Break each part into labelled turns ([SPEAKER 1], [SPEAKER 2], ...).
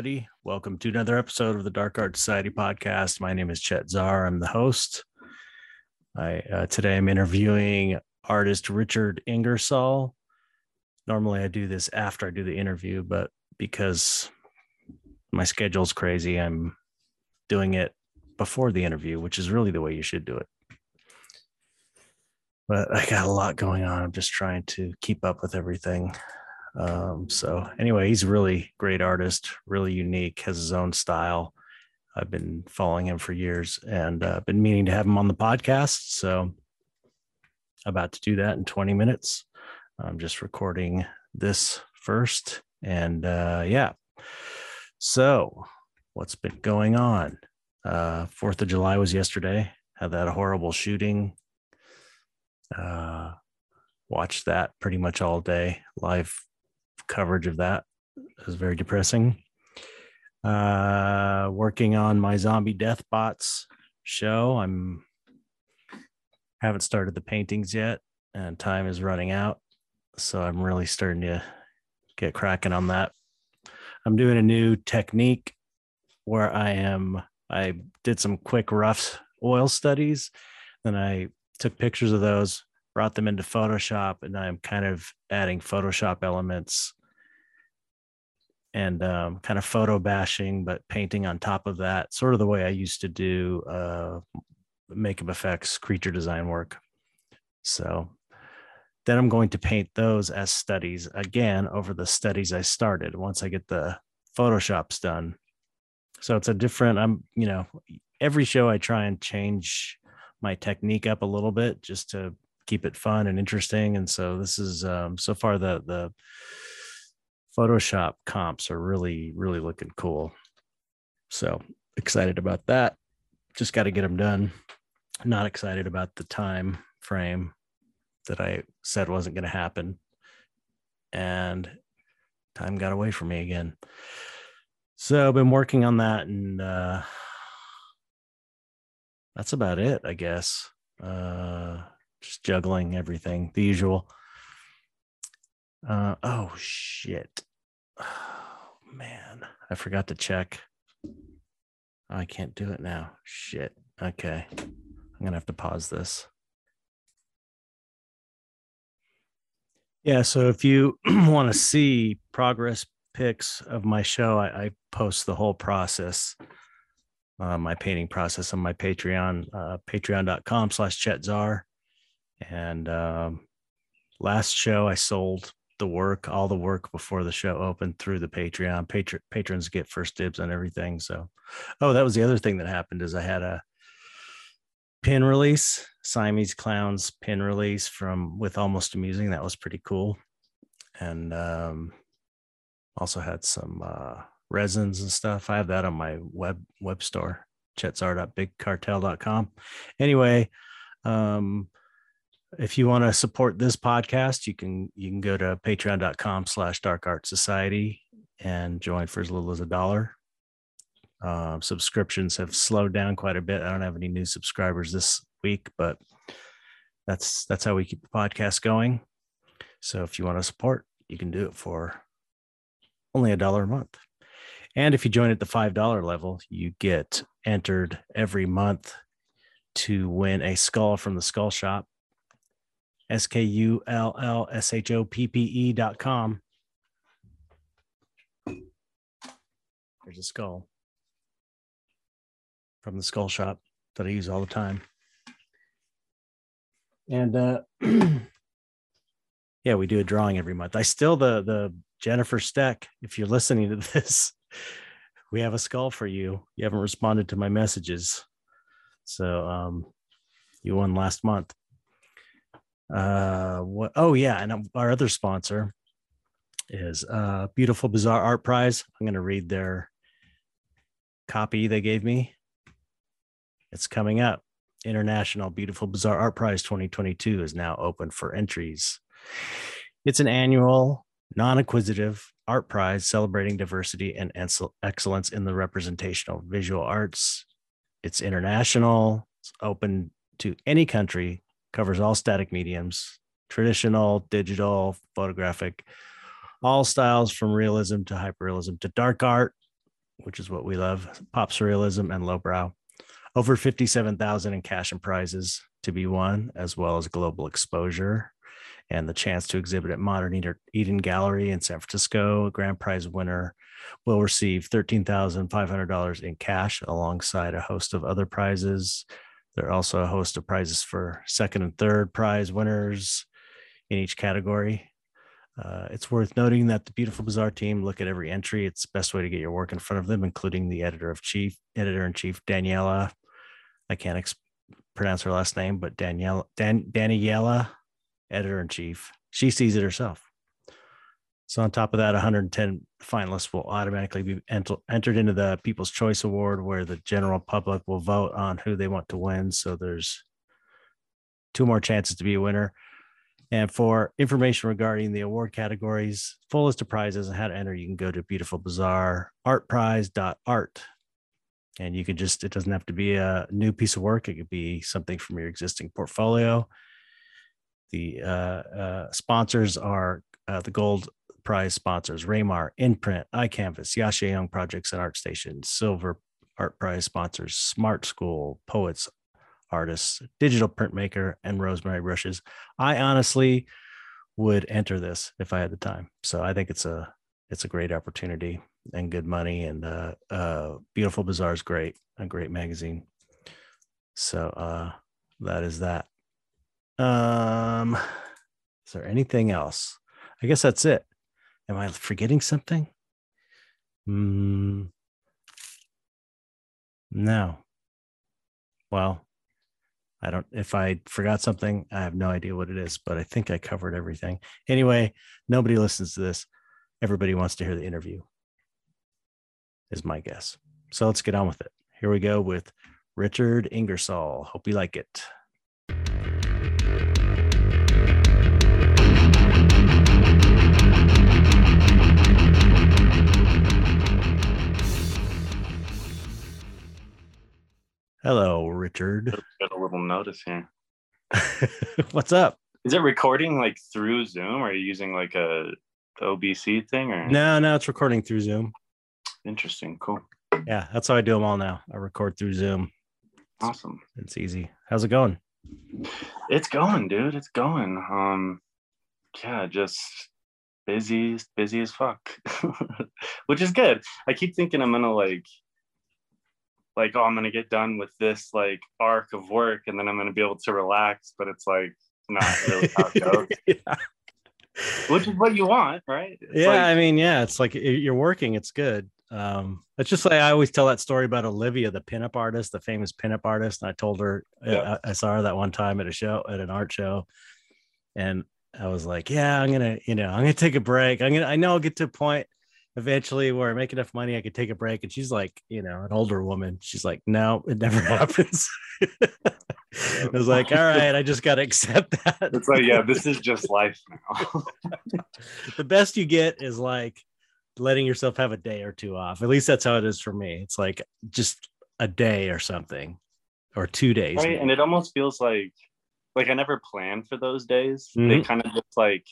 [SPEAKER 1] Everybody. Welcome to another episode of the Dark Art Society podcast. My name is Chet Zar. I'm the host. I uh, Today I'm interviewing artist Richard Ingersoll. Normally I do this after I do the interview, but because my schedule's crazy, I'm doing it before the interview, which is really the way you should do it. But I got a lot going on. I'm just trying to keep up with everything. Um, so anyway, he's a really great artist, really unique, has his own style. I've been following him for years and uh, been meaning to have him on the podcast. So about to do that in 20 minutes. I'm just recording this first. And uh, yeah. So what's been going on? Uh, Fourth of July was yesterday. Had that horrible shooting. Uh, watched that pretty much all day. Live coverage of that. It was very depressing. Uh, working on my zombie death bots show. I'm haven't started the paintings yet, and time is running out. So I'm really starting to get cracking on that. I'm doing a new technique where I am. I did some quick rough oil studies, then I took pictures of those, brought them into Photoshop, and I'm kind of adding Photoshop elements and um, kind of photo bashing, but painting on top of that, sort of the way I used to do uh, makeup effects, creature design work. So then I'm going to paint those as studies again over the studies I started once I get the Photoshops done. So it's a different, I'm, you know, every show I try and change my technique up a little bit just to keep it fun and interesting. And so this is um, so far the, the, Photoshop comps are really, really looking cool. So excited about that. Just got to get them done. Not excited about the time frame that I said wasn't going to happen. And time got away from me again. So I've been working on that and uh that's about it, I guess. Uh just juggling everything, the usual. Uh, oh shit. Oh man, I forgot to check. I can't do it now. Shit. Okay. I'm gonna have to pause this. Yeah, so if you want to see progress pics of my show, I, I post the whole process, uh, my painting process on my Patreon, uh, patreon.com slash chetzar. And um, last show I sold the work, all the work before the show opened through the Patreon. Patr- patrons get first dibs on everything. So, oh, that was the other thing that happened is I had a pin release, Siamese Clowns pin release from with Almost Amusing. That was pretty cool, and um, also had some uh, resins and stuff. I have that on my web web store, chetzar.bigcartel.com. Anyway, um, if you want to support this podcast, you can you can go to patreon.com slash dark art society and join for as little as a dollar. Uh, subscriptions have slowed down quite a bit. I don't have any new subscribers this week, but that's that's how we keep the podcast going. So if you want to support, you can do it for only a dollar a month. And if you join at the $5 level, you get entered every month to win a skull from the skull shop S K U L L S H O P P E dot com. There's a skull from the skull shop that I use all the time. And uh yeah, we do a drawing every month. I still the the Jennifer Steck, if you're listening to this, we have a skull for you. You haven't responded to my messages. So um you won last month uh what oh yeah and our other sponsor is uh beautiful bizarre art prize. I'm going to read their copy they gave me. It's coming up. International beautiful bizarre art prize 2022 is now open for entries. It's an annual non-acquisitive art prize celebrating diversity and excellence in the representation of visual arts. It's international. It's open to any country covers all static mediums, traditional, digital, photographic, all styles from realism to hyperrealism to dark art, which is what we love, pop surrealism and lowbrow. Over 57,000 in cash and prizes to be won, as well as global exposure and the chance to exhibit at Modern Eden Gallery in San Francisco. A grand prize winner will receive $13,500 in cash alongside a host of other prizes. There are also a host of prizes for second and third prize winners in each category. Uh, it's worth noting that the Beautiful Bizarre team look at every entry. It's the best way to get your work in front of them, including the editor of chief, editor in chief Daniela. I can't ex- pronounce her last name, but Daniela Dan, Daniela, editor in chief. She sees it herself. So on top of that, 110 finalists will automatically be ent- entered into the People's Choice Award, where the general public will vote on who they want to win. So there's two more chances to be a winner. And for information regarding the award categories, full list of prizes and how to enter, you can go to Beautiful artprize.art. And you can just, it doesn't have to be a new piece of work. It could be something from your existing portfolio. The uh, uh, sponsors are uh, the gold prize sponsors Raymar, INPRNT, iCanvas, Yasha Young Projects and ArtStation, silver art prize sponsors Smart School, Poets, Artists, Digital Printmaker, and Rosemary Brushes. I honestly would enter this if I had the time. So I think it's a it's a great opportunity and good money and uh, uh, beautiful bizarre is great a great magazine so uh that is that um is there anything else i guess that's it Am I forgetting something? Mm, no. Well, I don't, if I forgot something, I have no idea what it is, but I think I covered everything. Anyway, nobody listens to this. Everybody wants to hear the interview, is my guess. So let's get on with it. Here we go with Richard Ingersoll. Hope you like it. Hello, Richard.
[SPEAKER 2] Got a little notice here.
[SPEAKER 1] What's up?
[SPEAKER 2] Is it recording like through Zoom? Or are you using like a OBS thing or
[SPEAKER 1] no? No, it's recording through Zoom.
[SPEAKER 2] Interesting. Cool.
[SPEAKER 1] Yeah, that's how I do them all now. I record through Zoom.
[SPEAKER 2] Awesome.
[SPEAKER 1] It's easy. How's it going?
[SPEAKER 2] It's going, dude. It's going. Um, yeah, just busy, busy as fuck, which is good. I keep thinking I'm gonna like like oh i'm gonna get done with this like arc of work and then i'm gonna be able to relax but it's like not really how it goes yeah. which is what you want right
[SPEAKER 1] it's yeah like, i mean yeah it's like you're working it's good um it's just like i always tell that story about olivia the pinup artist the famous pinup artist and i told her yeah. I, I saw her that one time at a show at an art show and i was like yeah i'm gonna you know i'm gonna take a break i'm gonna i know i'll get to a point eventually where I make enough money I could take a break. And she's like, you know, an older woman. She's like, no, it never happens. I was like, all right, I just gotta accept that.
[SPEAKER 2] It's like, yeah, this is just life now.
[SPEAKER 1] the best you get is like letting yourself have a day or two off. At least that's how it is for me. It's like just a day or something or two days.
[SPEAKER 2] Right. Maybe. And it almost feels like like I never planned for those days. Mm-hmm. They kind of just like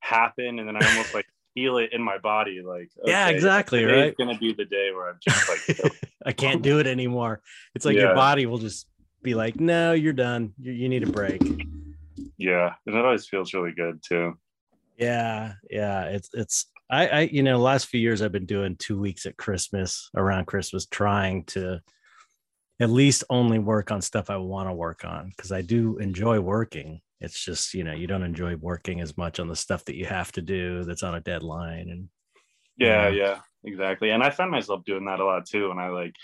[SPEAKER 2] happen and then I almost like feel it in my body like
[SPEAKER 1] okay, yeah exactly right? it's
[SPEAKER 2] gonna be the day where i'm just like
[SPEAKER 1] i can't do it anymore. It's like yeah. your body will just be like no you're done. You, you need a break.
[SPEAKER 2] Yeah and it always feels really good too.
[SPEAKER 1] Yeah yeah it's it's i i you know last few years i've been doing two weeks at christmas around christmas trying to at least only work on stuff i want to work on because i do enjoy working it's just you know you don't enjoy working as much on the stuff that you have to do that's on a deadline and
[SPEAKER 2] yeah you know. yeah exactly and i find myself doing that a lot too and i like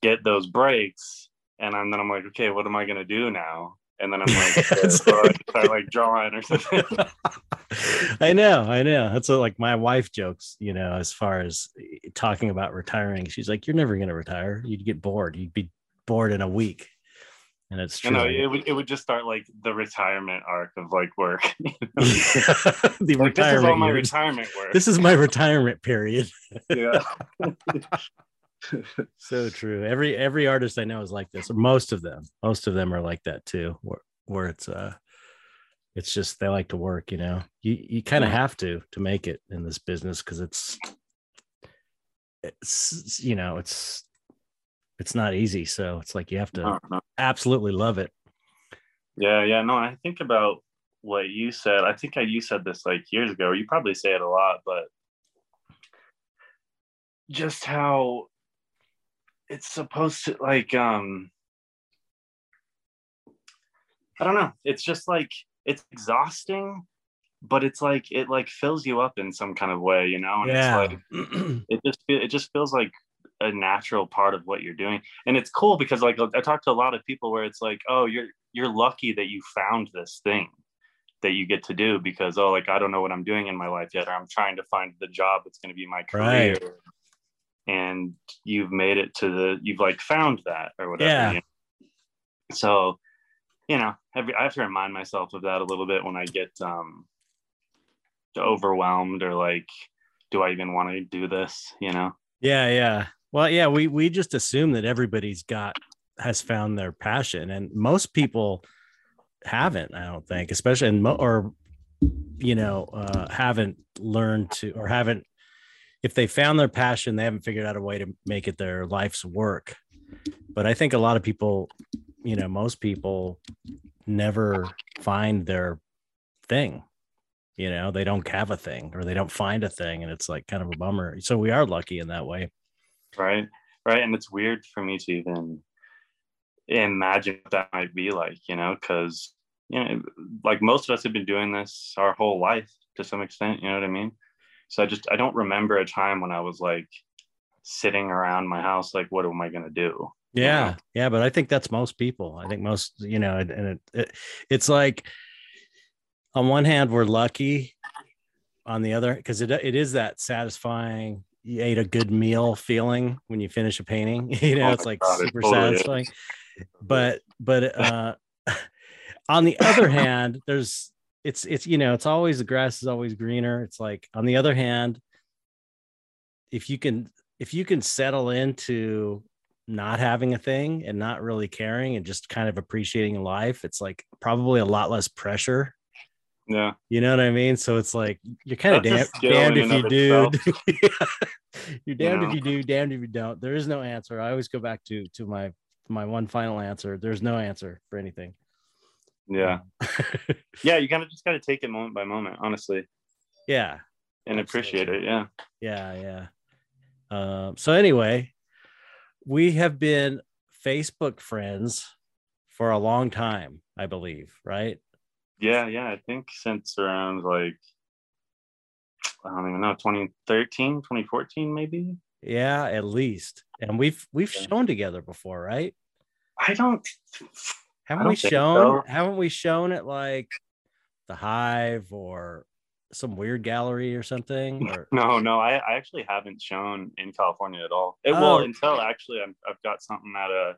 [SPEAKER 2] get those breaks and then i'm like okay what am i going to do now? And then i'm like so I start like drawing or something.
[SPEAKER 1] I know i know that's what, like my wife jokes you know as far as eh, talking about retiring she's like you're never going to retire you'd get bored you'd be bored in a week and it's true.
[SPEAKER 2] You know, it would it would just start like the retirement arc of like work.
[SPEAKER 1] the like, retirement. This is all
[SPEAKER 2] my retirement work.
[SPEAKER 1] This is my retirement period.
[SPEAKER 2] yeah.
[SPEAKER 1] so true. Every every artist I know is like this, most of them. Most of them are like that too, where, where it's uh it's just they like to work you know you you kind of have to to make it in this business because it's it's you know it's it's not easy so it's like you have to
[SPEAKER 2] I don't
[SPEAKER 1] absolutely love it
[SPEAKER 2] Yeah, yeah. No, I think about what you said. I think I, you said this like years ago. You probably say it a lot, but just how it's supposed to like um I don't know. It's just like it's exhausting, but it's like it like fills you up in some kind of way, you know? And
[SPEAKER 1] yeah
[SPEAKER 2] it's like it just it just feels like a natural part of what you're doing and it's cool because like i talk to a lot of people where it's like oh you're you're lucky that you found this thing that you get to do because oh like i don't know what i'm doing in my life yet or i'm trying to find the job that's going to be my career
[SPEAKER 1] Right.
[SPEAKER 2] and you've made it to the you've like found that or whatever
[SPEAKER 1] Yeah.
[SPEAKER 2] you know? so you know every, i have to remind myself of that a little bit when i get um overwhelmed or like do i even want to do this you know
[SPEAKER 1] yeah yeah well yeah we we just assume that everybody's got has found their passion and most people haven't i don't think especially in mo- or you know uh haven't learned to or haven't if they found their passion they haven't figured out a way to make it their life's work. But i think a lot of people you know most people never find their thing you know? They don't have a thing or they don't find a thing and it's like kind of a bummer. So we are lucky in that way
[SPEAKER 2] right? Right? And it's weird for me to even imagine what that might be like you know because you know like most of us have been doing this our whole life to some extent you know what i mean? So i just i don't remember a time when i was like sitting around my house like what am i going to do
[SPEAKER 1] yeah yeah but i think that's most people. I think most you know and it, it it's like on one hand we're lucky on the other because it, it is that satisfying you ate a good meal feeling when you finish a painting you know
[SPEAKER 2] Oh
[SPEAKER 1] it's like
[SPEAKER 2] God, it
[SPEAKER 1] super
[SPEAKER 2] totally is.
[SPEAKER 1] satisfying. But but uh on the other hand there's it's it's you know it's always the grass is always greener. It's like on the other hand if you can if you can settle into not having a thing and not really caring and just kind of appreciating life it's like probably a lot less pressure
[SPEAKER 2] yeah.
[SPEAKER 1] You know what i mean? So it's like you're kind of damn, damned if you do. you're damned
[SPEAKER 2] know?
[SPEAKER 1] if you do damned if you don't. There is no answer. I always go back to to my my one final answer. There's no answer for anything.
[SPEAKER 2] Yeah. Yeah you kind of just got to take it moment by moment honestly.
[SPEAKER 1] Yeah.
[SPEAKER 2] And appreciate it yeah.
[SPEAKER 1] Yeah yeah. Um, so anyway we have been facebook friends for a long time i believe right
[SPEAKER 2] yeah yeah i think since around like i don't even know 2013 2014 maybe
[SPEAKER 1] yeah at least and we've we've
[SPEAKER 2] Yeah.
[SPEAKER 1] shown together before right
[SPEAKER 2] i don't
[SPEAKER 1] haven't
[SPEAKER 2] don't
[SPEAKER 1] we shown
[SPEAKER 2] so.
[SPEAKER 1] haven't we shown at like the hive or some weird gallery or something or
[SPEAKER 2] No, no, I, I actually haven't shown in California at all. It,
[SPEAKER 1] Oh.
[SPEAKER 2] until actually I'm, I've got something at a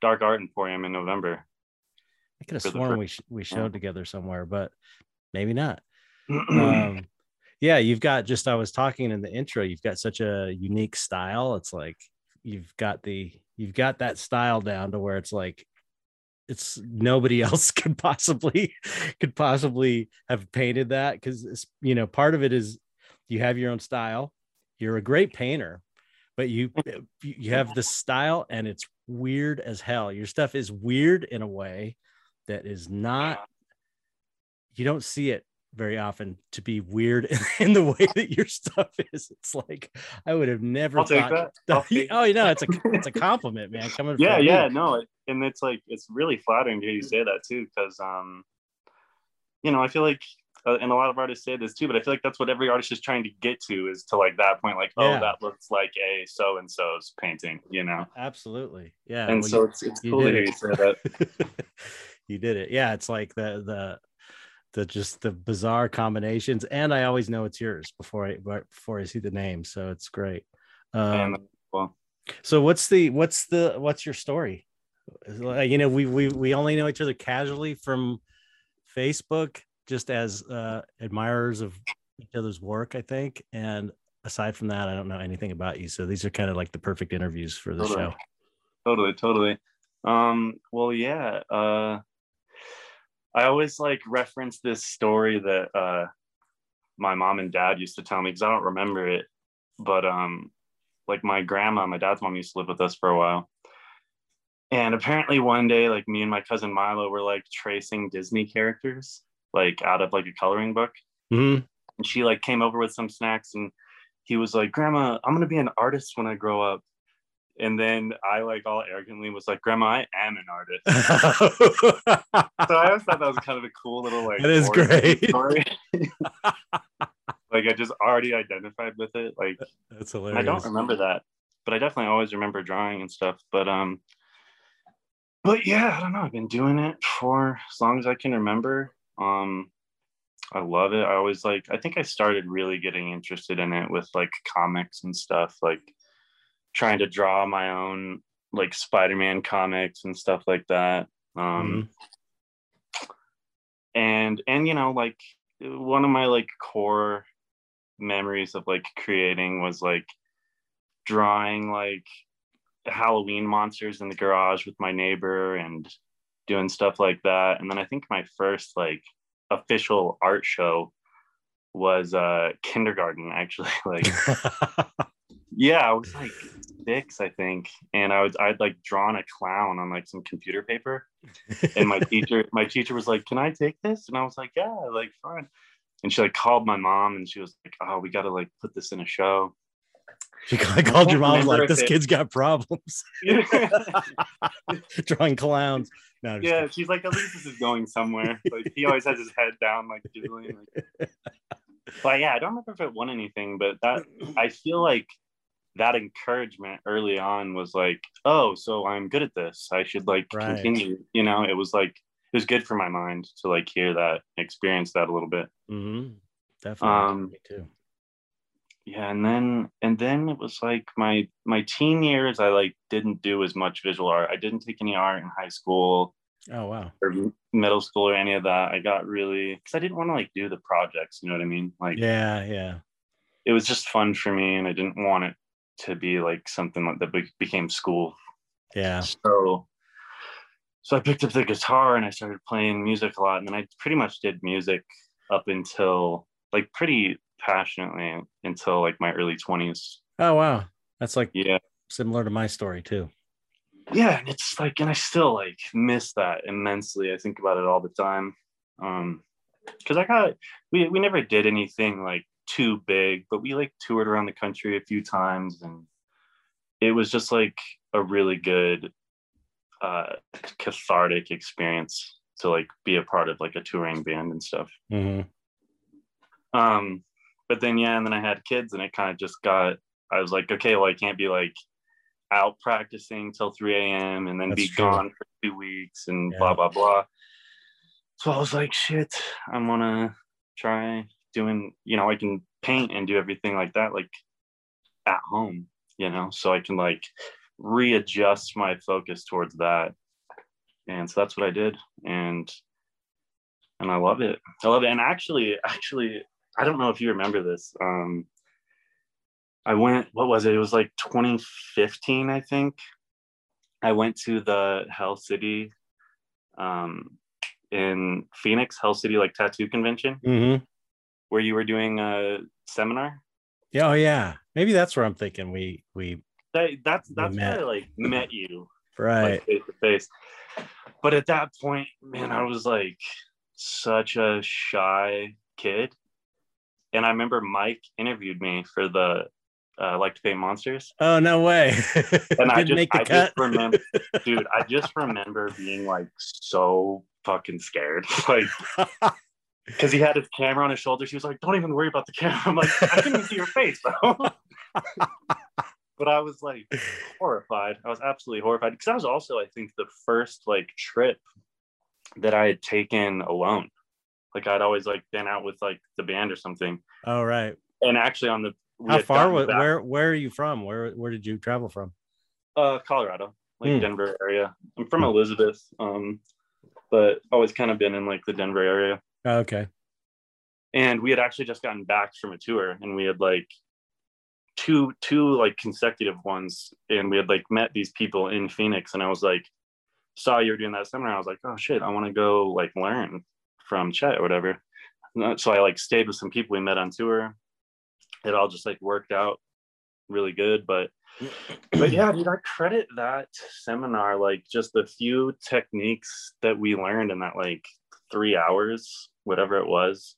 [SPEAKER 2] Dark Art Emporium in November.
[SPEAKER 1] I could have sworn we sh- we
[SPEAKER 2] yeah.
[SPEAKER 1] showed together somewhere but maybe not. Um yeah you've got just i was talking in the intro you've got such a unique style it's like you've got the you've got that style down to where it's like it's nobody else could possibly could possibly have painted that because you know part of it is you have your own style you're a great painter but you you have the style and it's weird as hell. Your stuff is weird in a way that is not you don't see it very often to be weird in the way that your stuff is. It's like I would have never
[SPEAKER 2] I'll take
[SPEAKER 1] thought.
[SPEAKER 2] that. I'll take
[SPEAKER 1] oh, you know, it's a it's a compliment, man. Coming
[SPEAKER 2] yeah,
[SPEAKER 1] from
[SPEAKER 2] yeah,
[SPEAKER 1] you.
[SPEAKER 2] no, and it's like it's really flattering to hear you say that too, because um, you know, I feel like, uh, and a lot of artists say this too, but I feel like that's what every artist is trying to get to is to like that point, like, oh,
[SPEAKER 1] Yeah.
[SPEAKER 2] that looks like a so and so's painting, you know,
[SPEAKER 1] Absolutely, yeah.
[SPEAKER 2] and
[SPEAKER 1] well,
[SPEAKER 2] so
[SPEAKER 1] you-
[SPEAKER 2] it's it's cool to hear you say that.
[SPEAKER 1] You did it. Yeah, it's like the the the just the bizarre combinations, and I always know it's yours before I before I see the name, so it's great. Um,
[SPEAKER 2] well,
[SPEAKER 1] So what's the what's the what's your story? Is it like, You know, we we we only know each other casually from Facebook, just as uh, admirers of each other's work, I think. And aside from that, I don't know anything about you. So these are kind of like the perfect interviews for the
[SPEAKER 2] Totally.
[SPEAKER 1] show.
[SPEAKER 2] totally totally um well yeah uh I always like reference this story that uh, my mom and dad used to tell me because I don't remember it, but um, like my grandma, my dad's mom used to live with us for a while. And apparently one day, like me and my cousin Milo were like tracing Disney characters, like out of like a coloring book.
[SPEAKER 1] Mhm.
[SPEAKER 2] And she like came over with some snacks and he was like, Grandma, I'm gonna be an artist when I grow up. And then I like all arrogantly was like, Grandma, I am an artist. so I always thought that was kind of a cool little like
[SPEAKER 1] That is great.
[SPEAKER 2] story. like I just already identified with it. Like
[SPEAKER 1] That's hilarious.
[SPEAKER 2] I don't remember that, but I definitely always remember drawing and stuff. But um, but yeah, I don't know. I've been doing it for as long as I can remember. Um, I love it. I always like. I think I started really getting interested in it with like comics and stuff, like trying to draw my own like Spider-Man comics and stuff like that. Um, and and you know like one of my like core memories of like creating was like drawing like halloween monsters in the garage with my neighbor and doing stuff like that and then i think my first like official art show was uh kindergarten actually like yeah i was like six i think and i was i'd like drawn a clown on like some computer paper and my teacher my teacher was like can i take this? And i was like yeah like fine. And she like called my mom and she was like oh we gotta like put this in a show.
[SPEAKER 1] She I called your mom like, this kid's got problems. Drawing clowns. No, I'm kidding.
[SPEAKER 2] she's like at least this is going somewhere. Like he always has his head down like doodling like but yeah i don't remember if it won anything but that i feel like that encouragement early on was like oh so i'm good at this i should like
[SPEAKER 1] Right.
[SPEAKER 2] continue you know it was like it was good for my mind to like hear that experience that a little bit
[SPEAKER 1] Mhm. Definitely.
[SPEAKER 2] Um,
[SPEAKER 1] Me too.
[SPEAKER 2] yeah and then and then it was like my my teen years i like didn't do as much visual art i didn't take any art in high school
[SPEAKER 1] Oh wow.
[SPEAKER 2] or middle school or any of that i got really because i didn't want to like do the projects you know what i mean like
[SPEAKER 1] Yeah, yeah.
[SPEAKER 2] it was just fun for me and i didn't want it to be like something that became school
[SPEAKER 1] Yeah.
[SPEAKER 2] so so i picked up the guitar and i started playing music a lot and then i pretty much did music up until like pretty passionately until like my early 20s
[SPEAKER 1] Oh wow. That's like
[SPEAKER 2] yeah
[SPEAKER 1] similar to my story too.
[SPEAKER 2] yeah and it's like and i still like miss that immensely i think about it all the time um because i got we, we never did anything like too big but we like toured around the country a few times and it was just like a really good uh cathartic experience to like be a part of like a touring band and stuff
[SPEAKER 1] hmm
[SPEAKER 2] um but then yeah and then i had kids and it kind of just got i was like okay well i can't be like out practicing till 3 a.m and then
[SPEAKER 1] That's
[SPEAKER 2] be
[SPEAKER 1] true.
[SPEAKER 2] gone for two weeks and
[SPEAKER 1] Yeah.
[SPEAKER 2] blah blah blah so i was like shit i'm gonna try doing you know i can paint and do everything like that like at home you know so i can like readjust my focus towards that and so that's what i did and and i love it i love it and actually actually I don't know if you remember this. Um, I went, what was it? It was like 2015, I think. I went to the Hell City um, in Phoenix, Hell City like tattoo convention,
[SPEAKER 1] hmm
[SPEAKER 2] where you were doing a seminar.
[SPEAKER 1] Yeah, oh yeah. Maybe that's where I'm thinking we we
[SPEAKER 2] That, that's that's
[SPEAKER 1] met.
[SPEAKER 2] where I like met you
[SPEAKER 1] right.
[SPEAKER 2] face to face. But at that point, man, I was like such a shy kid. And I remember Mike interviewed me for the uh, like to paint monsters.
[SPEAKER 1] Oh no way.
[SPEAKER 2] And I just, I
[SPEAKER 1] cut.
[SPEAKER 2] just remember, dude, I just remember being like so fucking scared. Like, because he had his camera on his shoulder. She was like, don't even worry about the camera. I'm like, I can even see your face, bro. but I was like horrified. I was absolutely horrified because that was also, I think, the first like trip that I had taken alone. Like I'd always like been out with like the band or something.
[SPEAKER 1] oh right.
[SPEAKER 2] And actually on the
[SPEAKER 1] How far was where where are you from? Where where did you travel from?
[SPEAKER 2] Uh, Colorado, like
[SPEAKER 1] Hmm.
[SPEAKER 2] Denver area. I'm from Elizabeth, um, but always kind of been in like the Denver area.
[SPEAKER 1] Oh, okay.
[SPEAKER 2] And we had actually just gotten back from a tour, and we had like two two like consecutive ones, and we had like met these people in Phoenix, and I was like saw you were doing that seminar. I was like, oh shit, I want to go like learn from Chet or whatever. So I like stayed with some people we met on tour. It all just like worked out really good. But but yeah, dude, I credit that seminar like just the few techniques that we learned in that like three hours, whatever it was,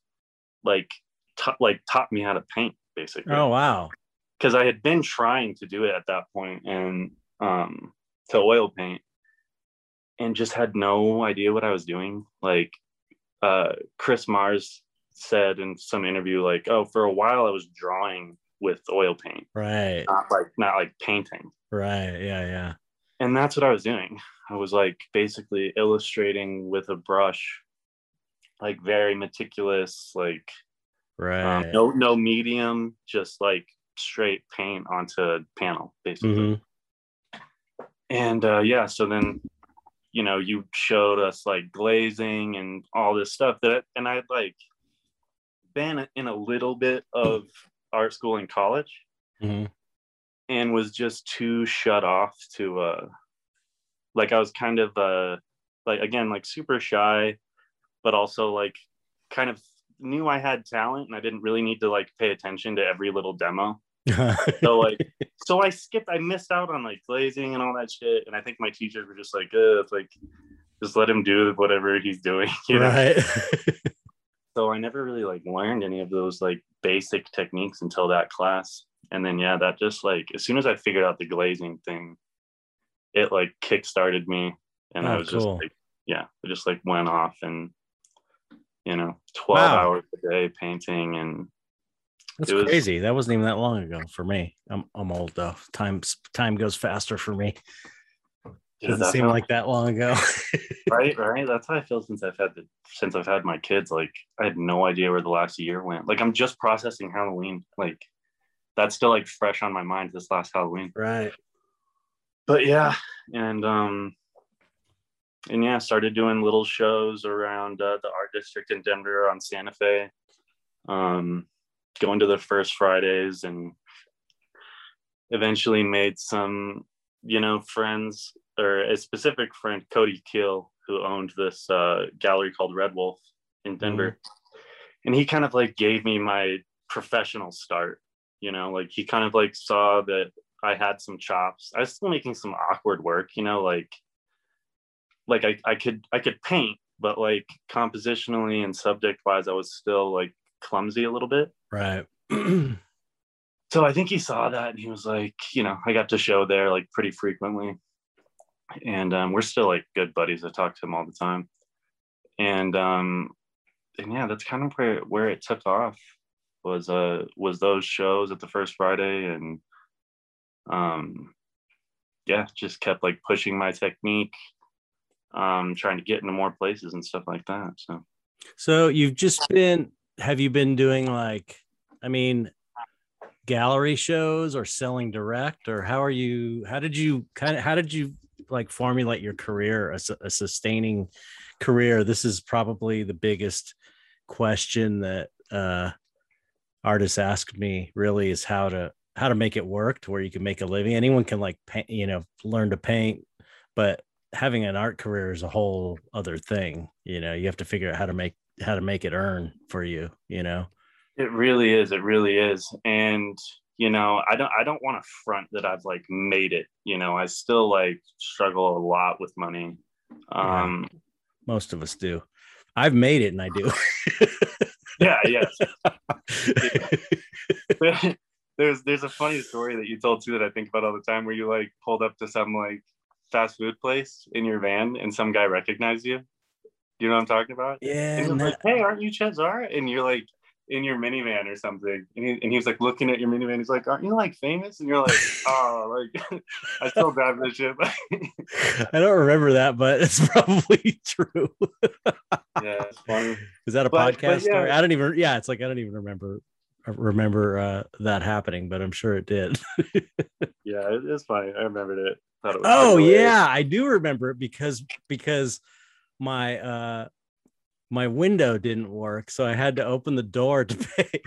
[SPEAKER 2] like t- like taught me how to paint basically.
[SPEAKER 1] Oh wow.
[SPEAKER 2] Because I had been trying to do it at that point and um to oil paint and just had no idea what I was doing. Like uh, Chris Mars said in some interview, like, oh, for a while I was drawing with oil paint.
[SPEAKER 1] Right.
[SPEAKER 2] Not like not like painting.
[SPEAKER 1] Right. Yeah. Yeah.
[SPEAKER 2] And that's what I was doing. I was like basically illustrating with a brush, like very meticulous, like
[SPEAKER 1] um, right.
[SPEAKER 2] Um, no no medium, just like straight paint onto panel, basically. Mm-hmm. And uh, yeah, so then you know you showed us like glazing and all this stuff that and i'd like been in a little bit of art school in college mm-hmm. and was just too shut off to uh like i was kind of uh like again like super shy but also like kind of knew i had talent and i didn't really need to like pay attention to every little demo. So like so i skipped i missed out on like glazing and all that shit. And i think my teachers were just like it's like just let him do whatever he's doing
[SPEAKER 1] you know? right.
[SPEAKER 2] So i never really like learned any of those like basic techniques until that class. And then yeah that just like as soon as i figured out the glazing thing it like kick started me. And oh, i was cool. just like yeah it just like went off and you know 12 wow. hours a day painting and
[SPEAKER 1] that's was, crazy. That wasn't even that long ago for me. I'm I'm old though. Time time goes faster for me. Doesn't seem like that long ago.
[SPEAKER 2] right, right. That's how I feel since I've had the since I've had my kids. Like I had no idea where the last year went. Like I'm just processing Halloween. Like that's still like fresh on my mind this last Halloween.
[SPEAKER 1] Right.
[SPEAKER 2] But yeah, and um and yeah, started doing little shows around uh, the art district in Denver on Santa Fe. Um, going to the first Fridays and eventually made some, you know, friends or a specific friend, Cody Kill, who owned this uh, gallery called Red Wolf in Denver. Mm-hmm. And he kind of like gave me my professional start, you know, like he kind of like saw that I had some chops. I was still making some awkward work, you know, like like I, I could I could paint, but like compositionally and subject wise, I was still like clumsy a little bit.
[SPEAKER 1] Right.
[SPEAKER 2] so I think he saw that and he was like, you know, I got to show there like pretty frequently. And um, we're still like good buddies. I talk to him all the time. And um, and yeah, that's kind of where where it took off was uh was those shows at the first Friday and um yeah, just kept like pushing my technique, um, trying to get into more places and stuff like that. So
[SPEAKER 1] so you've just been have you been doing like i mean gallery shows or selling direct or how are you how did you kind of how did you like formulate your career a, a sustaining career this is probably the biggest question that uh artists ask me really is how to how to make it work to where you can make a living anyone can like paint you know learn to paint but having an art career is a whole other thing you know you have to figure out how to make how to make it earn for you you know
[SPEAKER 2] it really is it really is and you know i don't i don't want to front that i've like made it you know i still like struggle a lot with money um
[SPEAKER 1] yeah. most of us do i've made it and i do
[SPEAKER 2] yeah yeah, yeah. there's there's a funny story that you told too that i think about all the time where you like pulled up to some like fast food place in your van and some guy recognized you you know what I'm talking about?
[SPEAKER 1] Yeah.
[SPEAKER 2] And like, hey, aren't you Chet Zara? And you're like in your minivan or something. And he, and he was like looking at your minivan. He's like, aren't you like famous? And you're like, oh, like I still bad this shit.
[SPEAKER 1] I don't remember that, but it's probably true.
[SPEAKER 2] yeah, it's funny.
[SPEAKER 1] Is that a but, podcast but yeah. story? I don't even. Yeah, it's like I don't even remember remember uh, that happening, but I'm sure it did.
[SPEAKER 2] yeah, it, it's fine. I remembered it. it
[SPEAKER 1] oh yeah, I do remember it because because my uh my window didn't work, so I had to open the door to pay.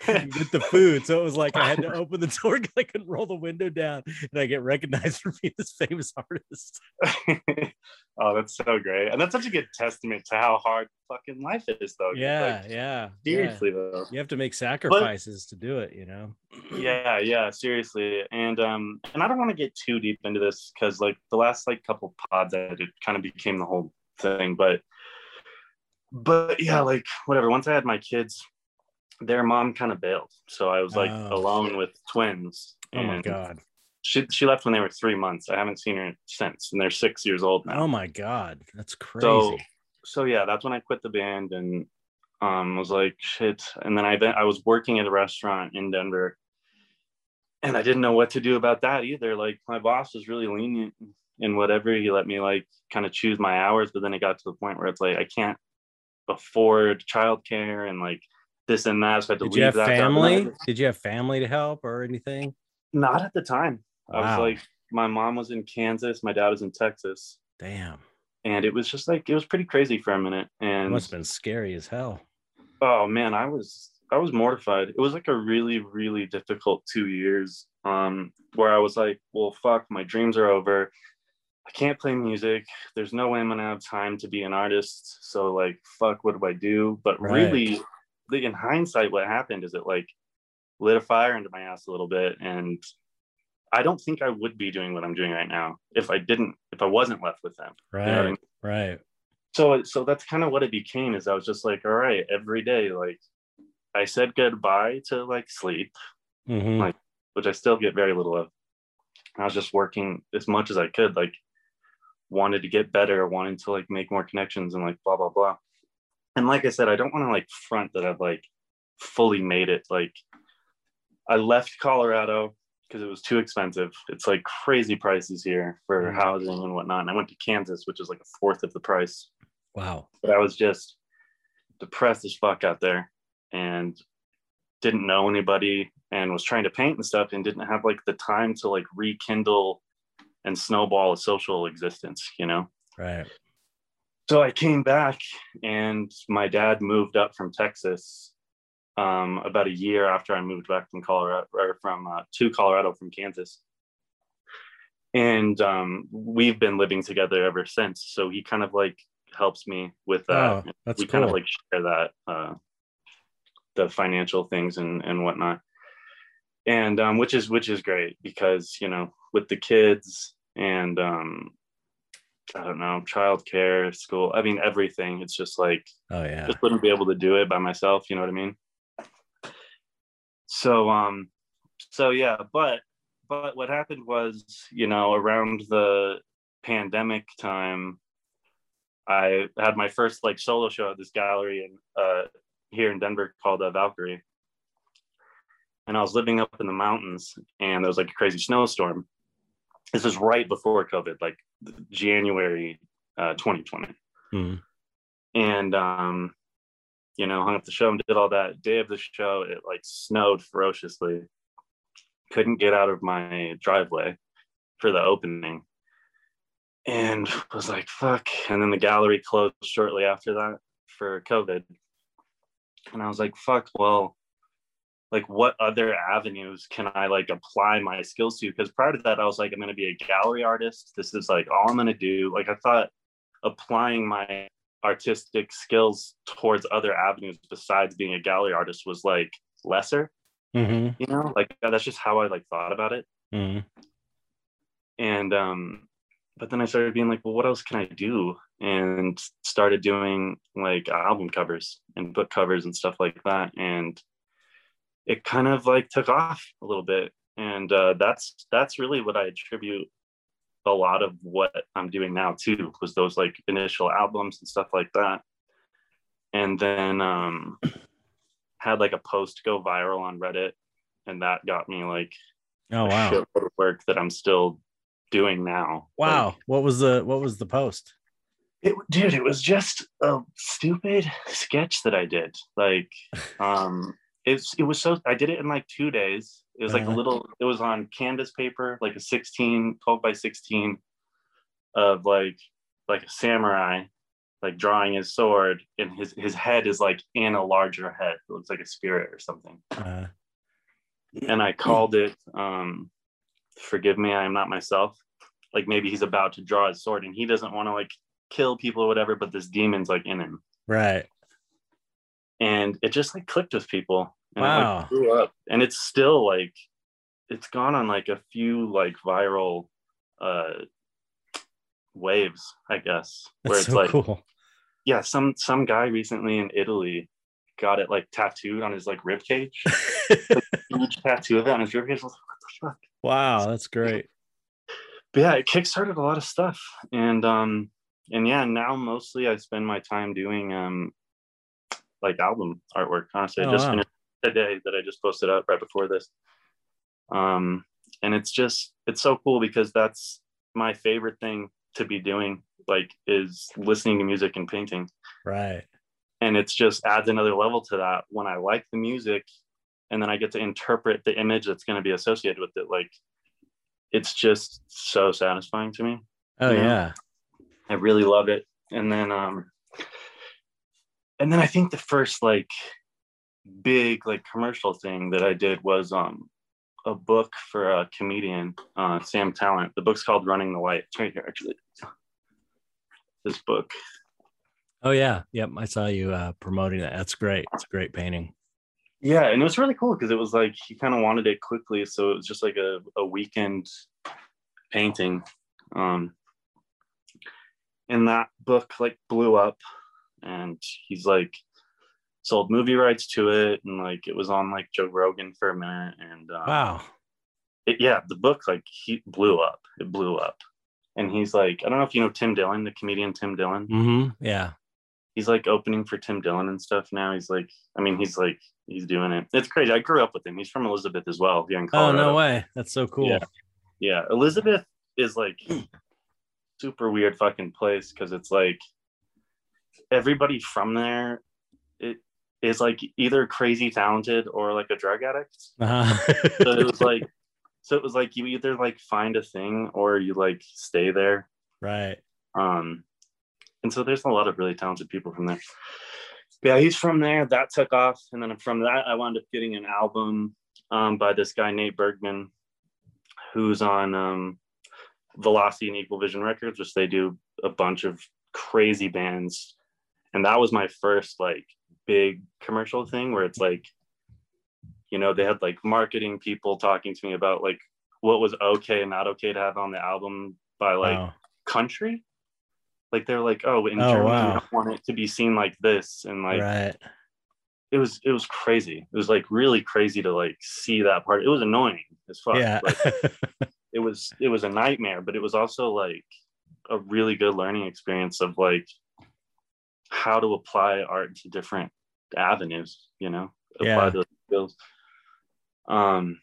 [SPEAKER 1] get the food. So it was like I had to open the door because I couldn't roll the window down, and I get recognized for being this famous artist.
[SPEAKER 2] oh, that's so great, and that's such a good testament to how hard fucking life is, though.
[SPEAKER 1] Yeah,
[SPEAKER 2] like,
[SPEAKER 1] yeah.
[SPEAKER 2] Seriously,
[SPEAKER 1] yeah.
[SPEAKER 2] though.
[SPEAKER 1] You have to make sacrifices but, to do it, you know.
[SPEAKER 2] yeah, yeah, seriously, and um, and I don't want to get too deep into this because like the last like couple pods I did kind of became the whole thing, but but yeah, like whatever. Once I had my kids, their mom kind of bailed, so I was like oh. alone with twins.
[SPEAKER 1] Oh my god.
[SPEAKER 2] She she left when they were three months. I haven't seen her since, and they're six years old now.
[SPEAKER 1] Oh my god, that's crazy.
[SPEAKER 2] So so yeah, that's when I quit the band and um was like shit. And then I I was working at a restaurant in Denver, and I didn't know what to do about that either. Like my boss was really lenient in whatever he let me like kind of choose my hours, but then it got to the point where it's like I can't afford childcare and like this and that. So I had to
[SPEAKER 1] Did
[SPEAKER 2] leave
[SPEAKER 1] you have
[SPEAKER 2] that
[SPEAKER 1] family? Did you have family to help or anything?
[SPEAKER 2] Not at the time.
[SPEAKER 1] Wow.
[SPEAKER 2] I was like, my mom was in Kansas, my dad was in Texas.
[SPEAKER 1] Damn.
[SPEAKER 2] And it was just like it was pretty crazy for a minute. And
[SPEAKER 1] it must have been scary as hell.
[SPEAKER 2] Oh man, I was I was mortified. It was like a really, really difficult two years. Um, where I was like, well, fuck, my dreams are over. I can't play music. There's no way I'm gonna have time to be an artist. So like, fuck, what do I do? But
[SPEAKER 1] Right.
[SPEAKER 2] really, in hindsight, what happened is it like lit a fire into my ass a little bit, and I don't think I would be doing what I'm doing right now if I didn't, if I wasn't left with them.
[SPEAKER 1] Right.
[SPEAKER 2] You know I mean?
[SPEAKER 1] Right.
[SPEAKER 2] So, so that's kind of what it became. Is I was just like, all right, every day, like I said goodbye to like sleep,
[SPEAKER 1] Mhm.
[SPEAKER 2] Like- which I still get very little of. I was just working as much as I could, like wanted to get better, wanted to like make more connections and like blah blah blah. And like I said, I don't want to like front that I've like fully made it. Like I left Colorado because it was too expensive. It's like crazy prices here for
[SPEAKER 1] Mhm.
[SPEAKER 2] housing and whatnot. And I went to Kansas, which is like a fourth of the price
[SPEAKER 1] Wow.
[SPEAKER 2] but I was just depressed as fuck out there and didn't know anybody and was trying to paint and stuff and didn't have like the time to like rekindle and snowball a social existence, you know?
[SPEAKER 1] Right.
[SPEAKER 2] So I came back and my dad moved up from Texas um, about a year after I moved back from Colorado or from uh, to Colorado from Kansas. And um, we've been living together ever since. So he kind of like helps me with that
[SPEAKER 1] Oh, that's
[SPEAKER 2] we
[SPEAKER 1] cool.
[SPEAKER 2] kind of like share that uh the financial things and and whatnot and um which is which is great because you know with the kids and um i don't know childcare school i mean everything. It's just like
[SPEAKER 1] oh yeah.
[SPEAKER 2] just wouldn't be able to do it by myself you know what i mean? So um so yeah but but what happened was you know around the pandemic time i had my first like solo show at this gallery in uh here in denver called uh, valkyrie. And i was living up in the mountains and there was like a crazy snowstorm this was right before covid like january uh, 2020
[SPEAKER 1] Mhm.
[SPEAKER 2] and um you know hung up the show and did all that. Day of the show it like snowed ferociously. Couldn't get out of my driveway for the opening and was like fuck. And then the gallery closed shortly after that for covid. And i was like fuck well like what other avenues can i like apply my skills to? Because prior to that i was like i'm going to be a gallery artist. This is like all i'm going to do. Like i thought applying my artistic skills towards other avenues besides being a gallery artist was like lesser
[SPEAKER 1] Mhm.
[SPEAKER 2] you know? Like that's just how i like thought about it.
[SPEAKER 1] Mhm.
[SPEAKER 2] and um but then i started being like well what else can i do? And started doing like album covers and book covers and stuff like that. And it kind of like took off a little bit and uh, that's that's really what i attribute a lot of what i'm doing now too was those like initial albums and stuff like that and then um had like a post go viral on reddit and that got me like
[SPEAKER 1] Oh wow.
[SPEAKER 2] work that I'm still doing now.
[SPEAKER 1] Wow.
[SPEAKER 2] Like,
[SPEAKER 1] what was the what was the post?
[SPEAKER 2] it, dude, it was just a stupid sketch that I did. Like, um, it's it was so I did it in like two days. It was like
[SPEAKER 1] Uh-huh.
[SPEAKER 2] a little. It was on canvas paper, like a 16, 12 by 16 of like like a samurai, like drawing his sword, and his his head is like in a larger head. It looks like a spirit or something.
[SPEAKER 1] Uh,
[SPEAKER 2] And I called it, um, "Forgive me, I am not myself." Like maybe he's about to draw his sword, and he doesn't want to like kill people or whatever, but this demon's like in him,
[SPEAKER 1] right.
[SPEAKER 2] And it just like clicked with people. And it, like, grew up, and it's still like, it's gone on like a few like viral uh waves, I guess, where
[SPEAKER 1] That's
[SPEAKER 2] it's
[SPEAKER 1] so
[SPEAKER 2] like
[SPEAKER 1] cool.
[SPEAKER 2] yeah, some some guy recently in Italy got it like tattooed on his like rib cage. Huge tattoo of it on his rib cage. Like, what the fuck?
[SPEAKER 1] wow, that's great.
[SPEAKER 2] But yeah, it kickstarted a lot of stuff. And um and yeah, now mostly I spend my time doing um like album artwork. Honestly, I
[SPEAKER 1] Oh,
[SPEAKER 2] just
[SPEAKER 1] wow.
[SPEAKER 2] finished today that I just posted up right before this. Um and it's just it's so cool because that's my favorite thing to be doing like is listening to music and painting
[SPEAKER 1] Right.
[SPEAKER 2] and it's just adds another level to that when i like the music and then i get to interpret the image that's going to be associated with it like it's just so satisfying to me
[SPEAKER 1] Oh
[SPEAKER 2] Yeah.
[SPEAKER 1] yeah.
[SPEAKER 2] i really love it and then um and then i think the first like big like commercial thing that i did was um a book for a comedian uh sam Tallent the book's called running the light it's right here actually this book
[SPEAKER 1] Oh yeah. Yep. I saw you uh, promoting that. That's great. It's a great painting.
[SPEAKER 2] Yeah, and it was really cool because it was like he kind of wanted it quickly, so it was just like a, a weekend painting. Um and that book like blew up and he's like sold movie rights to it and like it was on like Joe Rogan for a minute and um,
[SPEAKER 1] Wow.
[SPEAKER 2] it, yeah, the book like he blew up. It blew up. And he's like, I don't know if you know Tim Dillon, the comedian Tim Dillon
[SPEAKER 1] hmm Yeah.
[SPEAKER 2] he's like opening for Tim Dillon and stuff now. He's like, I mean, he's like, he's doing it. It's crazy. I grew up with him. He's from Elizabeth as well, yeah in
[SPEAKER 1] Oh no way. That's so cool.
[SPEAKER 2] Yeah. Yeah, Elizabeth is like super weird fucking place because it's like everybody from there it is like either crazy talented or like a drug addict.
[SPEAKER 1] Uh-huh.
[SPEAKER 2] So it was like, so it was like you either like find a thing or you like stay there.
[SPEAKER 1] right.
[SPEAKER 2] Um, and so there's a lot of really talented people from there. But yeah, he's from there. That took off, and then from that, I wound up getting an album um, by this guy Nate Bergman, who's on um, Velocity and Equal Vision Records, which they do a bunch of crazy bands. And that was my first like big commercial thing where it's like, you know, they had like marketing people talking to me about like what was okay and not okay to have on the album by like
[SPEAKER 1] wow.
[SPEAKER 2] country. Like they're like, oh, in
[SPEAKER 1] Oh,
[SPEAKER 2] Germany,
[SPEAKER 1] wow.
[SPEAKER 2] don't want it to be seen like this, and like
[SPEAKER 1] right.
[SPEAKER 2] it was, it was crazy. It was like really crazy to like see that part. It was annoying as fuck.
[SPEAKER 1] Yeah.
[SPEAKER 2] Like, it was, it was a nightmare, but it was also like a really good learning experience of like how to apply art to different avenues. You know, apply
[SPEAKER 1] Yeah.
[SPEAKER 2] those skills. Um,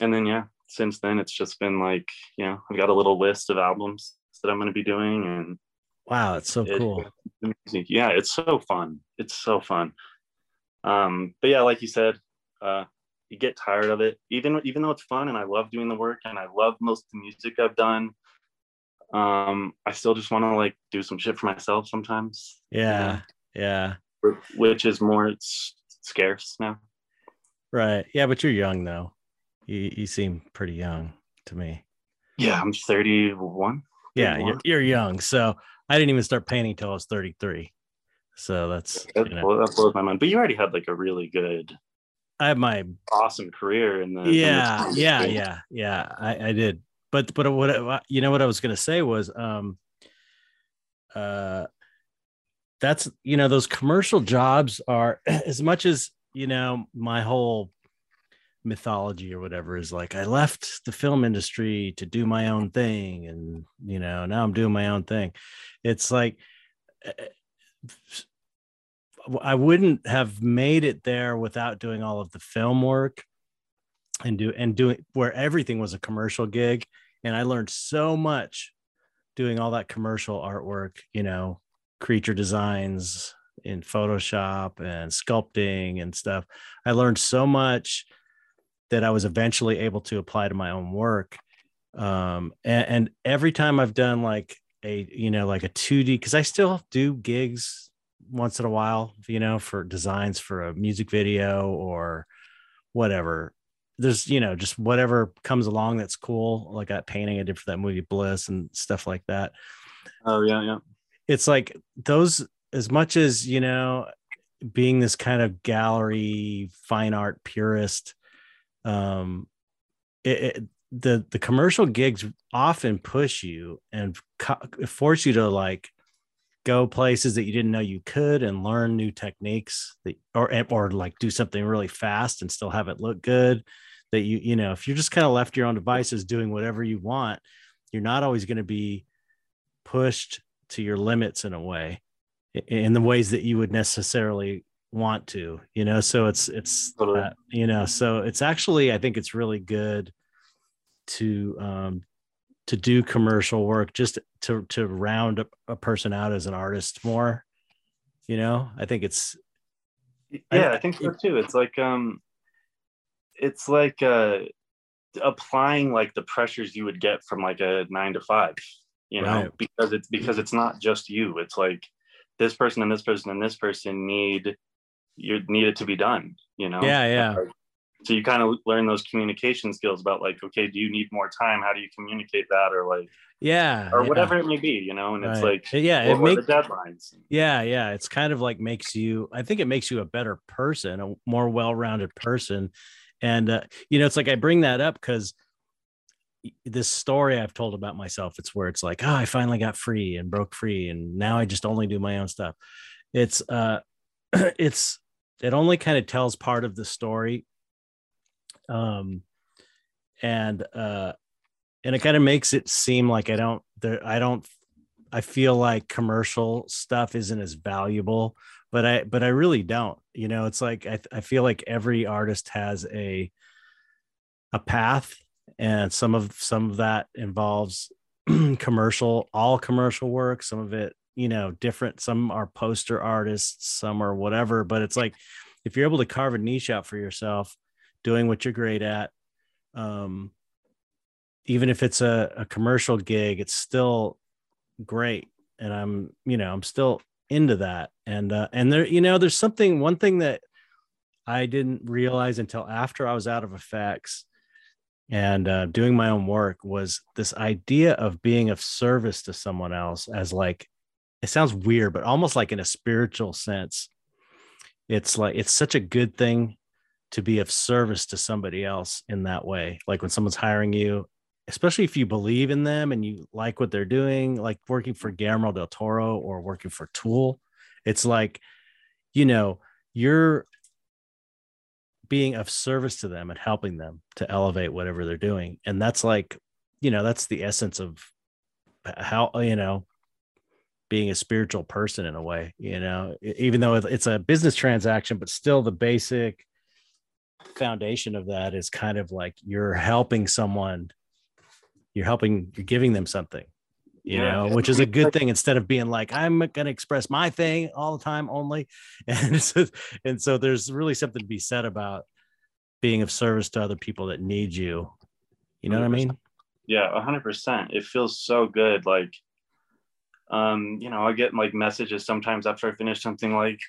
[SPEAKER 2] and then yeah, since then it's just been like, you know, I've got a little list of albums that I'm going to be doing and
[SPEAKER 1] wow. It's so
[SPEAKER 2] it-
[SPEAKER 1] cool.
[SPEAKER 2] music. Yeah, it's so fun. It's so fun. Um, but yeah, like you said, uh, you get tired of it, even even though it's fun and I love doing the work and I love most of the music I've done. Um, I still just want to like do some shit for myself sometimes,
[SPEAKER 1] Yeah. Yeah.
[SPEAKER 2] which is more scarce now.
[SPEAKER 1] Right. Yeah, but you're young though. You you seem pretty young to me.
[SPEAKER 2] Yeah, I'm 31.
[SPEAKER 1] Yeah, you're, you're young. So I didn't even start painting till I was 33. So that's
[SPEAKER 2] That,
[SPEAKER 1] you know,
[SPEAKER 2] that blows my mind. But you already had like a really good,
[SPEAKER 1] I have my
[SPEAKER 2] awesome career in the in
[SPEAKER 1] yeah
[SPEAKER 2] music
[SPEAKER 1] yeah yeah yeah I, I did but but what I- you know what i was going to say was um uh that's you know those commercial jobs are as much as you know my whole mythology or whatever is like i left the film industry to do my own thing and you know now i'm doing my own thing. It's like eh, i wouldn't have made it there without doing all of the film work and do and doing where everything was a commercial gig. And i learned so much doing all that commercial artwork you know creature designs in photoshop and sculpting and stuff. I learned so much that i was eventually able to apply to my own work. Um, and, and every time i've done like a you know like a 2D because I still do gigs once in a while, you know, for designs for a music video or whatever. There's you know just whatever comes along that's cool. Like that painting I did for that movie Bliss and stuff like that.
[SPEAKER 2] Oh yeah, yeah.
[SPEAKER 1] It's like those as much as you know being this kind of gallery fine art purist um it, it, the the commercial gigs often push you and co- force you to like go places that you didn't know you could and learn new techniques that or or like do something really fast and still have it look good that you you know if you're just kind of left your own devices doing whatever you want you're not always going to be pushed to your limits in a way in the ways that you would necessarily want to you know so it's it's
[SPEAKER 2] Totally.
[SPEAKER 1] uh, you know so it's actually i think it's really good to um to do commercial work just to to round a, a person out as an artist more you know? I think it's
[SPEAKER 2] yeah i think so too. It's like um it's like uh applying like the pressures you would get from like a nine to five you know?
[SPEAKER 1] Right.
[SPEAKER 2] because it's because it's not just you. It's like this person and this person and this person need you need it to be done you know?
[SPEAKER 1] Yeah, yeah.
[SPEAKER 2] So you kind of learn those communication skills about like okay do you need more time how do you communicate that or like
[SPEAKER 1] yeah
[SPEAKER 2] or
[SPEAKER 1] yeah,
[SPEAKER 2] whatever it may be you know and it's like
[SPEAKER 1] yeah it makes
[SPEAKER 2] the deadlines
[SPEAKER 1] Yeah, yeah. It's kind of like makes you, I think it makes you a better person, a more well rounded person. And, uh, you know, it's like I bring that up because this story I've told about myself, it's where it's like, oh, I finally got free and broke free. And now I just only do my own stuff. It's, uh, it's, it only kind of tells part of the story. Um, and, uh, and it kind of makes it seem like I don't, there, I don't I feel like commercial stuff isn't as valuable, but I but I really don't. You know, it's like I I feel like every artist has a a path and some of some of that involves commercial all commercial work some of it you know different some are poster artists some are whatever but it's like if you're able to carve a niche out for yourself doing what you're great at. Um even if it's a, a commercial gig it's still great. And i'm you know i'm still into that. And uh and there you know there's something one thing that i didn't realize until after i was out of effects and uh, doing my own work was this idea of being of service to someone else as like it sounds weird but almost like in a spiritual sense it's like it's such a good thing to be of service to somebody else in that way like when someone's hiring you especially if you believe in them and you like what they're doing like working for Guillermo del Toro or working for Tool it's like you know you're being of service to them and helping them to elevate whatever they're doing. And that's like you know that's the essence of how you know being a spiritual person in a way you know even though it's a business transaction but still the basic foundation of that is kind of like you're helping someone you're helping you're giving them something you
[SPEAKER 2] Yeah.
[SPEAKER 1] know which is a good thing instead of being like i'm going to express my thing all the time only and so, and so there's really something to be said about being of service to other people that need you you know what i mean
[SPEAKER 2] Yeah, a hundred percent. It feels so good. Like, um, you know, I get like messages sometimes after I finish something like,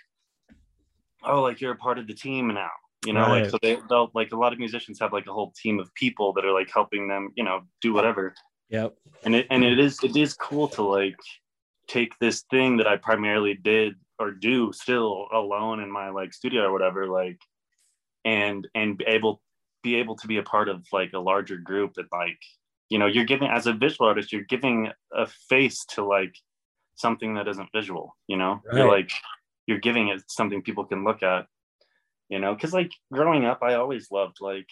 [SPEAKER 2] "Oh, like you're a part of the team now." You know,
[SPEAKER 1] Right.
[SPEAKER 2] like so they they'll like a lot of musicians have like a whole team of people that are like helping them, you know, do whatever.
[SPEAKER 1] yep
[SPEAKER 2] And it and it is it is cool to like take this thing that I primarily did or do still alone in my like studio or whatever, like, and and be able be able to be a part of like a larger group that like you know you're giving as a visual artist you're giving a face to like something that isn't visual you know you're like you're giving it something people can look at you know because like growing up i always loved like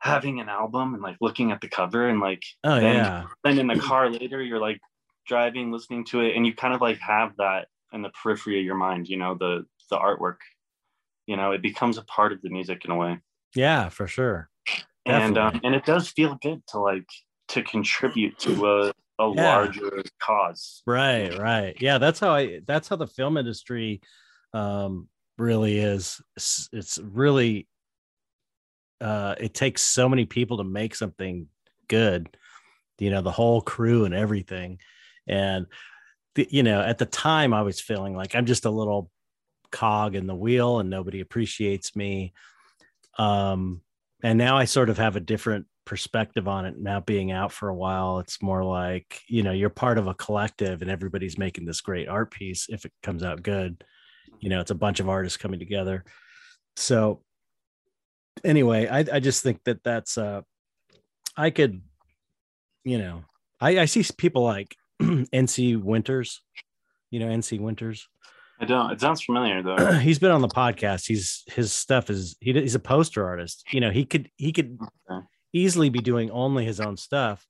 [SPEAKER 2] having an album and like looking at the cover and like
[SPEAKER 1] oh
[SPEAKER 2] Then-
[SPEAKER 1] yeah.
[SPEAKER 2] then in the car later you're like driving listening to it and you kind of like have that in the periphery of your mind you know the the artwork. You know it becomes a part of the music in a way.
[SPEAKER 1] Yeah for sure.
[SPEAKER 2] And um, and it does feel good to like to contribute to a, a
[SPEAKER 1] Yeah.
[SPEAKER 2] larger cause.
[SPEAKER 1] Right right. Yeah that's how i that's how the film industry um really is it's, really uh it takes so many people to make something good you know the whole crew and everything. And the, you know, at the time I was feeling like I'm just a little cog in the wheel and nobody appreciates me. Um, and now I sort of have a different perspective on it now being out for a while. It's more like you know you're part of a collective and everybody's making this great art piece if it comes out good you know it's a bunch of artists coming together so anyway i, I just think that that's uh i could you know i i see people like nc winters you know nc winters
[SPEAKER 2] I don't. It sounds familiar though.
[SPEAKER 1] he's been on the podcast. He's his stuff is he, he's a poster artist. You know, he could he could okay. easily be doing only his own stuff,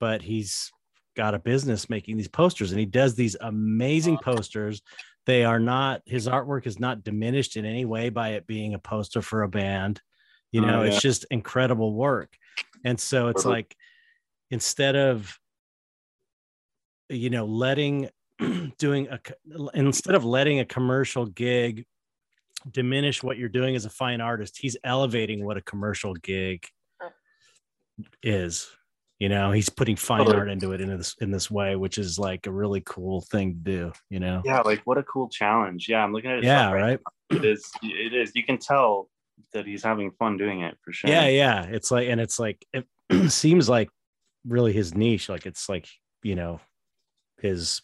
[SPEAKER 1] but he's got a business making these posters and he does these amazing posters. They are not his artwork is not diminished in any way by it being a poster for a band. You oh, know, oh, yeah. it's just incredible work. And so it's like instead of you know letting doing a instead of letting a commercial gig diminish what you're doing as a fine artist he's elevating what a commercial gig oh. is you know he's putting fine totally. art into it in this in this way which is like a really cool thing to do you know
[SPEAKER 2] yeah like what a cool challenge yeah i'm looking at it
[SPEAKER 1] yeah right,
[SPEAKER 2] it is it is you can tell that he's having fun doing it for sure
[SPEAKER 1] yeah yeah it's like and it's like it seems like really his niche like it's like you know his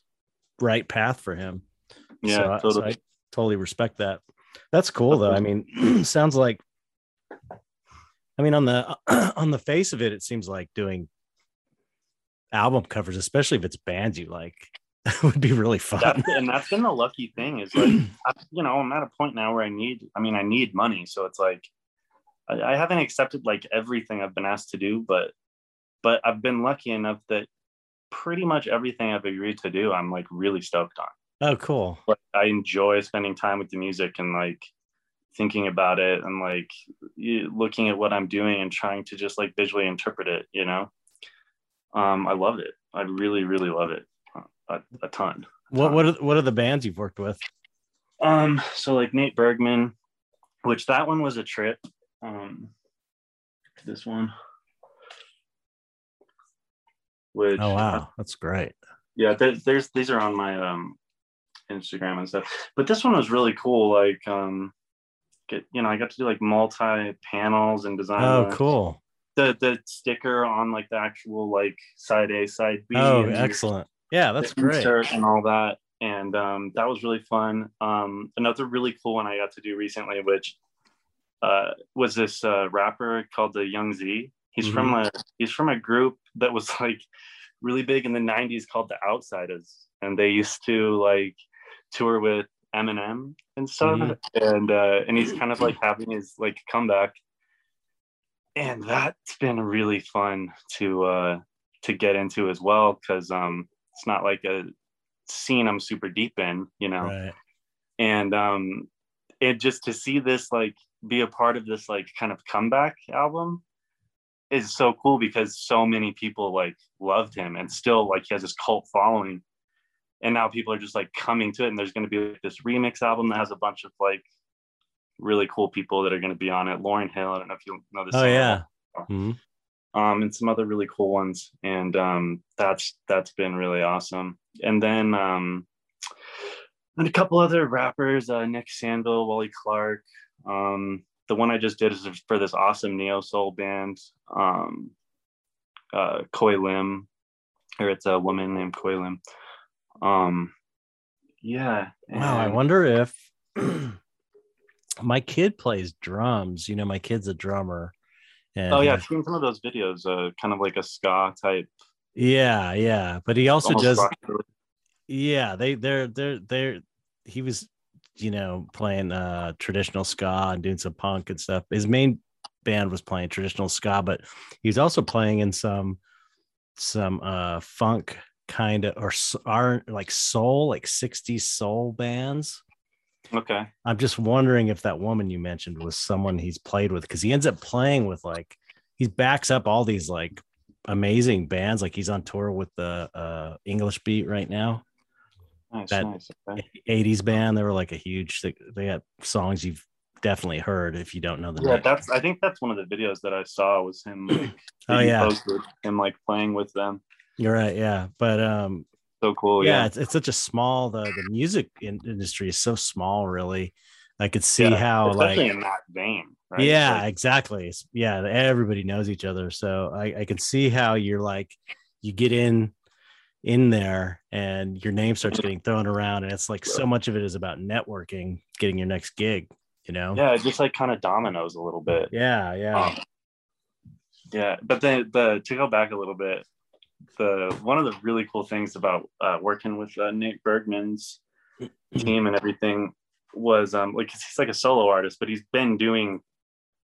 [SPEAKER 1] right path for him.
[SPEAKER 2] Yeah, uh, so, totally. So I
[SPEAKER 1] totally respect that. That's cool though. I mean, sounds like I mean on the on the face of it, it seems like doing album covers, especially if it's bands you like, would be really fun.
[SPEAKER 2] That's, and that's been the lucky thing is like, you know, I'm at a point now where I need, I mean, I need money. So it's like, I, I haven't accepted like everything I've been asked to do, but, but I've been lucky enough that pretty much everything I've agreed to do, I'm like really stoked on.
[SPEAKER 1] Oh, cool.
[SPEAKER 2] Like, I enjoy spending time with the music and like thinking about it and like looking at what I'm doing and trying to just like visually interpret it, you know? Um, I love it. I really, really love it a, a ton.
[SPEAKER 1] What, what, are, what are the bands you've worked with?
[SPEAKER 2] Um, so like Nate Bergman, which that one was a trip. Um, this one which
[SPEAKER 1] oh wow that's great
[SPEAKER 2] yeah there's, there's these are on my um instagram and stuff but this one was really cool like um get you know i got to do like multi panels and design
[SPEAKER 1] oh cool
[SPEAKER 2] the the sticker on like the actual like side a side b
[SPEAKER 1] oh excellent. Yeah that's great.
[SPEAKER 2] and all that. And um that was really fun. Um another really cool one i got to do recently which uh was this uh rapper called the Young Zee. He's mm-hmm. from a he's from a group that was like really big in the 90s called the Outsidaz. And they used to like tour with eminem and stuff. Mm-hmm. and uh and he's kind of like having his like comeback and that's been really fun to uh to get into as well because um it's not like a scene i'm super deep in you know right. and um and just to see this like be a part of this like kind of comeback album is so cool because so many people like loved him and still like he has this cult following and now people are just like coming to it and there's going to be like, this remix album that has a bunch of like really cool people that are going to be on it Lauryn Hill i don't know if you know this
[SPEAKER 1] oh yeah mm-hmm.
[SPEAKER 2] um and some other really cool ones and um that's that's been really awesome and then um and a couple other rappers uh nick sandville wally clark um the one I just did is for this awesome neo soul band, um, uh, Koi Lim, or it's a woman named Koi Lim. Um, yeah.
[SPEAKER 1] Wow, I wonder if my kid plays drums. You know, my kid's a drummer.
[SPEAKER 2] And oh yeah, I've seen some of those videos. Uh, kind of like a ska type.
[SPEAKER 1] Yeah, yeah, but he also does. Yeah, they they're they're they're he was you know, playing uh traditional ska and doing some punk and stuff. His main band was playing traditional ska, but he was also playing in some some uh funk kind of or are like soul, like 60s soul bands.
[SPEAKER 2] Okay.
[SPEAKER 1] I'm just wondering if that woman you mentioned was someone he's played with because he ends up playing with like he backs up all these like amazing bands. Like he's on tour with the uh English beat right now.
[SPEAKER 2] Nice, that nice. Okay.
[SPEAKER 1] 80s band. They were like a huge, they, had songs you've definitely heard if you don't know the
[SPEAKER 2] yeah, name. that's, I think that's one of the videos that I saw was him. Like,
[SPEAKER 1] oh, yeah. Posted,
[SPEAKER 2] him like playing with them.
[SPEAKER 1] You're right. Yeah. But, um,
[SPEAKER 2] so cool.
[SPEAKER 1] yeah,
[SPEAKER 2] Yeah.
[SPEAKER 1] it's, it's such a small the the music in- industry is so small really i could see
[SPEAKER 2] Yeah,
[SPEAKER 1] how like
[SPEAKER 2] in that vein. Right?
[SPEAKER 1] yeah
[SPEAKER 2] Like,
[SPEAKER 1] exactly It's- yeah everybody knows each other so I, I can see how you're like you get in in there and your name starts getting thrown around and it's like so much of it is about networking getting your next gig you know
[SPEAKER 2] yeah, it just like kind of dominoes a little bit.
[SPEAKER 1] yeah yeah
[SPEAKER 2] Um, yeah, but then the to go back a little bit, the one of the really cool things about uh, working with uh, Nick Bergman's team and everything was um like he's like a solo artist, but he's been doing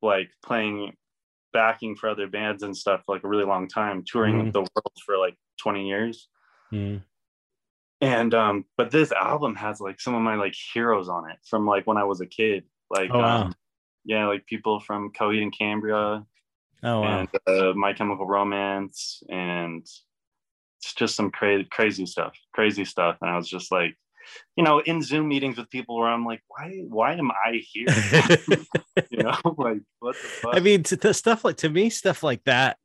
[SPEAKER 2] like playing backing for other bands and stuff for like a really long time, touring
[SPEAKER 1] Mhm.
[SPEAKER 2] the world for like 20 years.
[SPEAKER 1] Mm.
[SPEAKER 2] And um, but this album has like some of my like heroes on it from like when I was a kid. Like
[SPEAKER 1] Oh, wow.
[SPEAKER 2] um, yeah, like people from Coheed and Cambria,
[SPEAKER 1] oh wow
[SPEAKER 2] and uh, My Chemical Romance, and it's just some crazy, crazy stuff, crazy stuff. And I was just like, you know, in Zoom meetings with people where I'm like, why, why am I here? you know, like what the fuck?
[SPEAKER 1] I mean, to, to stuff like to me, stuff like that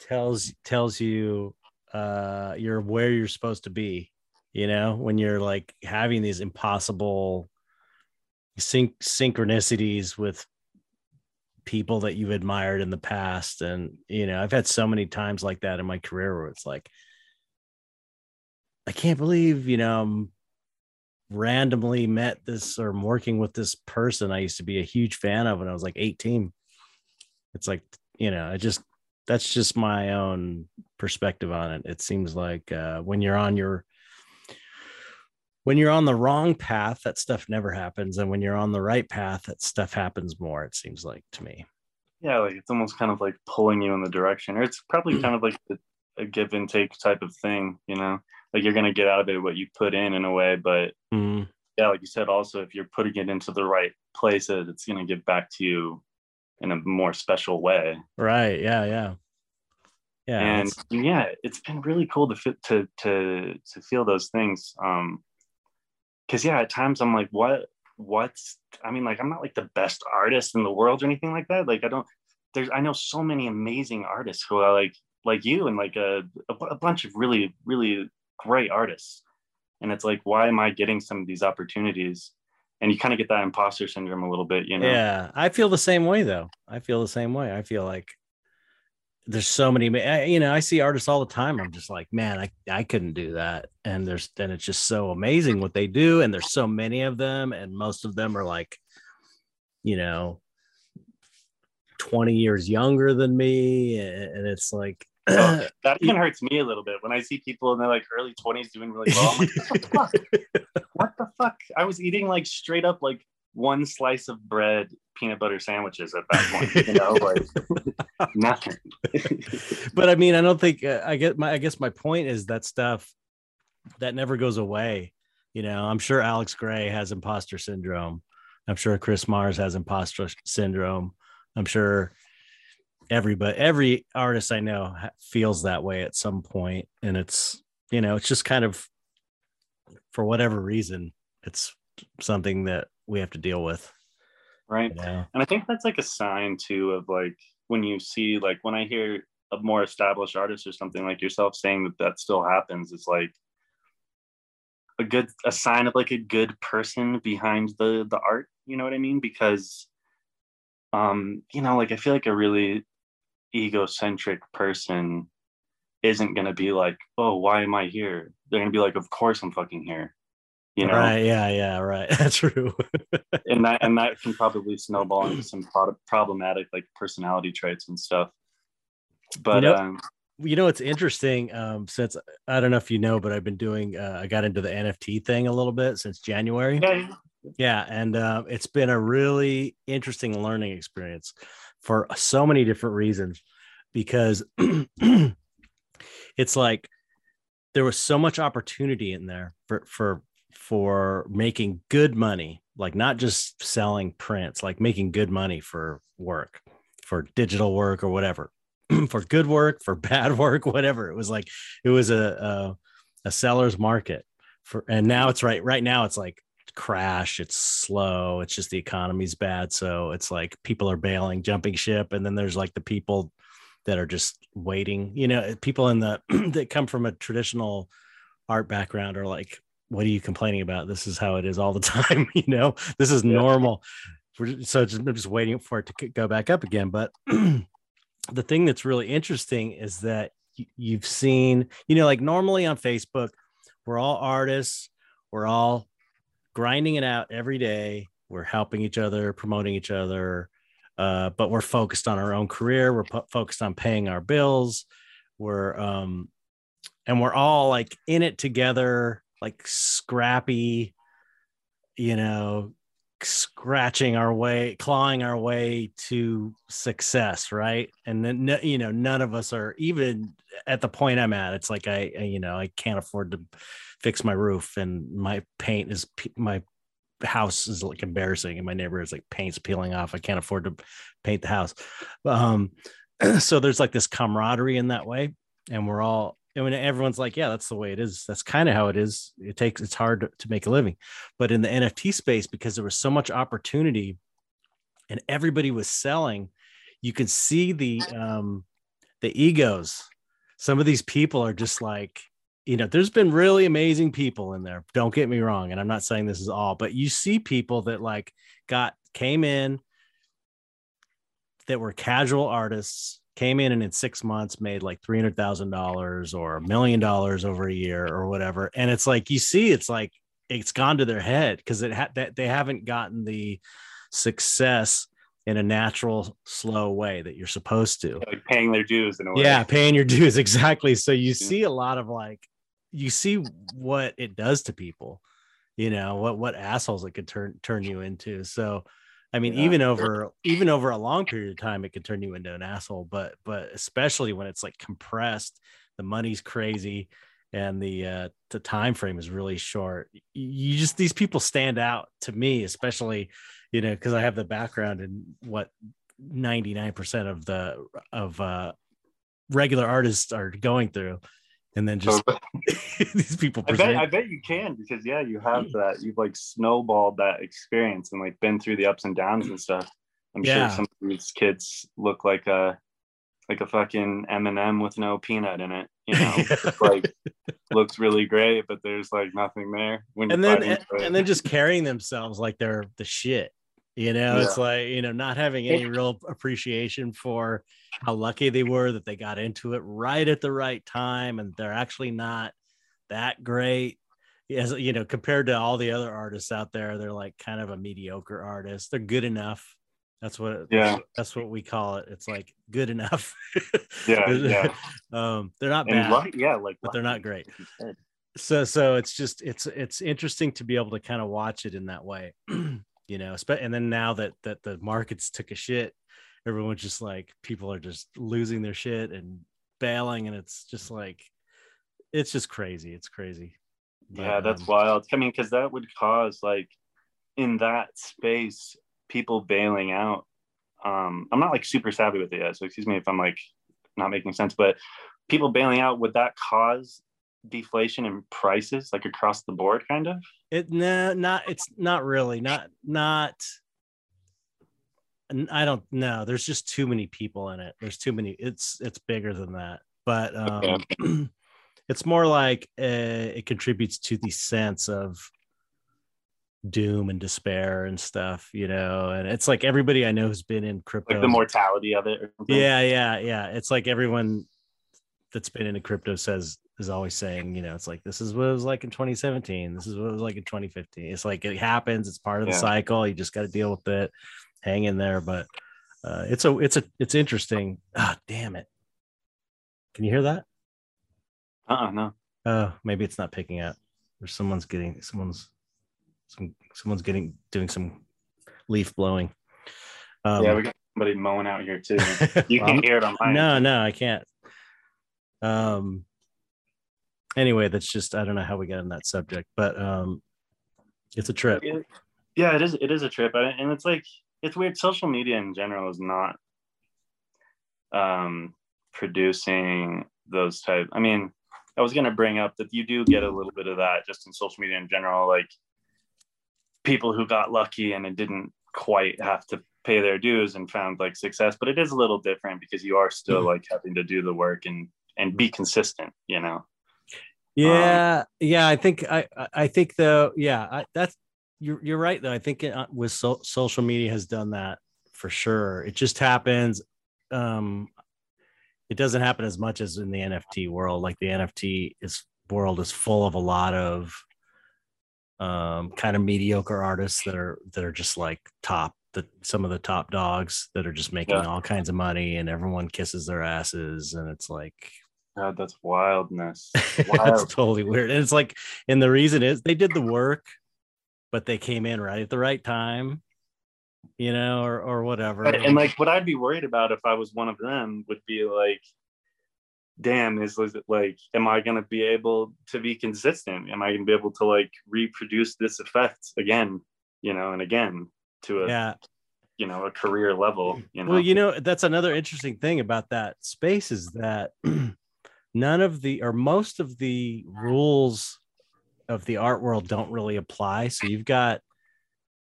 [SPEAKER 1] tells tells you uh you're where you're supposed to be. You know, when you're like having these impossible sync synchronicities with people that you've admired in the past, and you know, I've had so many times like that in my career where it's like, I can't believe you know. I'm randomly met this or I'm working with this person I used to be a huge fan of when I was like 18 it's like you know i just that's just my own perspective on it it seems like uh, when you're on your when you're on the wrong path that stuff never happens and when you're on the right path that stuff happens more it seems like to me
[SPEAKER 2] yeah, like it's almost kind of like pulling you in the direction, or it's probably kind of like a, a give and take type of thing, you know, like you're gonna get out of it what you put in in a way, but
[SPEAKER 1] Mm,
[SPEAKER 2] yeah, like you said, also if you're putting it into the right places, it's gonna give back to you in a more special way.
[SPEAKER 1] right yeah yeah yeah
[SPEAKER 2] and
[SPEAKER 1] it's-
[SPEAKER 2] yeah, it's been really cool to fit to to to feel those things. Um, because yeah, at times I'm like, what what's I mean, like I'm not like the best artist in the world or anything like that. Like I don't. There's I know so many amazing artists who are like like you and like a a, a bunch of really really great artists. And it's like, why am I getting some of these opportunities? And you kind of get that imposter syndrome a little bit, you know.
[SPEAKER 1] Yeah, I feel the same way though. I feel the same way. I feel like there's so many, you know, I see artists all the time. I'm just like, man, I, I couldn't do that. And there's, then it's just so amazing what they do. And there's so many of them. And most of them are like, you know, 20 years younger than me. And, and it's like,
[SPEAKER 2] Oh, that even hurts me a little bit when I see people in their like early 20s doing really well. I'm like, what the fuck? What the fuck? I was eating like straight up like one slice of bread, peanut butter sandwiches at that point, you know, like nothing.
[SPEAKER 1] but I mean, I don't think uh, I get my. I guess my point is that stuff that never goes away. You know, I'm sure Alex Grey has imposter syndrome. I'm sure Chris Mars has imposter syndrome. I'm sure everybody, every artist I know feels that way at some point, and it's you know, it's just kind of for whatever reason, it's something that we have to deal with.
[SPEAKER 2] Right.
[SPEAKER 1] Know?
[SPEAKER 2] And I think that's like a sign too of like when you see like when I hear a more established artist or something like yourself saying that that still happens, it's like a good a sign of like a good person behind the the art. You know what I mean? Because um, you know, like I feel like a really egocentric person isn't gonna be like, oh, why am I here? They're gonna be like, of course I'm fucking here. You know,
[SPEAKER 1] Right? Yeah. Yeah. Right. That's true.
[SPEAKER 2] and that and that can probably snowball into some pro- problematic like personality traits and stuff. But
[SPEAKER 1] know-
[SPEAKER 2] um,
[SPEAKER 1] you know it's interesting um since i don't know if you know but i've been doing uh, i got into the nft thing a little bit since january
[SPEAKER 2] yeah,
[SPEAKER 1] yeah and uh, it's been a really interesting learning experience for so many different reasons because it's like there was so much opportunity in there for for for making good money like not just selling prints like making good money for work for digital work or whatever for good work for bad work whatever. It was like it was a a, a seller's market for and now it's right right now it's like crash it's slow it's just the economy's bad. So it's like people are bailing jumping ship and then there's like the people that are just waiting you know people in the that come from a traditional art background are like, what are you complaining about? This is how it is all the time. you know, this is normal. So just, I'm just waiting for it to go back up again. But the thing that's really interesting is that you've seen, you know, like normally on Facebook, we're all artists, we're all grinding it out every day. We're helping each other, promoting each other, uh, but we're focused on our own career. We're po- focused on paying our bills. We're um, and we're all like in it together, like scrappy, you know, scratching our way, clawing our way to success, right? And then you know, none of us are even at the point I'm at. It's like I, you know, I can't afford to fix my roof, and my paint is my house is like embarrassing, and my neighbor is like paint's peeling off. I can't afford to paint the house. Um, so there's like this camaraderie in that way, and we're all and when everyone's like, yeah, that's the way it is. That's kind of how it is. It takes it's hard to, make a living. But in the NFT space, because there was so much opportunity and everybody was selling, you can see the um the egos. Some of these people are just like, you know, there's been really amazing people in there. Don't get me wrong. And I'm not saying this is all, but you see people that like got came in that were casual artists came in and in six months made like three hundred thousand dollars or a million dollars over a year or whatever. And it's like you see, it's like it's gone to their head because it had that they haven't gotten the success in a natural, slow way that you're supposed to.
[SPEAKER 2] Like paying their dues in a way.
[SPEAKER 1] Yeah, paying your dues exactly. So you see a lot of like you see what it does to people, you know, what what assholes it could turn turn you into. So I mean, yeah. even over even over a long period of time, it could turn you into an asshole. But but especially when it's like compressed, the money's crazy, and the uh, the time frame is really short. You just these people stand out to me, especially you know because I have the background in what ninety nine percent of the of uh, regular artists are going through and then just these people
[SPEAKER 2] I bet, I bet you can because yeah you have that you've like snowballed that experience and like been through the ups and downs and stuff. I'm yeah. sure some of these kids look like a like a fucking m&m with no peanut in it you know? Like looks really great but there's like nothing there
[SPEAKER 1] when and then and, and then just carrying themselves like they're the shit you know yeah. it's like you know not having any real appreciation for how lucky they were that they got into it right at the right time and they're actually not that great. As you know compared to all the other artists out there they're like kind of a mediocre artist. They're good enough. That's what
[SPEAKER 2] yeah.
[SPEAKER 1] that's what we call it. It's like good enough.
[SPEAKER 2] Yeah yeah.
[SPEAKER 1] um they're not bad
[SPEAKER 2] like, yeah like
[SPEAKER 1] but they're not great. so so it's just it's it's interesting to be able to kind of watch it in that way you know and then now that that the markets took a shit everyone's just like people are just losing their shit and bailing and it's just like it's just crazy. It's crazy.
[SPEAKER 2] But, yeah that's um, wild. I mean because that would cause like in that space people bailing out. Um i'm not like super savvy with it yet so excuse me if i'm like not making sense but people bailing out would that cause deflation in prices like across the board kind of?
[SPEAKER 1] It no not it's not really not not i don't know. There's just too many people in it. There's too many it's it's bigger than that. But um okay. it's more like uh, it contributes to the sense of doom and despair and stuff you know? And it's like everybody i know who's been in crypto
[SPEAKER 2] like the mortality of it
[SPEAKER 1] yeah yeah yeah. It's like everyone that's been into crypto says is always saying, you know, it's like this is what it was like in 2017. This is what it was like in 2015. It's like it happens. It's part of the yeah. cycle. You just got to deal with it. Hang in there. But uh, it's a it's a it's interesting. Ah, damn it. Can you hear that?
[SPEAKER 2] Uh uh no.
[SPEAKER 1] Oh, maybe it's not picking up. Or someone's getting someone's some someone's getting doing some leaf blowing.
[SPEAKER 2] Um, yeah, we got somebody mowing out here too. You well, can hear it on my.
[SPEAKER 1] No, no, I can't. Um, anyway, that's just I don't know how we got on that subject, but um, it's a trip.
[SPEAKER 2] yeah, it is. It is a trip, and it's like it's weird. Social media in general is not um, producing those type. I mean, I was going to bring up that you do get a little bit of that just in social media in general, like people who got lucky and it didn't quite have to pay their dues and found like success but it is a little different because you are still mm-hmm. like having to do the work and and be consistent you know
[SPEAKER 1] Yeah, yeah. I think I I think though. Yeah, I, that's you're you're right though. I think it, uh, with so, social media has done that for sure. It just happens. Um, it doesn't happen as much as in the NFT world. Like the NFT is world is full of a lot of um, kind of mediocre artists that are that are just like top the some of the top dogs that are just making yeah. all kinds of money and everyone kisses their asses and it's like
[SPEAKER 2] God, that's wildness.
[SPEAKER 1] Wild. that's totally weird. And it's like, and the reason is they did the work, but they came in right at the right time, you know, or or whatever.
[SPEAKER 2] And, and like what I'd be worried about if I was one of them would be like, damn, is, is it like, am I gonna be able to be consistent? Am I gonna be able to like reproduce this effect again, you know, and again to a
[SPEAKER 1] yeah
[SPEAKER 2] you know a career level you know
[SPEAKER 1] well you know that's another interesting thing about that space is that none of the or most of the rules of the art world don't really apply. So you've got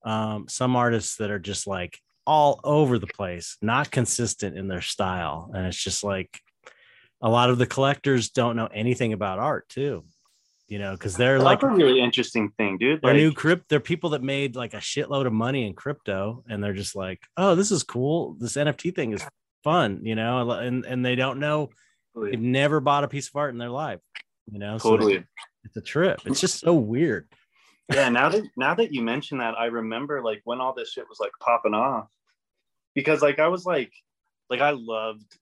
[SPEAKER 1] um, some artists that are just like all over the place, not consistent in their style. And it's just like a lot of the collectors don't know anything about art too. You know, because they're
[SPEAKER 2] That's
[SPEAKER 1] like
[SPEAKER 2] a really interesting thing, dude.
[SPEAKER 1] They're like, new crypt. They're people that made like a shitload of money in crypto, and they're just like, "Oh, this is cool. This NFT thing is fun," you know, and and they don't know They've never bought a piece of art in their life. You know,
[SPEAKER 2] totally.
[SPEAKER 1] So it's a trip. It's just so weird.
[SPEAKER 2] yeah, now that now that you mention that, I remember like when all this shit was like popping off. Because like I was like like I loved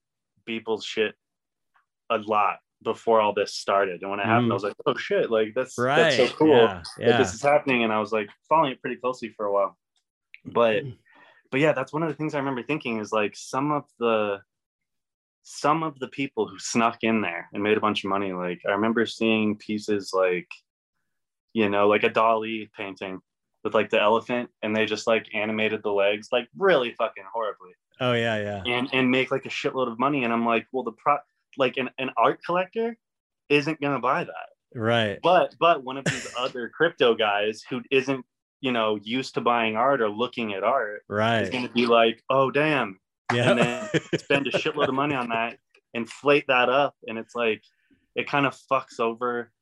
[SPEAKER 2] people's shit a lot before all this started. And when it happened, mm. I was like, oh shit, like that's right. that's so cool yeah, yeah. this is happening. And I was like following it pretty closely for a while. But but yeah, that's one of the things I remember thinking is like some of the some of the people who snuck in there and made a bunch of money, like I remember seeing pieces like, you know, like a Dali painting with like the elephant and they just like animated the legs like really fucking horribly.
[SPEAKER 1] Oh yeah, yeah.
[SPEAKER 2] And and make like a shitload of money. And I'm like, well, the pro like an, an art collector isn't gonna buy that.
[SPEAKER 1] Right.
[SPEAKER 2] But but one of these other crypto guys who isn't, you know, used to buying art or looking at art
[SPEAKER 1] right
[SPEAKER 2] is gonna be like, oh damn, yeah. and then spend a shitload of money on that, inflate that up, and it's like it kind of fucks over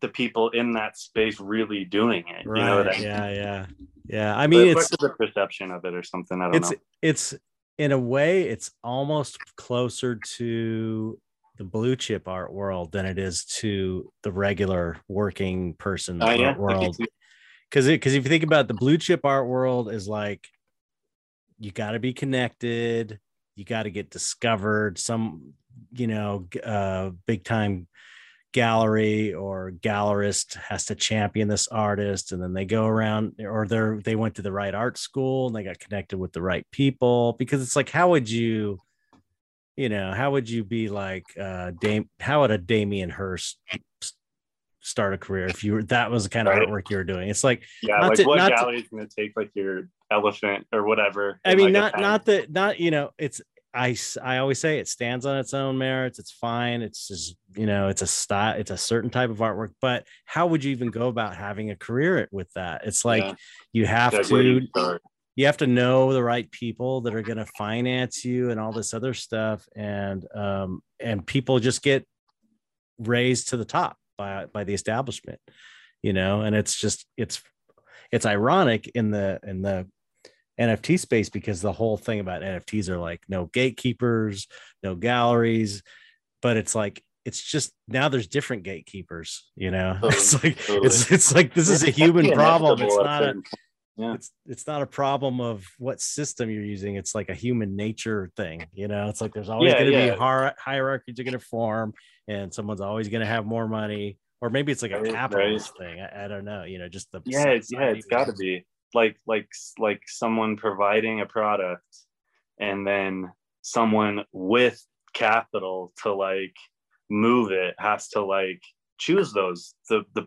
[SPEAKER 2] the people in that space really doing it.
[SPEAKER 1] Right.
[SPEAKER 2] You know
[SPEAKER 1] I mean? Yeah, yeah, yeah. I mean, but it's
[SPEAKER 2] the perception of it or something. I don't
[SPEAKER 1] it's,
[SPEAKER 2] know.
[SPEAKER 1] It's in a way, it's almost closer to the blue chip art world than it is to the regular working person uh, yeah. world. Because because if you think about it, the blue chip art world is like you got to be connected you got to get discovered some you know uh big time gallery or gallerist has to champion this artist and then they go around or they're they went to the right art school and they got connected with the right people because it's like how would you you know how would you be like uh Dame how would a Damien Hirst start a career if you were that was the kind of right. artwork you were doing it's like
[SPEAKER 2] yeah like to, what gallery is going to take like your elephant or whatever.
[SPEAKER 1] I mean, like not not that not you know it's I I always say it stands on its own merits. It's fine. It's just you know it's a style. It's a certain type of artwork. But how would you even go about having a career with that? It's like yeah. you have That's to you, you have to know the right people that are going to finance you and all this other stuff. And um and people just get raised to the top by by the establishment, you know. And it's just it's it's ironic in the in the NFT space because the whole thing about NFTs are like no gatekeepers, no galleries, but it's like it's just now there's different gatekeepers, you know. Totally, it's like totally. it's it's like this is a human problem. It's not a yeah. it's it's not a problem of what system you're using. It's like a human nature thing, you know. It's like there's always yeah, going to yeah. be hier- hierarchies are going to form, and someone's always going to have more money, or maybe it's like a capitalist right. thing. I, I, don't know, you know, just the
[SPEAKER 2] yeah, yeah, it's got to be like like like someone providing a product and then someone with capital to like move it has to like choose those the the,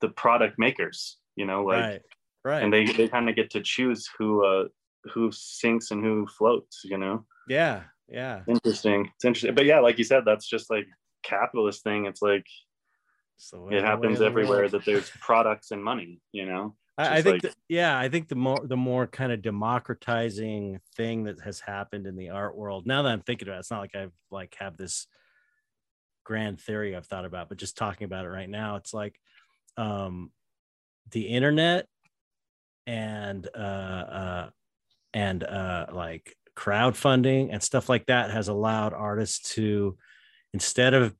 [SPEAKER 2] the product makers you know like
[SPEAKER 1] right, right.
[SPEAKER 2] and they they kind of get to choose who uh who sinks and who floats you know
[SPEAKER 1] yeah yeah
[SPEAKER 2] interesting it's interesting but yeah like you said that's just like capitalist thing it's like so it happens everywhere that there's products and money you know
[SPEAKER 1] I, I think, like, the, yeah, I think the more the more kind of democratizing thing that has happened in the art world. Now that I'm thinking about it, it's not like I've like have this grand theory I've thought about, but just talking about it right now, it's like um, the internet and uh, uh, and uh, like crowdfunding and stuff like that has allowed artists to instead of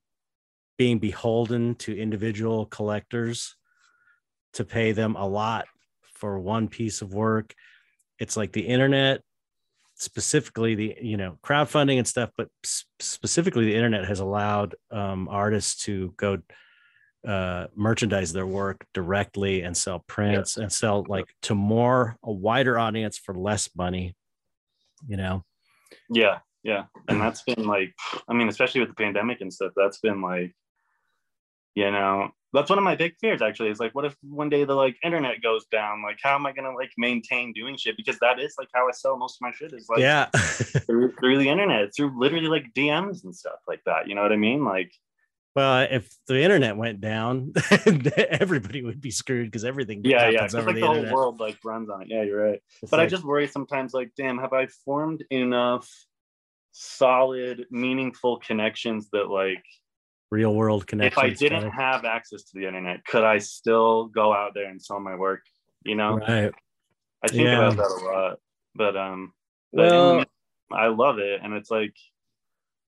[SPEAKER 1] being beholden to individual collectors to pay them a lot for one piece of work it's like the internet specifically the you know crowdfunding and stuff but specifically the internet has allowed um, artists to go uh, merchandise their work directly and sell prints yeah. and sell like to more a wider audience for less money you know?
[SPEAKER 2] Yeah yeah and that's been like i mean especially with the pandemic and stuff that's been like you know that's one of my big fears actually is like what if one day the like internet goes down like how am i gonna like maintain doing shit because that is like how i sell most of my shit is like
[SPEAKER 1] yeah
[SPEAKER 2] through, through the internet through literally like dms and stuff like that you know what i mean like
[SPEAKER 1] well, if the internet went down, everybody would be screwed because everything.
[SPEAKER 2] Yeah, yeah. Because like the, the whole world like runs on it. Yeah, you're right. It's but like, I just worry sometimes, like, damn, have I formed enough solid, meaningful connections that like
[SPEAKER 1] real world connections?
[SPEAKER 2] If I didn't have access to the internet, could I still go out there and sell my work? You know,
[SPEAKER 1] right?
[SPEAKER 2] I think yeah. about that a lot. But um, but well, I love it, and it's like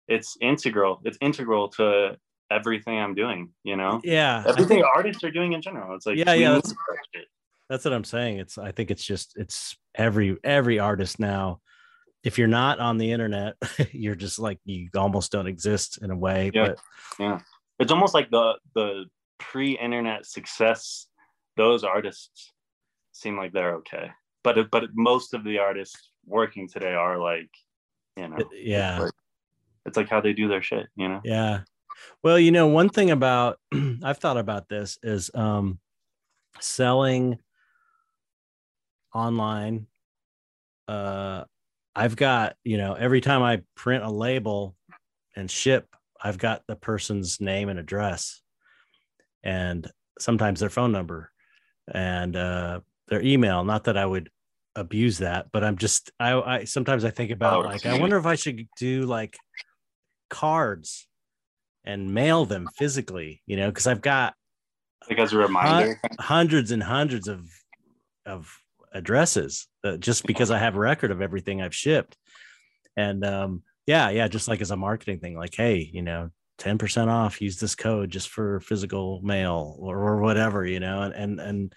[SPEAKER 2] it's integral. It's integral to everything I'm doing, you know?
[SPEAKER 1] Yeah.
[SPEAKER 2] Everything think, artists are doing in general. It's like,
[SPEAKER 1] yeah, yeah. That's, that's what I'm saying. It's, I think it's just, it's every, every artist now. If you're not on the internet, you're just like, you almost don't exist in a way.
[SPEAKER 2] Yeah.
[SPEAKER 1] But
[SPEAKER 2] yeah. It's almost like the, the pre internet success, those artists seem like they're okay. But, but most of the artists working today are like, you know,
[SPEAKER 1] yeah.
[SPEAKER 2] It's like, it's like how they do their shit, you know?
[SPEAKER 1] Yeah. Well, you know, one thing about I've thought about this is um, selling online. Uh, I've got, you know, every time I print a label and ship, I've got the person's name and address and sometimes their phone number and uh, their email. Not that I would abuse that, but I'm just, I, I sometimes I think about oh, like, I wonder if I should do like cards and mail them physically, you know, because I've got
[SPEAKER 2] like as a reminder
[SPEAKER 1] hundreds and hundreds of of addresses uh, just because I have a record of everything I've shipped. And um, yeah, yeah, just like as a marketing thing, like, hey, you know, 10% off, use this code just for physical mail or, or whatever, you know, and and and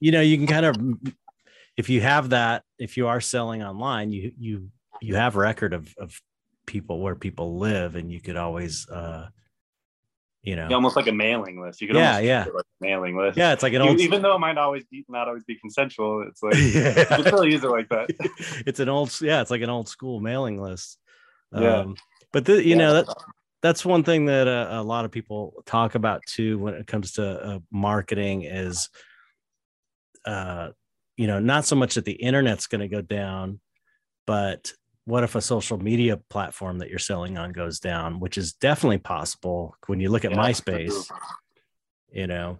[SPEAKER 1] you know, you can kind of if you have that, if you are selling online, you you you have record of of people where people live and you could always uh you know?
[SPEAKER 2] Almost like a mailing list. You could
[SPEAKER 1] yeah yeah.
[SPEAKER 2] like mailing list.
[SPEAKER 1] Yeah it's like an old
[SPEAKER 2] even though it might always be not always be consensual it's like yeah. you can still use it like that.
[SPEAKER 1] It's an old yeah it's like an old school mailing list. Yeah. Um, but the, you yeah. know that that's one thing that uh, a lot of people talk about too when it comes to uh, marketing is uh you know not so much that the internet's going to go down but what if a social media platform that you're selling on goes down, which is definitely possible when you look at yeah, MySpace, you know.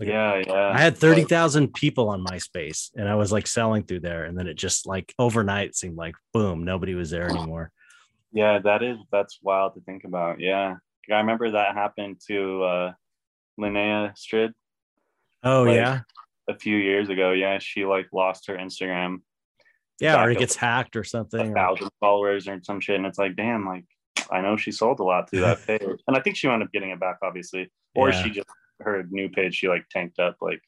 [SPEAKER 2] Like yeah, yeah. I
[SPEAKER 1] had 30,000 people on MySpace and I was like selling through there. And then it just like overnight seemed like boom, nobody was there anymore.
[SPEAKER 2] Yeah, that is, that's wild to think about. Yeah. I remember that happened to uh, Linnea Strid.
[SPEAKER 1] Oh, like, yeah.
[SPEAKER 2] A few years ago. Yeah. She like lost her Instagram
[SPEAKER 1] yeah, or it gets hacked or something.
[SPEAKER 2] A thousand followers or some shit, and it's like, damn, like I know she sold a lot through that page, and I think she wound up getting it back, obviously, or yeah. she just her new page she like tanked up, like.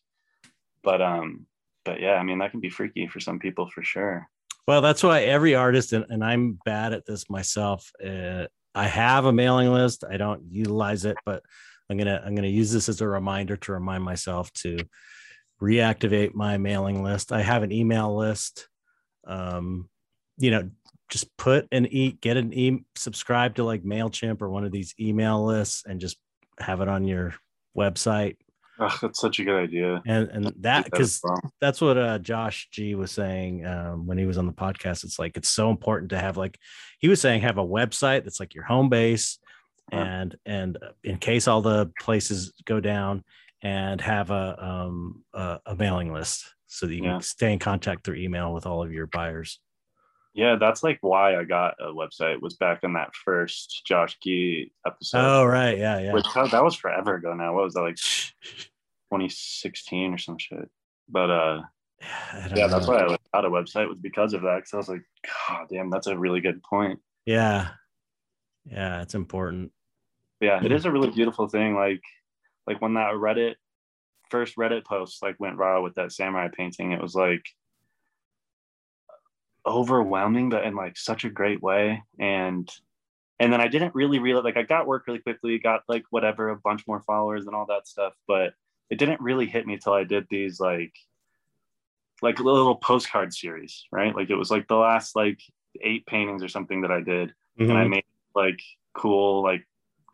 [SPEAKER 2] But um, but yeah, I mean that can be freaky for some people for sure.
[SPEAKER 1] Well, that's why every artist, and, and I'm bad at this myself. Uh, I have a mailing list. I don't utilize it, but I'm gonna I'm gonna use this as a reminder to remind myself to reactivate my mailing list. I have an email list um, you know, just put an e get an e subscribe to like MailChimp or one of these email lists and just have it on your website.
[SPEAKER 2] Oh, that's such a good idea.
[SPEAKER 1] And and that because that's what uh, Josh G was saying um, when he was on the podcast. It's like it's so important to have like he was saying have a website that's like your home base, and and in case all the places go down, and have a um a, a mailing list so that you yeah. can stay in contact through email with all of your buyers.
[SPEAKER 2] Yeah, that's like why I got a website was back in that first Josh Key episode.
[SPEAKER 1] Oh, right. Yeah. Yeah.
[SPEAKER 2] Which that was forever ago now. What was that like 2016 or some shit? But uh yeah, that's why I got a website was because of that. Cause I was like, God damn, that's a really good point.
[SPEAKER 1] Yeah. Yeah, it's important.
[SPEAKER 2] Yeah, it is a really beautiful thing. Like like when that Reddit first Reddit post like went viral with that samurai painting, it was like overwhelming, but in like such a great way. And and then I didn't really realize like I got work really quickly, got like whatever, a bunch more followers and all that stuff, but it didn't really hit me until I did these like like a little postcard series, right? Like it was like the last like eight paintings or something that I did. Mm-hmm. And I made like cool like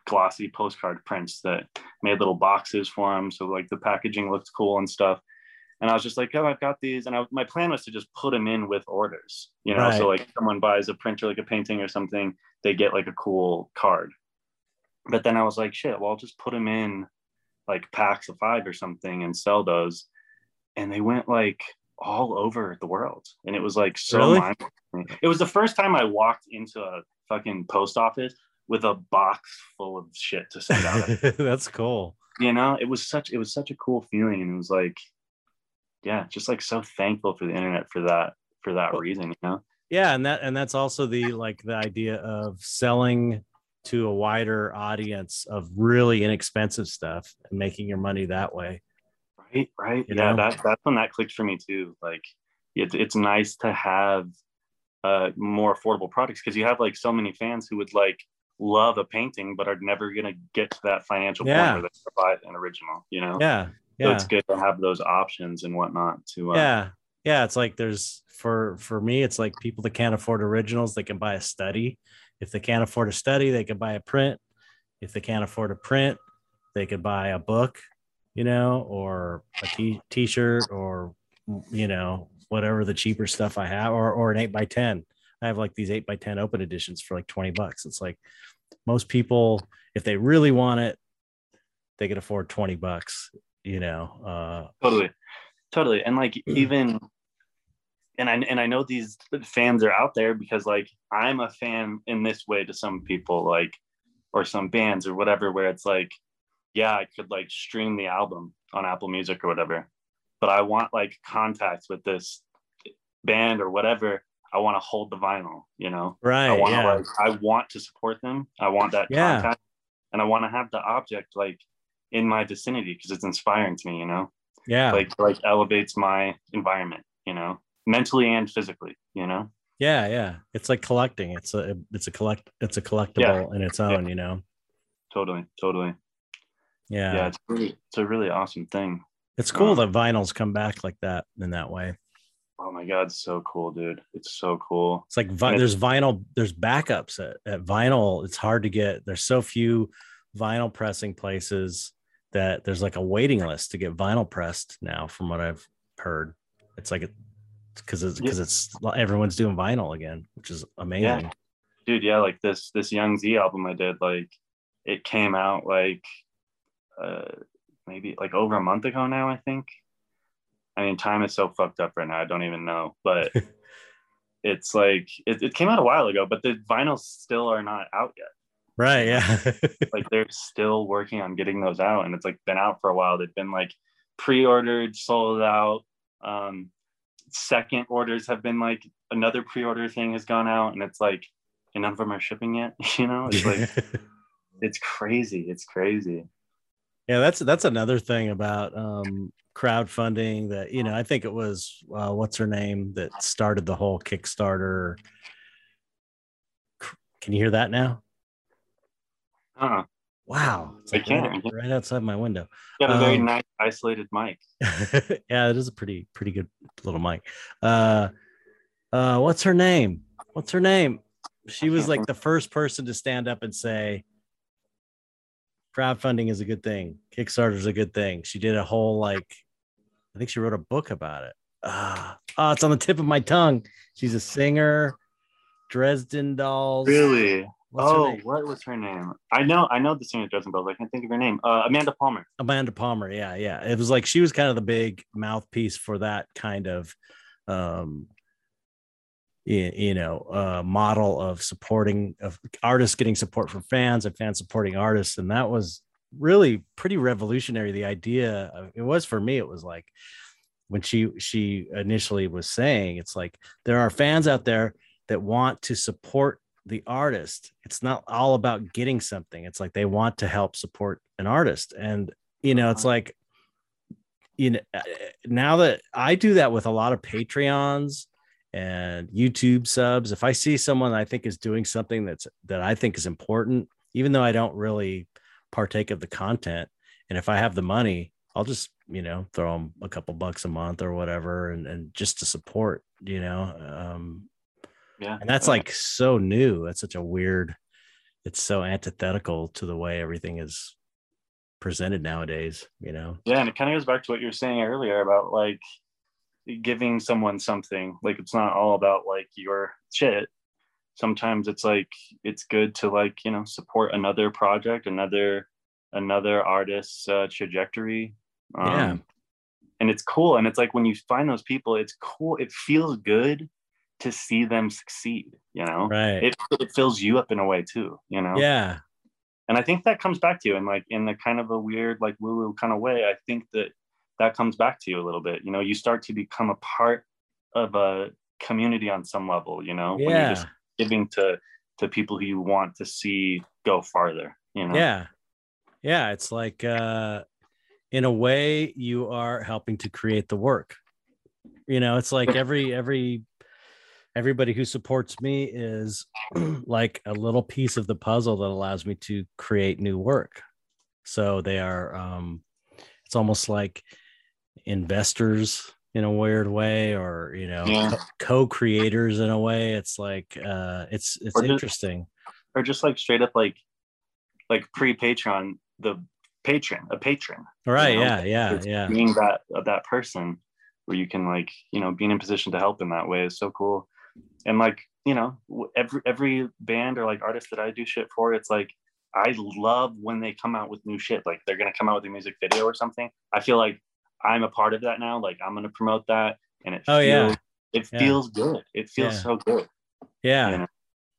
[SPEAKER 2] glossy postcard prints that made little boxes for them. So like the packaging looked cool and stuff. And I was just like, oh, I've got these. And I, my plan was to just put them in with orders, you know? Right. So like someone buys a printer, like a painting or something, they get like a cool card. But then I was like, shit, well, I'll just put them in like packs of five or something and sell those. And they went like all over the world. And it was like so really? It was the first time I walked into a fucking post office with a box full of shit to send out.
[SPEAKER 1] That's cool.
[SPEAKER 2] You know, it was such it was such a cool feeling. And it was like, yeah, just like so thankful for the internet for that, for that reason, you know?
[SPEAKER 1] Yeah, and that and that's also the like the idea of selling to a wider audience of really inexpensive stuff and making your money that way.
[SPEAKER 2] Right, right. You yeah, that, that's when that clicked for me too. Like it's it's nice to have uh more affordable products because you have like so many fans who would like love a painting but are never gonna get to that financial yeah. point where they buy an original, you know?
[SPEAKER 1] Yeah.
[SPEAKER 2] Yeah. So it's good to have those options and whatnot to
[SPEAKER 1] uh, yeah. Yeah. It's like there's for for me, it's like people that can't afford originals, they can buy a study. If they can't afford a study, they can buy a print. If they can't afford a print, they could buy a book you know, or a t- t-shirt or, you know, whatever the cheaper stuff I have, or, or an eight by 10. I have like these eight by 10 open editions for like 20 bucks. It's like most people, if they really want it, they can afford 20 bucks, you know? Uh,
[SPEAKER 2] totally. Totally. And like, even, and I, and I know these fans are out there because like I'm a fan in this way to some people, like, or some bands or whatever, where it's like, yeah, I could like stream the album on Apple Music or whatever, but I want like contact with this band or whatever. I want to hold the vinyl, you know.
[SPEAKER 1] Right.
[SPEAKER 2] I want
[SPEAKER 1] yeah.
[SPEAKER 2] to like I want to support them. I want that yeah. contact, and I want to have the object like in my vicinity because it's inspiring to me, you know.
[SPEAKER 1] Yeah.
[SPEAKER 2] Like like elevates my environment, you know, mentally and physically, you know.
[SPEAKER 1] Yeah, yeah. It's like collecting. It's a it's a collect it's a collectible yeah. in its own, you know.
[SPEAKER 2] Totally, totally.
[SPEAKER 1] Yeah.
[SPEAKER 2] Yeah, it's really it's a really awesome thing.
[SPEAKER 1] It's cool um, that vinyls come back like that in that way.
[SPEAKER 2] Oh my god, so cool, dude! It's so cool.
[SPEAKER 1] It's like vi- there's vinyl, there's backups at, at vinyl. It's hard to get. There's so few vinyl pressing places that there's like a waiting list to get vinyl pressed now. From what I've heard, it's like because it's because it's everyone's doing vinyl again, which is amazing.
[SPEAKER 2] Yeah. Dude, yeah, like this this Young Zee album I did, like it came out like uh, maybe like over a month ago now, I think. I mean, time is so fucked up right now. I don't even know, but it's like it, it came out a while ago, but the vinyls still are not out yet.
[SPEAKER 1] Right. Yeah.
[SPEAKER 2] like they're still working on getting those out, and it's like been out for a while. They've been like pre-ordered, sold out. Um, second orders have been like another pre-order thing has gone out, and it's like, and none of them are shipping yet. You know, it's like it's crazy. It's crazy.
[SPEAKER 1] Yeah, that's that's another thing about um, crowdfunding that you know. I think it was uh, what's her name that started the whole Kickstarter. Can you hear that now?
[SPEAKER 2] Uh-huh.
[SPEAKER 1] Wow,
[SPEAKER 2] it's like can
[SPEAKER 1] right, right, outside my window.
[SPEAKER 2] You got a very um, nice isolated mic.
[SPEAKER 1] yeah, it is a pretty pretty good little mic. Uh, uh, what's her name? What's her name? She was like the first person to stand up and say, crowdfunding is a good thing. Kickstarter is a good thing. She did a whole like, I think she wrote a book about it. Ah, oh, it's on the tip of my tongue. She's a singer. Dresden Dolls.
[SPEAKER 2] Really? What's oh, what was her name? I know, I know the singer Dresden Dolls. I can't think of her name. Uh, Amanda Palmer.
[SPEAKER 1] Amanda Palmer. Yeah, yeah. It was like she was kind of the big mouthpiece for that kind of um you know uh, model of supporting of artists getting support from fans and fans supporting artists. And that was really pretty revolutionary the idea of, it was for me it was like when she she initially was saying it's like there are fans out there that want to support the artist. It's not all about getting something. It's like they want to help support an artist. And you know it's like you know now that i do that with a lot of patreons and YouTube subs. If I see someone I think is doing something that's that I think is important, even though I don't really partake of the content, and if I have the money, I'll just you know throw them a couple bucks a month or whatever, and and just to support, you know. Um,
[SPEAKER 2] Yeah.
[SPEAKER 1] and that's like so new. That's such a weird. It's so antithetical to the way everything is presented nowadays. You know.
[SPEAKER 2] Yeah, and it kind of goes back to what you were saying earlier about like giving someone something. Like it's not all about like your shit. Sometimes it's like it's good to like, you know, support another project, another another artist's uh, trajectory. Um,
[SPEAKER 1] Yeah.
[SPEAKER 2] And it's cool. And it's like when you find those people, it's cool. It feels good to see them succeed, you know?
[SPEAKER 1] Right.
[SPEAKER 2] It, it fills you up in a way too, you know?
[SPEAKER 1] yeah.
[SPEAKER 2] and i think that comes back to you in like in the kind of a weird like woo woo kind of way i think that that comes back to you a little bit you know you start to become a part of a community on some level you know when you're just giving to to people who you want to see go farther you know
[SPEAKER 1] Yeah. Yeah. It's like, uh, in a way, you are helping to create the work. You know, it's like every, every, everybody who supports me is like a little piece of the puzzle that allows me to create new work. So they are, um, it's almost like investors in a weird way, or, you know,
[SPEAKER 2] Yeah.
[SPEAKER 1] co creators in a way. It's like, uh, it's, it's
[SPEAKER 2] Or just-
[SPEAKER 1] interesting.
[SPEAKER 2] or just like straight up like like pre patreon the patron a patron
[SPEAKER 1] Right.
[SPEAKER 2] know,
[SPEAKER 1] Yeah. Yeah.
[SPEAKER 2] It's
[SPEAKER 1] Yeah.
[SPEAKER 2] being that uh, that person where you can like you know being in position to help in that way is so cool and like you know every every band or like artist that i do shit for it's like i love when they come out with new shit like they're gonna come out with a music video or something i feel like i'm a part of that now like i'm gonna promote that and it
[SPEAKER 1] Oh, yeah.
[SPEAKER 2] feels, it
[SPEAKER 1] Yeah.
[SPEAKER 2] feels good it feels
[SPEAKER 1] Yeah.
[SPEAKER 2] so good
[SPEAKER 1] Yeah.
[SPEAKER 2] you know?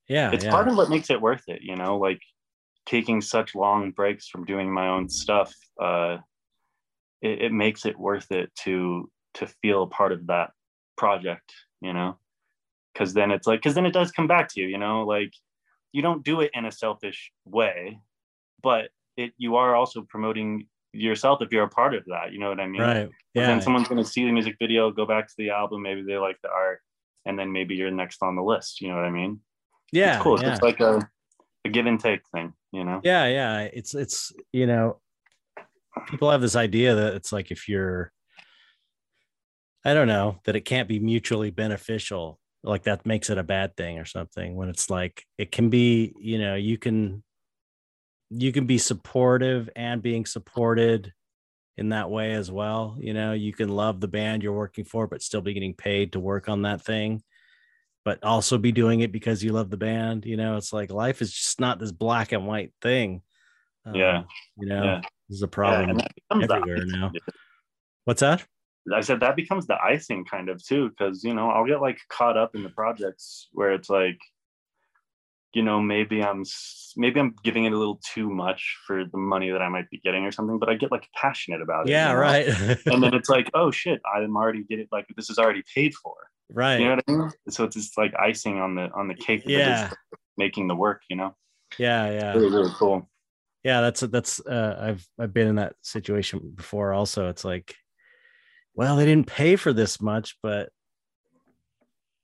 [SPEAKER 1] Yeah.
[SPEAKER 2] it's
[SPEAKER 1] yeah.
[SPEAKER 2] part of what makes it worth it you know like taking such long breaks from doing my own stuff uh it, it makes it worth it to to feel a part of that project you know because then it's like because then it does come back to you you know like you don't do it in a selfish way but it you are also promoting yourself if you're a part of that you know what i mean
[SPEAKER 1] Right. Yeah.
[SPEAKER 2] then someone's going to see the music video go back to the album maybe they like the art and then maybe you're next on the list you know what i mean
[SPEAKER 1] yeah.
[SPEAKER 2] it's cool.
[SPEAKER 1] Yeah.
[SPEAKER 2] It's like a, a give and take thing, you know?
[SPEAKER 1] yeah. Yeah. It's, it's, you know, people have this idea that it's like if you're, I don't know, that it can't be mutually beneficial. Like that makes it a bad thing or something when it's like it can be, you know, you can, you can be supportive and being supported in that way as well. You know, you can love the band you're working for, but still be getting paid to work on that thing. but also be doing it because you love the band. You know, it's like life is just not this black and white thing. Um,
[SPEAKER 2] Yeah.
[SPEAKER 1] You know,
[SPEAKER 2] Yeah.
[SPEAKER 1] this is a problem
[SPEAKER 2] and that becomes the
[SPEAKER 1] everywhere
[SPEAKER 2] icing.
[SPEAKER 1] now. What's that?
[SPEAKER 2] I said that becomes the icing kind of too, because you know, I'll get like caught up in the projects where it's like, you know, maybe I'm maybe I'm giving it a little too much for the money that I might be getting or something, but I get like passionate about it.
[SPEAKER 1] Yeah,
[SPEAKER 2] you know?
[SPEAKER 1] right.
[SPEAKER 2] And then it's like, oh shit, I'm already getting like this is already paid for.
[SPEAKER 1] right.
[SPEAKER 2] You know what I mean? So it's just like icing on the on the cake. that is
[SPEAKER 1] Yeah.
[SPEAKER 2] making the work. You know,
[SPEAKER 1] yeah, yeah.
[SPEAKER 2] really really cool.
[SPEAKER 1] yeah that's that's uh i've i've been in that situation before also it's like well they didn't pay for this much but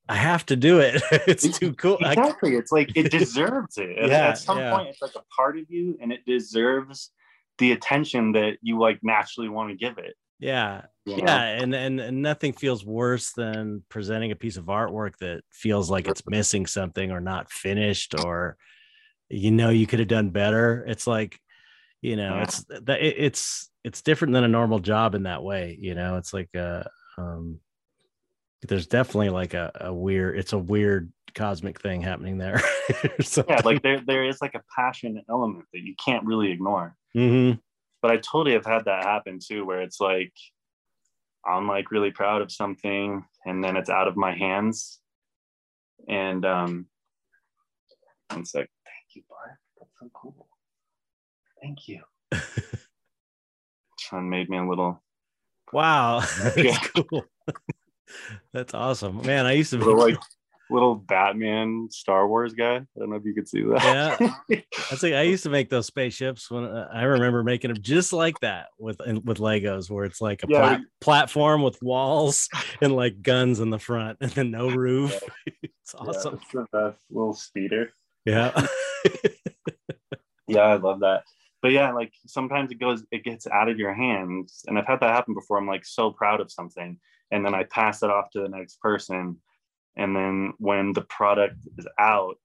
[SPEAKER 1] i have to do it it's too cool
[SPEAKER 2] Exactly. It's like it deserves it. At-
[SPEAKER 1] Yeah,
[SPEAKER 2] At some
[SPEAKER 1] yeah.
[SPEAKER 2] point, it's like a part of you, and it deserves the attention that you like naturally want to give it.
[SPEAKER 1] yeah
[SPEAKER 2] you know?
[SPEAKER 1] yeah and, and and nothing feels worse than presenting a piece of artwork that feels like it's missing something or not finished or you know you could have done better it's like you know
[SPEAKER 2] Yeah.
[SPEAKER 1] it's that it, it's it's different than a normal job in that way you know it's like uh um there's definitely like a, a weird it's a weird cosmic thing happening there
[SPEAKER 2] Yeah, like there there is like a passion element that you can't really ignore.
[SPEAKER 1] hmm
[SPEAKER 2] But I totally have had that happen too, where it's like I'm like really proud of something, and then it's out of my hands, And um, one sec. Thank you, Bart. That's so cool. Thank you. Sean made me a little.
[SPEAKER 1] Wow, that's yeah. cool. that's awesome, man. I used to
[SPEAKER 2] be like little Batman Star Wars guy. I don't know if you could see that.
[SPEAKER 1] Yeah, that's like I used to make those spaceships when uh, I remember making them just like that with with Legos, where it's like a yeah, plat- platform with walls and like guns in the front and then no roof. it's awesome. Yeah, it's
[SPEAKER 2] the best little speeder.
[SPEAKER 1] Yeah.
[SPEAKER 2] yeah, I love that. But yeah, like sometimes it goes, it gets out of your hands. And I've had that happen before. I'm like so proud of something. And then I pass it off to the next person and then when the product is out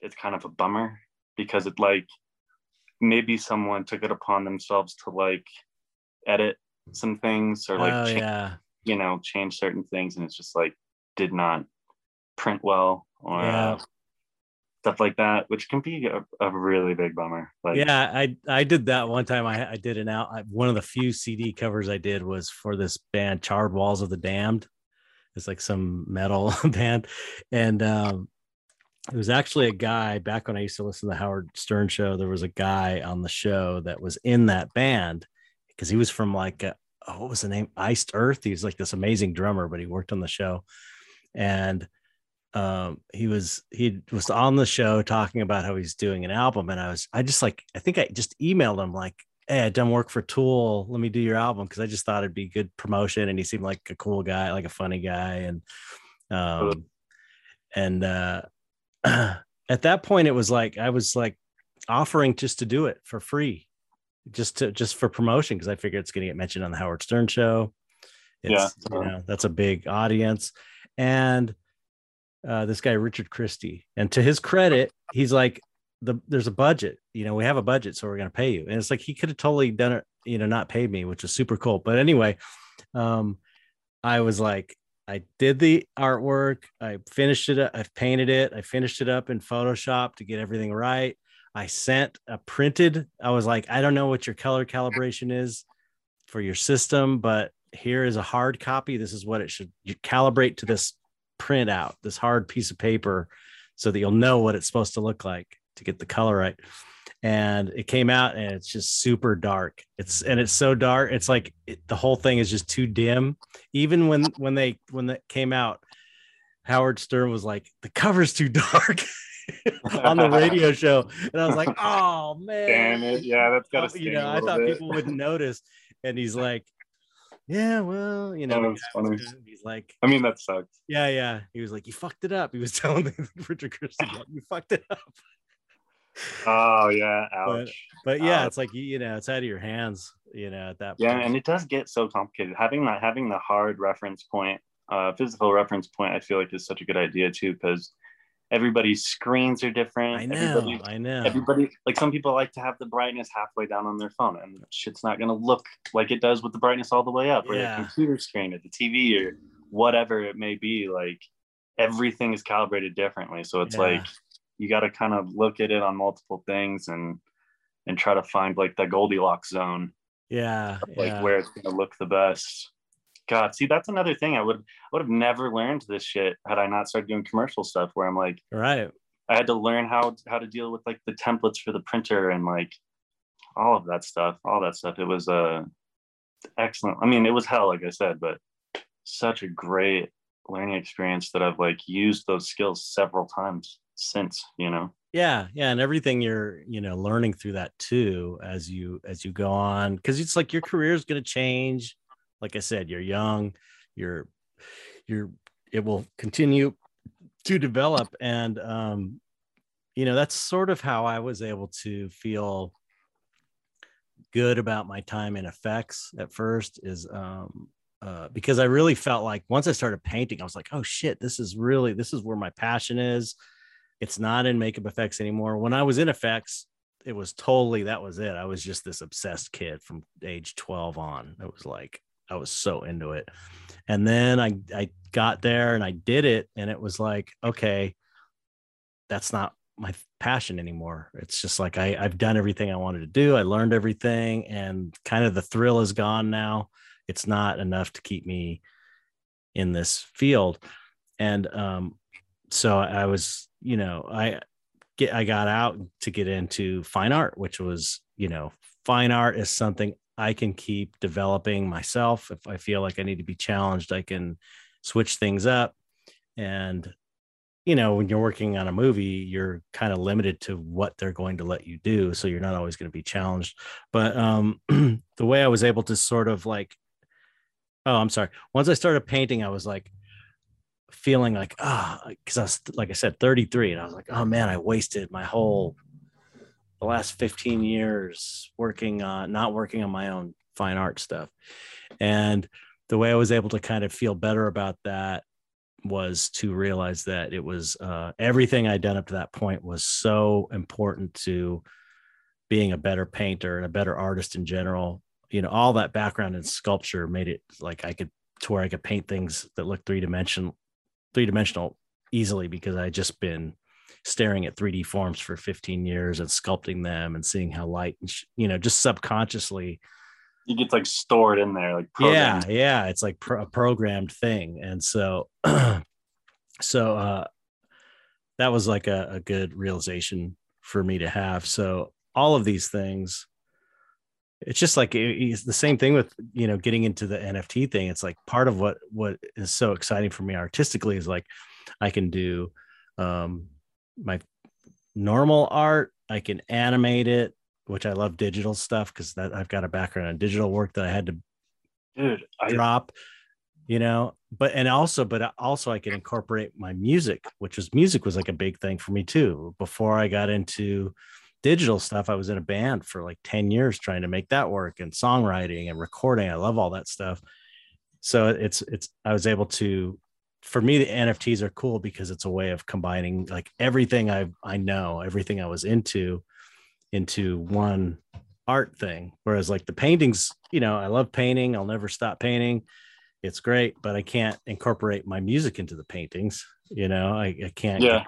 [SPEAKER 2] it's kind of a bummer because it like maybe someone took it upon themselves to like edit some things or like
[SPEAKER 1] oh,
[SPEAKER 2] change,
[SPEAKER 1] yeah.
[SPEAKER 2] you know change certain things and it's just like did not print well or yeah. Stuff like that which can be a, a, really big bummer
[SPEAKER 1] like yeah i i did that one time i, I did an out one of the few cd covers i did was for this band charred walls of the damned it's like some metal band. And um, it was actually a guy back when I used to listen to the Howard Stern show. There was a guy on the show that was in that band because he was from like, a, oh, what was the name? Iced Earth. He was like this amazing drummer, but he worked on the show. And um, he was he was on the show talking about how he's doing an album and i was i just like i think i just emailed him like hey, I done work for Tool. Let me do your album because I just thought it'd be good promotion. And he seemed like a cool guy, like a funny guy. And um, and uh, at that point, it was like I was like offering just to do it for free, just to just for promotion because I figured it's going to get mentioned on the Howard Stern show. It's, yeah, you know that's a big audience, and uh, this guy Richard Christie, and to his credit, he's like, the there's a budget you know we have a budget so we're going to pay you. And it's like he could have totally done it you know not paid me which is super cool. But anyway um i was like i did the artwork i finished it i painted it i finished it up in photoshop to get everything right. I sent a printed i was like i don't know what your color calibration is for your system but here is a hard copy. This is what it should you calibrate to this print out this hard piece of paper so that you'll know what it's supposed to look like to get the color right. And it came out and it's just super dark. It's and it's so dark it's like it, the whole thing is just too dim. Even when when they when that came out howard stern was like the cover's too dark. On the radio show. And i was like oh man
[SPEAKER 2] damn it. yeah that's gotta oh,
[SPEAKER 1] you know i thought bit. people wouldn't notice. And he's like yeah, well, you know,
[SPEAKER 2] oh,
[SPEAKER 1] he's like,
[SPEAKER 2] I mean, that sucked.
[SPEAKER 1] Yeah, yeah. He was like, you fucked it up. He was telling Richard Christie, you fucked it up
[SPEAKER 2] oh yeah, ouch.
[SPEAKER 1] But, but yeah, ouch. it's like you know, it's out of your hands. You know, at that. Point.
[SPEAKER 2] Yeah, and it does get so complicated. Having that, having the hard reference point, uh, physical reference point, I feel like is such a good idea too, because everybody's screens are different.
[SPEAKER 1] I know. I know.
[SPEAKER 2] Everybody, like some people like to have the brightness halfway down on their phone, and shit's not gonna look like it does with the brightness all the way up, or yeah. the computer screen, or the TV, or whatever it may be. Like everything is calibrated differently, so it's yeah. like you got to kind of look at it on multiple things and and try to find like the Goldilocks zone.
[SPEAKER 1] Yeah,
[SPEAKER 2] like
[SPEAKER 1] yeah.
[SPEAKER 2] where it's gonna look the best. God, see, that's another thing. I would I would have never learned this shit had I not started doing commercial stuff. Where I'm like,
[SPEAKER 1] right.
[SPEAKER 2] I had to learn how how to deal with like the templates for the printer and like all of that stuff. All that stuff. It was uh excellent. I mean, it was hell, like I said, but such a great learning experience that I've like used those skills several times since you know
[SPEAKER 1] yeah yeah and everything you're you know learning through that too as you as you go on because it's like your career is going to change like i said you're young you're you're it will continue to develop and um you know that's sort of how i was able to feel good about my time in effects at first is um uh, because I really felt like once I started painting, I was like, oh shit, this is really this is where my passion is. It's not in makeup effects anymore. When I was in effects, it was totally that was it. I was just this obsessed kid from age 12 on. It was like I was so into it. And then I I got there and I did it and it was like, okay, that's not my passion anymore. It's just like I, I've done everything I wanted to do. I learned everything and kind of the thrill is gone now. It's not enough to keep me in this field. And um, so I was, you know, I get I got out to get into fine art, which was, you know, fine art is something I can keep developing myself. If I feel like I need to be challenged, I can switch things up. And you know, when you're working on a movie, you're kind of limited to what they're going to let you do. So you're not always going to be challenged. But um, the way I was able to sort of like, oh, I'm sorry. Once I started painting, I was like feeling like, ah, oh, because I was, like I said, 33. And I was like, oh man, I wasted my whole, the last 15 years working on, not working on my own fine art stuff. And the way I was able to kind of feel better about that was to realize that it was uh, everything I'd done up to that point was so important to being a better painter and a better artist in general. You know, all that background in sculpture made it like I could to where I could paint things that look three dimensional, three dimensional easily because I just been staring at 3D forms for 15 years and sculpting them and seeing how light and sh- you know just subconsciously
[SPEAKER 2] you get like stored in there like
[SPEAKER 1] programmed. yeah yeah it's like pro- a programmed thing. And so so uh that was like a, a good realization for me to have. So all of these things it's just like it's the same thing with you know getting into the nft thing. It's like part of what what is so exciting for me artistically is like i can do um my normal art i can animate it which I love digital stuff because that I've got a background in digital work that I had to
[SPEAKER 2] Dude, I,
[SPEAKER 1] drop, you know, but and also, but also I can incorporate my music, which was music was like a big thing for me too. Before I got into digital stuff, I was in a band for like 10 years trying to make that work and songwriting and recording. I love all that stuff. So it's it's I was able to for me the NFTs are cool because it's a way of combining like everything I I know, everything I was into into one art thing. Whereas like the paintings, you know, I love painting. I'll never stop painting. It's great, but I can't incorporate my music into the paintings. You know, I, I can't.
[SPEAKER 2] Yeah.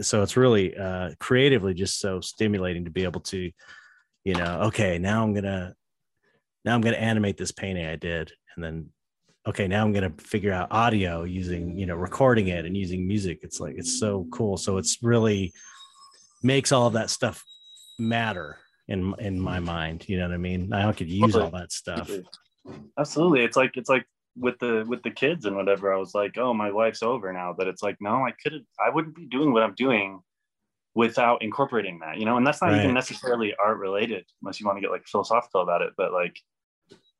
[SPEAKER 1] So it's really uh, creatively just so stimulating to be able to, you know, okay, now I'm gonna, now I'm gonna animate this painting I did, and then, okay, now I'm gonna figure out audio using, you know, recording it and using music. It's like it's so cool. So it's really makes all of that stuff matter in in my mind. You know what I mean? I could use all that stuff.
[SPEAKER 2] Absolutely. It's like it's like with the with the kids and whatever. I was like, oh, my life's over now. But it's like, no, I couldn't, I wouldn't be doing what I'm doing without incorporating that, you know, and that's not right. even necessarily art related, unless you want to get like philosophical about it. But like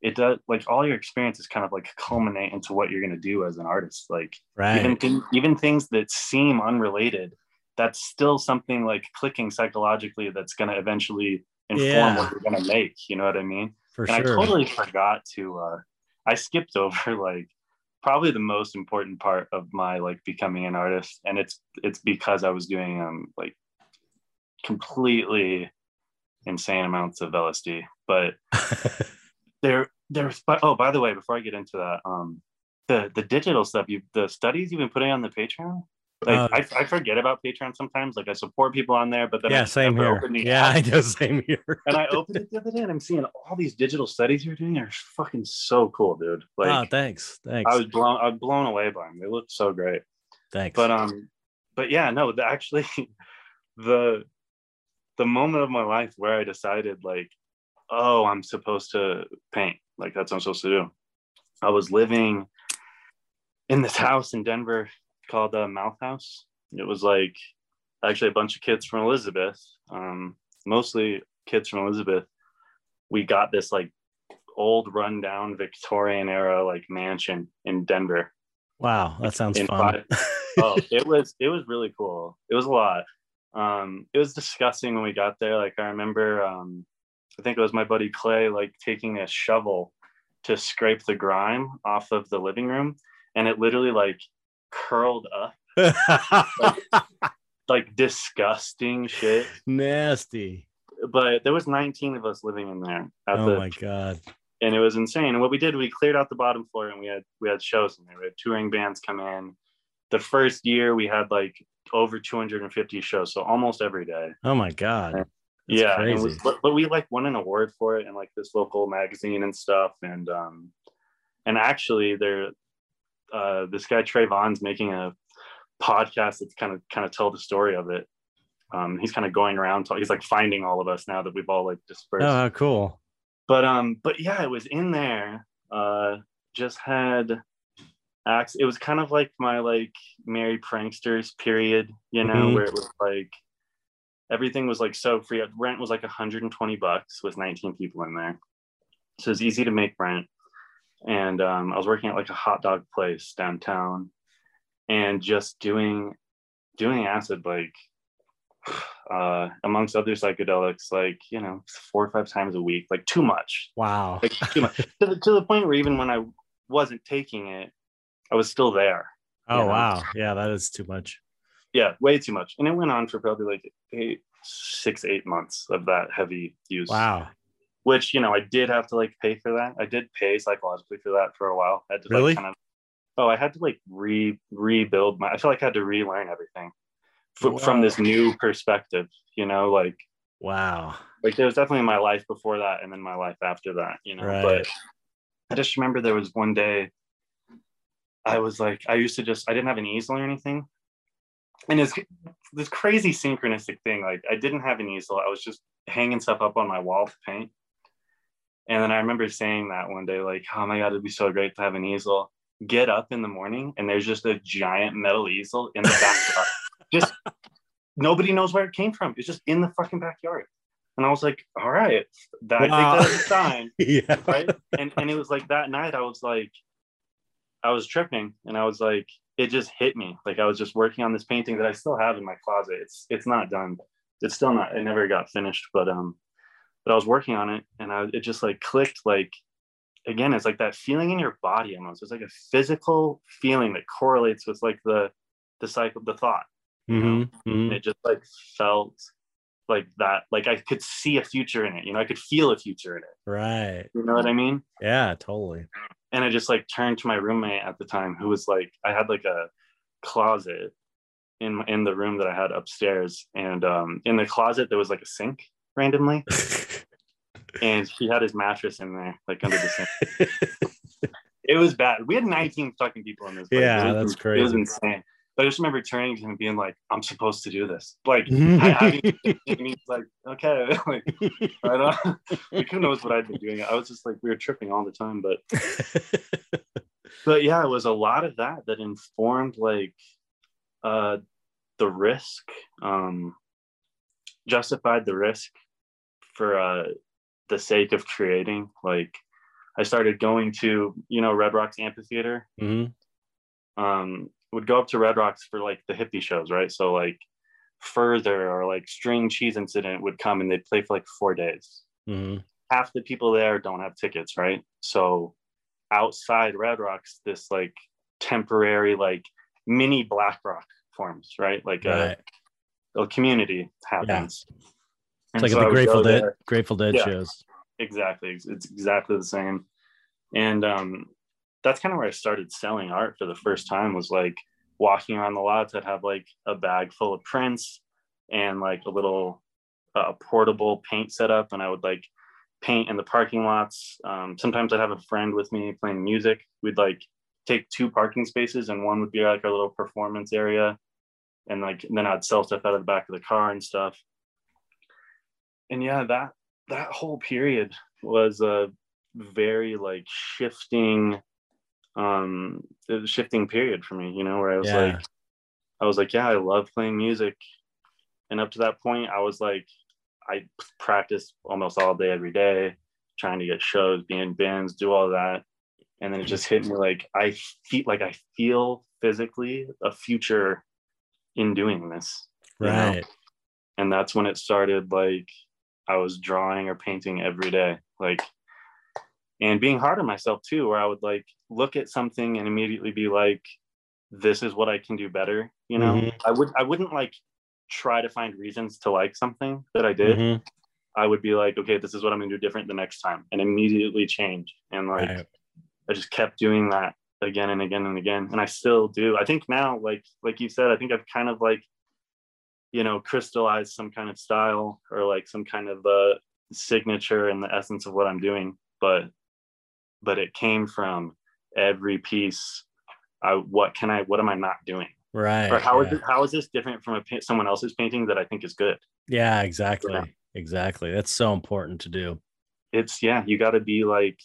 [SPEAKER 2] it does like all your experiences kind of like culminate into what you're going to do as an artist like
[SPEAKER 1] right.
[SPEAKER 2] even th- even things that seem unrelated that's still something like clicking psychologically that's going to eventually inform yeah. what you're going to make. You know what I mean?
[SPEAKER 1] For
[SPEAKER 2] and
[SPEAKER 1] sure.
[SPEAKER 2] I totally forgot to, uh, I skipped over like probably the most important part of my like becoming an artist. And it's, it's because I was doing, um, like completely insane amounts of LSD, but there, there's, but, oh, by the way, before I get into that, um, the, the digital stuff you, the studies you've been putting on the Patreon, like uh, I, I forget about Patreon sometimes. Like I support people on there, but then
[SPEAKER 1] yeah,
[SPEAKER 2] I
[SPEAKER 1] same here. Yeah, app. I do same here.
[SPEAKER 2] and I opened it the other day, and I'm seeing all these digital studies you're doing. Are fucking so cool, dude. Like,
[SPEAKER 1] oh, thanks, thanks.
[SPEAKER 2] I was blown, I was blown away by them. They look so great.
[SPEAKER 1] Thanks.
[SPEAKER 2] But um, but yeah, no, the, actually, the the moment of my life where I decided like, oh, I'm supposed to paint. Like that's what I'm supposed to do. I was living in this house in Denver called uh, Mouth House. It was like actually a bunch of kids from Elizabeth, um, mostly kids from Elizabeth. We got this like old rundown Victorian era like mansion in Denver.
[SPEAKER 1] Wow, that sounds in fun.
[SPEAKER 2] oh, it was it was really cool. It was a lot. Um, it was disgusting when we got there. Like I remember, um, I think it was my buddy Clay like taking a shovel to scrape the grime off of the living room, and it literally like curled up. like, like disgusting shit.
[SPEAKER 1] Nasty.
[SPEAKER 2] But there was 19 of us living in there.
[SPEAKER 1] oh
[SPEAKER 2] the,
[SPEAKER 1] my god.
[SPEAKER 2] And it was insane. And what we did, we cleared out the bottom floor and we had we had shows in there. We had touring bands come in. The first year we had like over 250 shows, so almost every day.
[SPEAKER 1] Oh my god.
[SPEAKER 2] And, yeah, we, but, but we like won an award for it in like this local magazine and stuff. And um and actually there uh, this guy Trayvon's making a podcast that's kind of kind of tell the story of it. Um, he's kind of going around. He's like finding all of us now that we've all like dispersed.
[SPEAKER 1] Oh, cool.
[SPEAKER 2] But um, but yeah, it was in there. Uh, just had acts. It was kind of like my like Merry Pranksters period, you know,
[SPEAKER 1] Mhm.
[SPEAKER 2] where it was like everything was like so free. Rent was like 120 bucks with 19 people in there, so it was easy to make rent. And um, I was working at like a hot dog place downtown, and just doing doing acid like uh amongst other psychedelics like you know four or five times a week like too much
[SPEAKER 1] Wow.
[SPEAKER 2] like too much to the, to the point where even when I wasn't taking it, I was still there.
[SPEAKER 1] Oh,
[SPEAKER 2] you know?
[SPEAKER 1] wow. Yeah, that is too much.
[SPEAKER 2] Yeah, way too much. And it went on for probably like eight, six, eight months of that heavy use.
[SPEAKER 1] Wow.
[SPEAKER 2] Which you know I did have to like pay for that. I did pay psychologically for that for a while. I had to
[SPEAKER 1] Really?
[SPEAKER 2] like kind of. Oh, I had to like re rebuild my. I feel like I had to relearn everything from, from this new perspective. You know, like
[SPEAKER 1] Wow.
[SPEAKER 2] like there was definitely my life before that and then my life after that you know
[SPEAKER 1] Right.
[SPEAKER 2] but i just remember there was one day i was like i used to just i didn't have an easel or anything and it's this crazy synchronistic thing like i didn't have an easel. I was just hanging stuff up on my wall to paint. And then i remember saying that one day like oh my god it'd be so great to have an easel. Get up in the morning and there's just a giant metal easel in the backyard. Just nobody knows where it came from. It's just in the fucking backyard. And i was like all right that,
[SPEAKER 1] Wow.
[SPEAKER 2] I think that's a sign.
[SPEAKER 1] Yeah.
[SPEAKER 2] right? And and it was like that night i was like i was tripping and i was like it just hit me. Like i was just working on this painting that i still have in my closet. It's it's not done. It's still not it never got finished but um but i was working on it and i it just like clicked like again it's like that feeling in your body almost. It's like a physical feeling that correlates with like the the cycle the thought
[SPEAKER 1] Mhm,
[SPEAKER 2] and
[SPEAKER 1] mhm.
[SPEAKER 2] it just like felt like that. Like i could see a future in it you know? I could feel a future in it.
[SPEAKER 1] Right.
[SPEAKER 2] you know what i mean?
[SPEAKER 1] Yeah, totally.
[SPEAKER 2] And I just like turned to my roommate at the time, who was like, I had like a closet in in the room that I had upstairs, and um, in the closet there was like a sink randomly, and he had his mattress in there, like under the sink. It was bad. We had 19 fucking people in this. place.
[SPEAKER 1] Yeah, that's
[SPEAKER 2] It was
[SPEAKER 1] crazy.
[SPEAKER 2] insane. But I just remember turning to him and being like, "I'm supposed to do this." Like. I, I, and he's like, "Okay." like, I don't. Like, who knows what I'd been doing? I was just like, we were tripping all the time, but but yeah, it was a lot of that that informed like uh the risk, um justified the risk for uh the sake of creating. Like I started going to, you know, Red Rocks Amphitheater.
[SPEAKER 1] Mhm.
[SPEAKER 2] Um would go up to Red Rocks for like the hippie shows, right? So like Furthur or like string cheese incident would come and they'd play for like four days
[SPEAKER 1] Mhm.
[SPEAKER 2] half the people there don't have tickets, right? So outside Red Rocks, this like temporary like mini Black Rock forms, right? Like
[SPEAKER 1] Right.
[SPEAKER 2] a, a community happens.
[SPEAKER 1] It's like
[SPEAKER 2] so
[SPEAKER 1] the Grateful Dead. Grateful Dead
[SPEAKER 2] Yeah.
[SPEAKER 1] shows.
[SPEAKER 2] Exactly. It's it's exactly the same. And um that's kind of where I started selling art for the first time was like walking around the lots. I'd have like a bag full of prints and like a little uh, portable paint setup, and I would like paint in the parking lots. Um, sometimes I'd have a friend with me playing music. We'd like take two parking spaces, and one would be like our little performance area, and like and then I'd sell stuff out of the back of the car and stuff. And yeah, that that whole period was a very like shifting um it was a shifting period for me you know where i was
[SPEAKER 1] Yeah.
[SPEAKER 2] like i was like yeah i love playing music and up to that point i was like i practiced almost all day every day trying to get shows be in bands do all that and then it just hit me like i feel like i feel physically a future in doing this you know?
[SPEAKER 1] Right.
[SPEAKER 2] and that's when it started like i was drawing or painting every day like and being hard on myself too where i would like look at something and immediately be like this is what i can do better you know
[SPEAKER 1] Mhm.
[SPEAKER 2] i would i wouldn't like try to find reasons to like something that i did
[SPEAKER 1] Mhm.
[SPEAKER 2] i would be like okay this is what i'm gonna do different the next time and immediately change and like
[SPEAKER 1] Right.
[SPEAKER 2] I just kept doing that again and again and again. And I still do. I think now, like like you said, I think I've kind of like, you know, crystallized some kind of style or like some kind of uh signature and the essence of what I'm doing. But but it came from every piece. I what can I what am I not doing?
[SPEAKER 1] Right.
[SPEAKER 2] Or how is
[SPEAKER 1] yeah.
[SPEAKER 2] it, how is this different from a, someone else's painting that I think is good?
[SPEAKER 1] Yeah, exactly.
[SPEAKER 2] Yeah.
[SPEAKER 1] Exactly. That's so important to do.
[SPEAKER 2] It's yeah, you got to be like,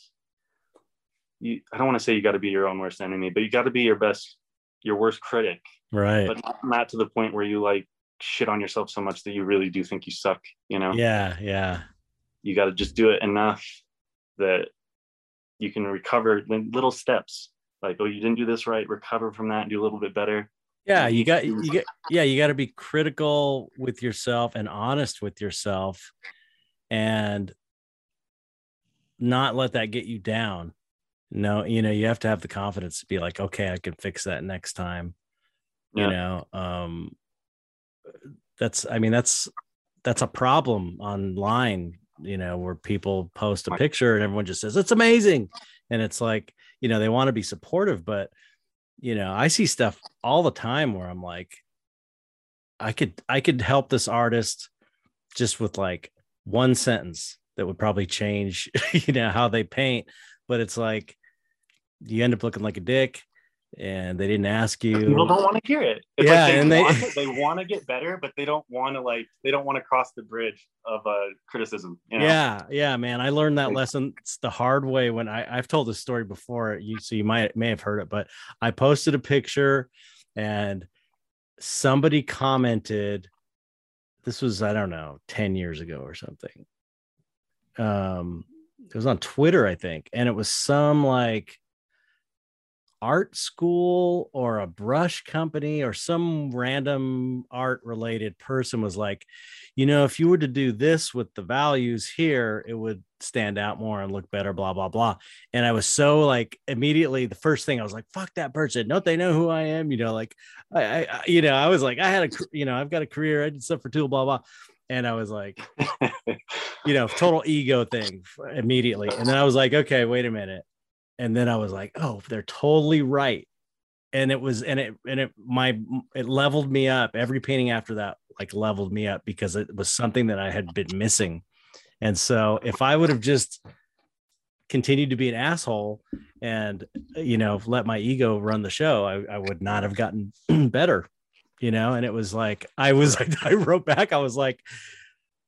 [SPEAKER 2] you. I don't want to say you got to be your own worst enemy, but you got to be your best, your worst critic,
[SPEAKER 1] Right.
[SPEAKER 2] but not, not to the point where you like shit on yourself so much that you really do think you suck. You know,
[SPEAKER 1] yeah. Yeah.
[SPEAKER 2] you got to just do it enough that you can recover in little steps. Like, oh, you didn't do this right. Recover from that and do a little bit better.
[SPEAKER 1] Yeah. You got, you get, yeah, you got to be critical with yourself and honest with yourself and not let that get you down. No, you know, you have to have the confidence to be like, okay, I can fix that next time.
[SPEAKER 2] Yeah.
[SPEAKER 1] You know, um, that's, I mean, that's, that's a problem online, you know, where people post a picture and everyone just says, it's amazing. And it's like, you know, they want to be supportive, but, you know, I see stuff all the time where I'm like, I could, I could help this artist just with like one sentence that would probably change, you know, how they paint. But it's like, you end up looking like a dick and they didn't ask you.
[SPEAKER 2] People don't want to hear it. It's
[SPEAKER 1] Yeah,
[SPEAKER 2] like they
[SPEAKER 1] and they-
[SPEAKER 2] want they want to get better, but they don't want to like they don't want to cross the bridge of uh criticism. You know?
[SPEAKER 1] Yeah, yeah, man. I learned that lesson it's the hard way when I, I've told this story before. You so you might may have heard it, but I posted a picture and somebody commented. This was, I don't know, 10 years ago or something. Um, it was on Twitter, I think, and it was some like art school or a brush company or some random art related person was like you know, if you were to do this with the values here, it would stand out more and look better, blah, blah, blah. And I was so like immediately the first thing I was like, fuck that person. Don't they know who I am? You know, like I, I you know, I was like, I had a, you know, I've got a career. I did stuff for Tool, blah, blah. And I was like, you know, total ego thing immediately. And then I was like, okay, wait a minute. And then I was like, oh, they're totally right. And it was, and it, and it, my, it leveled me up. Every painting after that, like leveled me up because it was something that I had been missing. And so if I would have just continued to be an asshole and, you know, let my ego run the show, I, I would not have gotten better, you know? And it was like, I was like, I wrote back, I was like,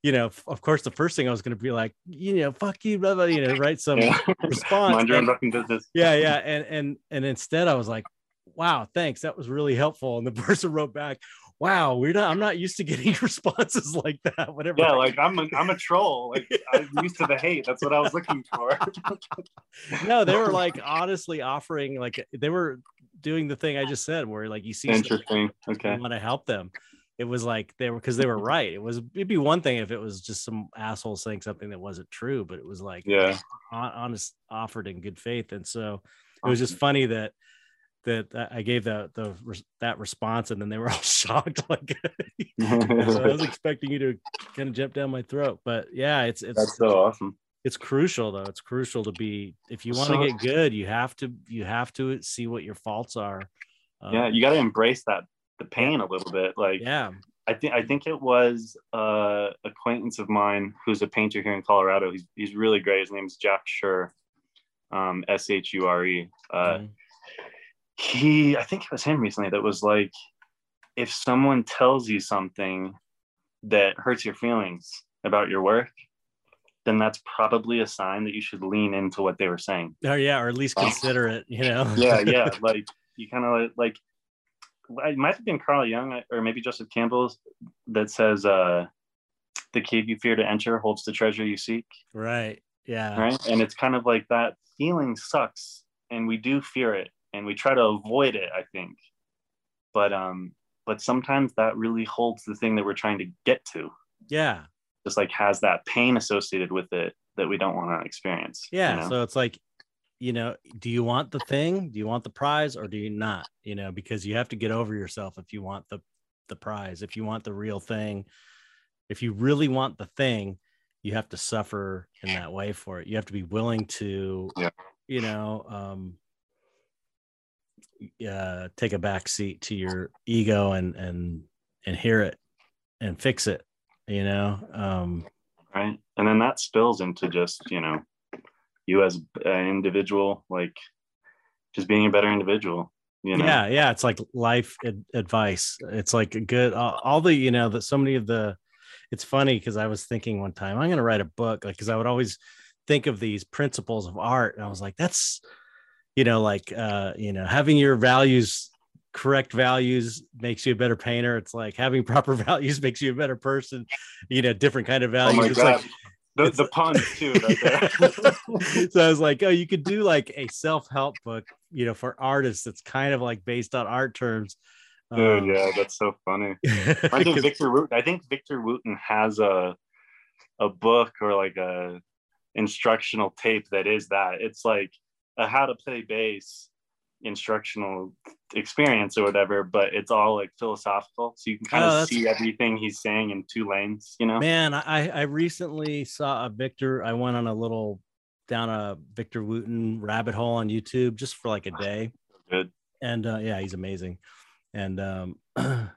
[SPEAKER 1] you know, of course, the first thing I was going to be like, you know, fuck you, blah, blah, you know, write some
[SPEAKER 2] Yeah.
[SPEAKER 1] response.
[SPEAKER 2] Mind your own fucking business.
[SPEAKER 1] yeah, yeah. And and and instead I was like, wow, thanks. That was really helpful. And the person wrote back, wow, we're not, I'm not used to getting responses like that. Whatever.
[SPEAKER 2] Yeah, like I'm a I'm a troll. Like I'm used to the hate. That's what I was looking for.
[SPEAKER 1] no, they were like honestly offering, like they were doing the thing I just said, where like you see something,
[SPEAKER 2] Interesting. Okay.
[SPEAKER 1] want to help them. It was like they were because they were right. It was it'd be one thing if it was just some asshole saying something that wasn't true, but it was like
[SPEAKER 2] Yeah.
[SPEAKER 1] honest offered in good faith and so it was just funny that that I gave that the that response and then they were all shocked like so I was expecting you to kind of jump down my throat but yeah it's it's
[SPEAKER 2] That's so awesome.
[SPEAKER 1] it's crucial though it's crucial to be if you want to
[SPEAKER 2] So-
[SPEAKER 1] get good you have to you have to see what your faults are Um,
[SPEAKER 2] Yeah, you got to embrace that the pain a little bit. Like
[SPEAKER 1] yeah
[SPEAKER 2] I think I think it was uh acquaintance of mine who's a painter here in Colorado. He's he's really great. His name's Jack Shure, um, S H U R E. Uh,
[SPEAKER 1] Mhm.
[SPEAKER 2] he I think it was him recently that was like, if someone tells you something that hurts your feelings about your work, then that's probably a sign that you should lean into what they were saying.
[SPEAKER 1] or yeah or at least
[SPEAKER 2] Oh.
[SPEAKER 1] consider it you know
[SPEAKER 2] Yeah, yeah. like you kind of like it might have been Carl Jung or maybe Joseph Campbell that says uh the cave you fear to enter holds the treasure you seek.
[SPEAKER 1] right yeah.
[SPEAKER 2] Right? And it's kind of like that feeling sucks and we do fear it and we try to avoid it i think. But um but sometimes that really holds the thing that we're trying to get to.
[SPEAKER 1] Yeah.
[SPEAKER 2] Just like has that pain associated with it that we don't want to experience you
[SPEAKER 1] yeah
[SPEAKER 2] know?
[SPEAKER 1] so it's like you know do you want the thing? Do you want the prize or do you not? You know because you have to get over yourself if you want the the prize. If you want the real thing if you really want the thing you have to suffer in that way for it. You have to be willing to
[SPEAKER 2] Yeah.
[SPEAKER 1] you know um uh take a back seat to your ego and and and hear it and fix it you know um
[SPEAKER 2] right. And then that spills into just you know you as an individual like just being a better individual You know?
[SPEAKER 1] Yeah, yeah, it's like life ad- advice. It's like a good all, all the you know that so many of the. It's funny because I was thinking one time I'm going to write a book like because I would always think of these principles of art and I was like that's you know like uh you know having your values correct values makes you a better painter it's like having proper values makes you a better person you know different kind of
[SPEAKER 2] Oh
[SPEAKER 1] values
[SPEAKER 2] my
[SPEAKER 1] it's
[SPEAKER 2] god.
[SPEAKER 1] like
[SPEAKER 2] the, the puns too. Right there.
[SPEAKER 1] so I was like, oh, you could do like a self-help book, you know, for artists that's kind of like based on art terms.
[SPEAKER 2] Dude,
[SPEAKER 1] Um,
[SPEAKER 2] yeah, that's so funny. I think Victor Wooten. I think Victor Wooten has a a book or like a instructional tape that is that. It's like a how to play bass instructional experience or whatever, but it's all like philosophical. So you can kind
[SPEAKER 1] Oh,
[SPEAKER 2] of see everything he's saying in two lanes, you know?
[SPEAKER 1] Man, I I recently saw a Victor. I went on a little down a Victor Wooten rabbit hole on YouTube just for like a day.
[SPEAKER 2] Good.
[SPEAKER 1] and uh, yeah, he's amazing. And um,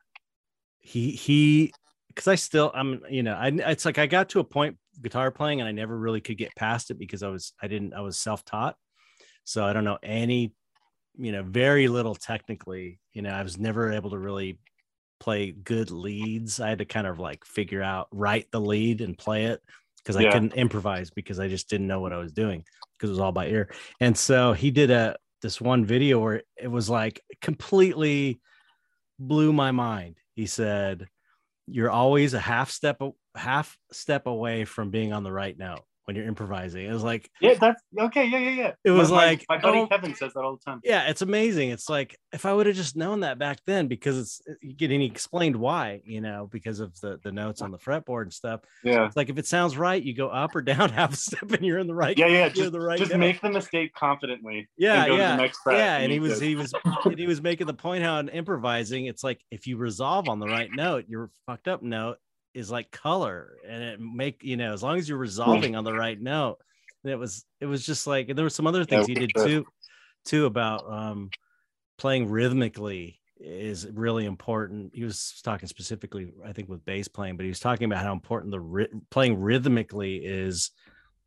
[SPEAKER 1] he he because I still I'm you know I it's like I got to a point guitar playing and I never really could get past it because I was I didn't I was self taught, so I don't know any you know very little technically. You know I was never able to really play good leads. I had to kind of like figure out write the lead and play it because I couldn't improvise because I just didn't know what I was doing because it was all by ear. And so he did a this one video where it was like completely blew my mind. He said, "You're always a half step a- half step away from being on the right note when you're improvising." It was like,
[SPEAKER 2] Yeah, that's okay. Yeah, yeah, yeah.
[SPEAKER 1] It was
[SPEAKER 2] My- my-
[SPEAKER 1] like,
[SPEAKER 2] my buddy
[SPEAKER 1] oh-
[SPEAKER 2] Kevin says that all the time.
[SPEAKER 1] yeah, it's amazing. It's like if I would have just known that back then, because it's uh, getting explained why, you know, because of the the notes on the fretboard and stuff.
[SPEAKER 2] Yeah.
[SPEAKER 1] It's like if it sounds right, you go up or down half a step, and you're in the right.
[SPEAKER 2] Yeah, yeah. Just,
[SPEAKER 1] the right
[SPEAKER 2] just make the mistake confidently.
[SPEAKER 1] yeah
[SPEAKER 2] and go to the
[SPEAKER 1] yeah yeah and he was he was and he was making the point how in improvising it's like if you resolve on the right note your fucked up note is like color and it make you know as long as you're resolving on the right note and it was it was just like and there were some other things he did too too about um playing rhythmically is really important. He was talking specifically i think with bass playing but he was talking about how important the ry- playing rhythmically is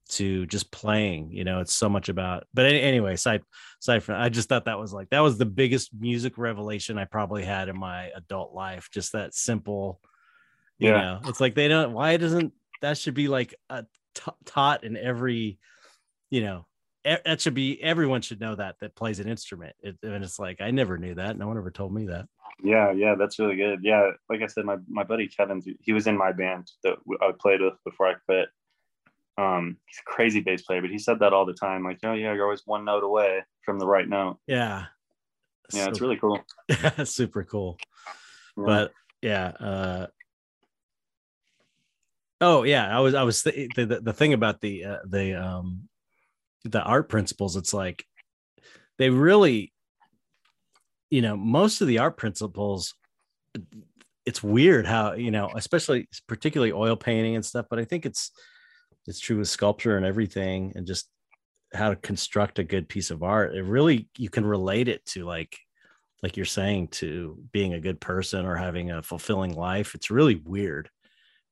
[SPEAKER 1] to just playing you know it's so much about but anyway side aside from i just thought that was like that was the biggest music revelation i probably had in my adult life just that simple you
[SPEAKER 2] Yeah.
[SPEAKER 1] know it's like they don't why doesn't that should be like a t- taught in every you know e- that should be everyone should know that that plays an instrument it, and it's like i never knew that no one ever told me that
[SPEAKER 2] Yeah, yeah, that's really good. Yeah, like I said, my, my buddy Kevin, he was in my band that I played with before I quit. Um, he's a crazy bass player, but he said that all the time. Like, oh yeah, you're always one note away from the right note.
[SPEAKER 1] yeah
[SPEAKER 2] Yeah, it's really cool.
[SPEAKER 1] super cool
[SPEAKER 2] Yeah.
[SPEAKER 1] but yeah uh oh yeah. I was i was th- the, the, thing about the uh, the um the art principles it's like they really you know most of the art principles it's weird how you know especially particularly oil painting and stuff but i think it's it's true with sculpture and everything and just how to construct a good piece of art. It really you can relate it to like like you're saying to being a good person or having a fulfilling life. It's really weird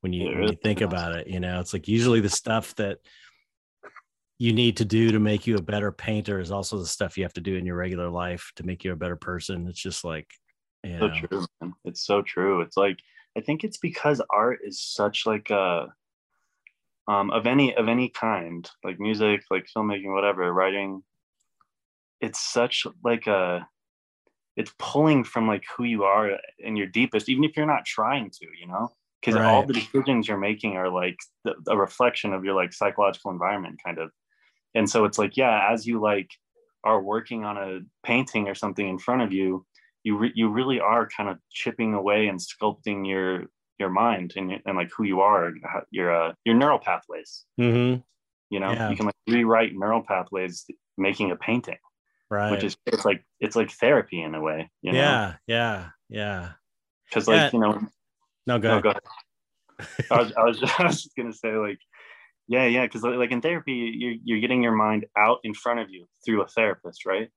[SPEAKER 1] when you, when you think about it you know it's like usually the stuff that you need to do to make you a better painter is also the stuff you have to do in your regular life to make you a better person. It's just like you
[SPEAKER 2] so true man. it's so true. It's like i think it's because art is such like a um of any of any kind like music like filmmaking whatever writing it's such like a it's pulling from like who you are in your deepest even if you're not trying to you know because all the decisions you're making are like the, a reflection of your like psychological environment kind of and so it's like yeah as you like are working on a painting or something in front of you you re- you really are kind of chipping away and sculpting your your mind and, and like who you are your uh, your neural pathways
[SPEAKER 1] mm-hmm.
[SPEAKER 2] you know
[SPEAKER 1] Yeah.
[SPEAKER 2] you can like rewrite neural pathways making a painting
[SPEAKER 1] right
[SPEAKER 2] which is it's like it's like therapy in a way you know
[SPEAKER 1] yeah yeah yeah
[SPEAKER 2] because
[SPEAKER 1] Yeah.
[SPEAKER 2] like you know
[SPEAKER 1] no go
[SPEAKER 2] no,
[SPEAKER 1] ahead.
[SPEAKER 2] go. I was, I was I was just gonna say like yeah yeah because like in therapy you're, you're getting your mind out in front of you through a therapist right